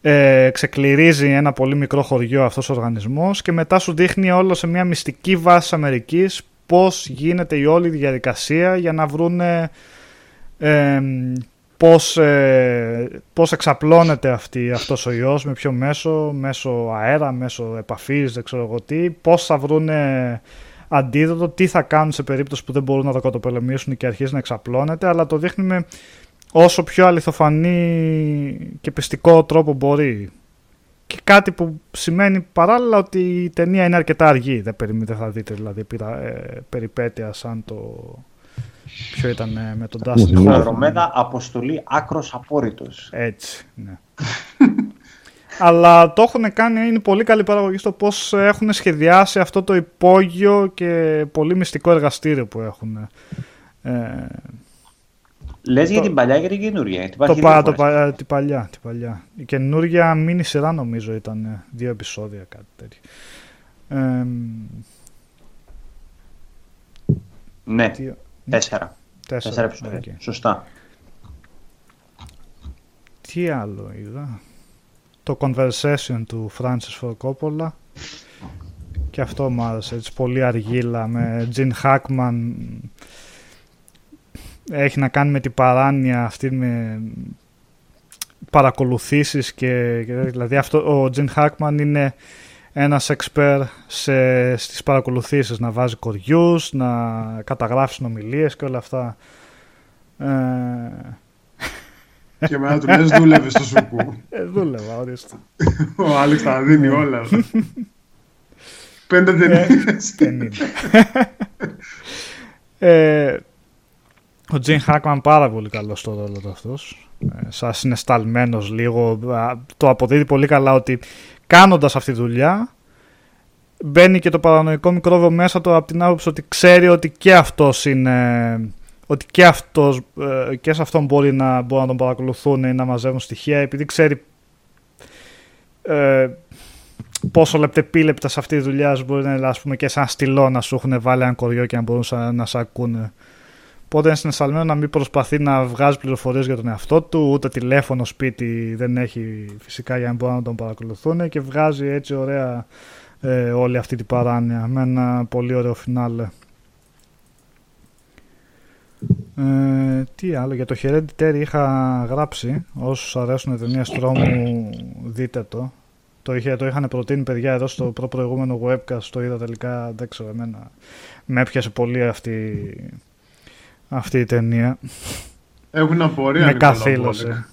Ε, ξεκληρίζει ένα πολύ μικρό χωριό αυτός ο οργανισμός και μετά σου δείχνει όλο σε μια μυστική βάση της Αμερικής πώς γίνεται η όλη διαδικασία για να βρούνε ε, πώς, ε, πώς εξαπλώνεται αυτή, αυτός ο ιός, με ποιο μέσο, μέσω αέρα, μέσω επαφής, δεν ξέρω εγώ τι, πώς θα βρούνε αντίδοτο, τι θα κάνουν σε περίπτωση που δεν μπορούν να το κατοπολεμήσουν και αρχίζει να εξαπλώνεται, αλλά το δείχνει με όσο πιο αληθοφανή και πιστικό τρόπο μπορεί. και κάτι που σημαίνει παράλληλα ότι η ταινία είναι αρκετά αργή. Δεν, δεν θα δείτε δηλαδή ε, περιπέτεια σαν το. Ποιο ήταν ε, με τον Dustin Hoffman. Ανδρομέδα, αποστολή άκρος απόρριτος. Έτσι, ναι. Αλλά το έχουν κάνει, είναι πολύ καλή παραγωγή στο πώς έχουν σχεδιάσει αυτό το υπόγειο και πολύ μυστικό εργαστήριο που έχουν. Ε, Λες για την παλιά ή για την καινούργια. Το, πα, το πα, την, παλιά, την παλιά. Η καινούργια μήνυ σειρά νομίζω ήταν ε, δύο επεισόδια κάτι τέτοιο. Ε, ναι, τι, τέσσερα. Τέσσερα, τέσσερα επεισόδια. Okay. Σωστά. Τι άλλο είδα; Το Conversation του Francis Ford Coppola. Και αυτό μου άρεσε. Έτσι, πολύ αργίλα με Gene Hackman έχει να κάνει με την παράνοια αυτή με παρακολουθήσεις και, δηλαδή αυτό, ο Τζιν Χάκμαν είναι ένας εξπέρ σε, στις παρακολουθήσεις να βάζει κοριούς, να καταγράφει συνομιλίες και όλα αυτά. Ε... Και εμένα του λες δούλευε στο σουκού. Ε, δούλευα, ορίστε. Ο Άλεξ θα δίνει όλα. Πέντε ταινίες. Ε, ο Τζιν Χάκμαν πάρα πολύ καλός στο ρόλο του αυτός. Ε, σας είναι σταλμένος λίγο. Το αποδίδει πολύ καλά ότι κάνοντας αυτή τη δουλειά μπαίνει και το παρανοϊκό μικρόβιο μέσα του από την άποψη ότι ξέρει ότι και αυτός είναι ότι και, αυτός, ε, και σε αυτόν μπορεί να, μπορεί να τον παρακολουθούν ή να μαζεύουν στοιχεία επειδή ξέρει ε, πόσο λεπτεπίλεπτα σε αυτή τη δουλειά μπορεί να είναι ας πούμε, και σαν στυλό να σου έχουν βάλει ένα κοριό και να μπορούν να σε ακούνε Οπότε είναι συναισθαλμένο να μην προσπαθεί να βγάζει πληροφορίες για τον εαυτό του, ούτε τηλέφωνο σπίτι δεν έχει φυσικά για να μπορούν να τον παρακολουθούν και βγάζει έτσι ωραία ε, όλη αυτή την παράνοια με ένα πολύ ωραίο φινάλε. Ε, τι άλλο, για το Hereditary είχα γράψει, όσους αρέσουν ταινία τρόμου δείτε το. Το, είχε, το είχαν προτείνει παιδιά εδώ στο προ προηγούμενο webcast, το είδα τελικά, δεν ξέρω εμένα. Με έπιασε πολύ αυτή αυτή η ταινία. Έχουν απορία. Με καθήλωση.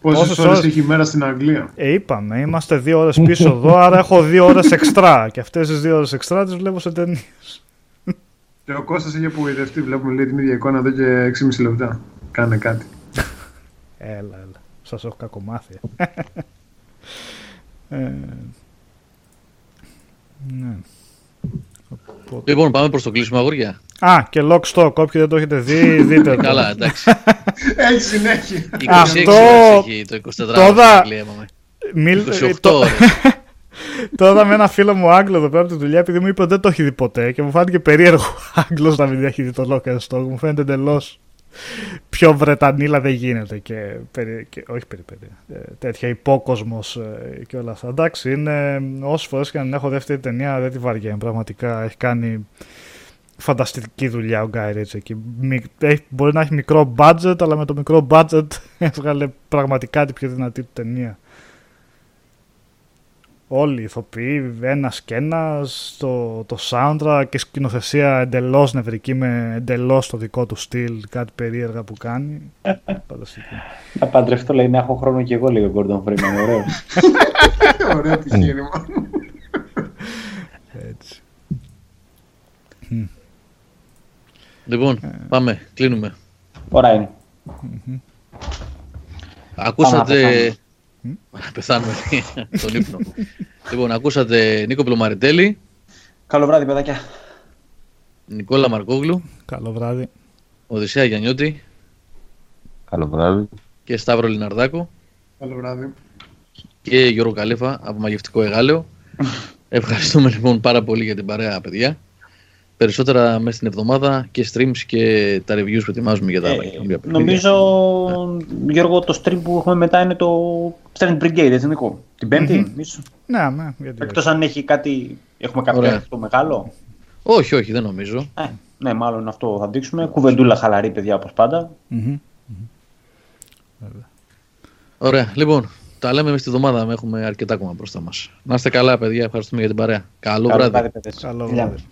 Πόσες ώρες έχει η μέρα στην Αγγλία; Ε, είπαμε, είμαστε δύο ώρες πίσω εδώ, άρα έχω δύο ώρες εξτρά. Και αυτές τις δύο ώρες εξτρά τις βλέπω σε ταινίες. Και ο Κώστας είχε απογοητευτεί. Βλέπουμε λέει, την ίδια εικόνα εδώ και 6,5 λεπτά. Κάνε κάτι. έλα, έλα. Σας έχω κακομάθεια. ε, ναι. Λοιπόν, πάμε προς το κλείσιμο αγόρια. Α, και Lock Stock. Όποιοι δεν το έχετε δει, δείτε το. Καλά, εντάξει. Έχει συνέχεια. 26 Αυτό... έχει το 24 Τώρα... 28 ώρες. Τώρα με ένα φίλο μου Άγγλο εδώ πέρα από τη δουλειά, επειδή μου είπε ότι δεν το έχει δει ποτέ και μου φάνηκε περίεργο Άγγλος να μην έχει δει το Lock Stock. Μου φαίνεται εντελώ πιο Βρετανίλα δεν γίνεται και, περι, και όχι περιπέτεια, ε, τέτοια υπόκοσμος ε, και όλα αυτά. Εντάξει, είναι όσες φορές και αν έχω δεύτερη ταινία δεν τη βαριέμαι πραγματικά. Έχει κάνει φανταστική δουλειά ο Γκάι Ρίτς εκεί. Μπορεί να έχει μικρό budget, αλλά με το μικρό budget έβγαλε πραγματικά την πιο δυνατή του ταινία όλοι οι ηθοποιοί, ένας και ένας, το, το soundtrack και σκηνοθεσία εντελώς νευρική με εντελώς το δικό του στυλ, κάτι περίεργα που κάνει. Να παντρευτώ, λέει, να έχω χρόνο και εγώ, λέει ο Gordon Freeman. Ωραίος. Ωραίο επιχείρημα. Έτσι. Λοιπόν, ε. πάμε, κλείνουμε. Ωραία είναι. Ακούσατε να πεθάνουμε τον ύπνο. λοιπόν, ακούσατε Νίκο Πλωμαριτέλη. Καλό βράδυ, παιδάκια. Νικόλα Μαρκόγλου. Καλό βράδυ. Οδυσσέα Γιαννιώτη. Καλό βράδυ. Και Σταύρο Λιναρδάκο. Καλό βράδυ. Και Γιώργο Καλέφα από Μαγευτικό Εγάλεο. Ευχαριστούμε λοιπόν πάρα πολύ για την παρέα, παιδιά περισσότερα μέσα στην εβδομάδα και streams και τα reviews που ετοιμάζουμε για τα ε, παιχνίδια. Νομίζω, ναι. Γιώργο, το stream που έχουμε μετά είναι το Strength Brigade, έτσι Νικό. Την Πέμπτη, mm-hmm. Ναι, ναι. Εκτός αν έχει κάτι, έχουμε κάποιο αυτό μεγάλο; Όχι, όχι, δεν νομίζω. Ε, ναι, μάλλον αυτό θα δείξουμε. Κουβεντούλα χαλαρή, παιδιά, όπως πάντα. Mm-hmm. Ωραία, λοιπόν, τα λέμε με στη εβδομάδα. Έχουμε αρκετά ακόμα μπροστά μας. Να είστε καλά, παιδιά. Ευχαριστούμε για την παρέα. Καλό, Καλό βράδυ. Καλό βράδυ.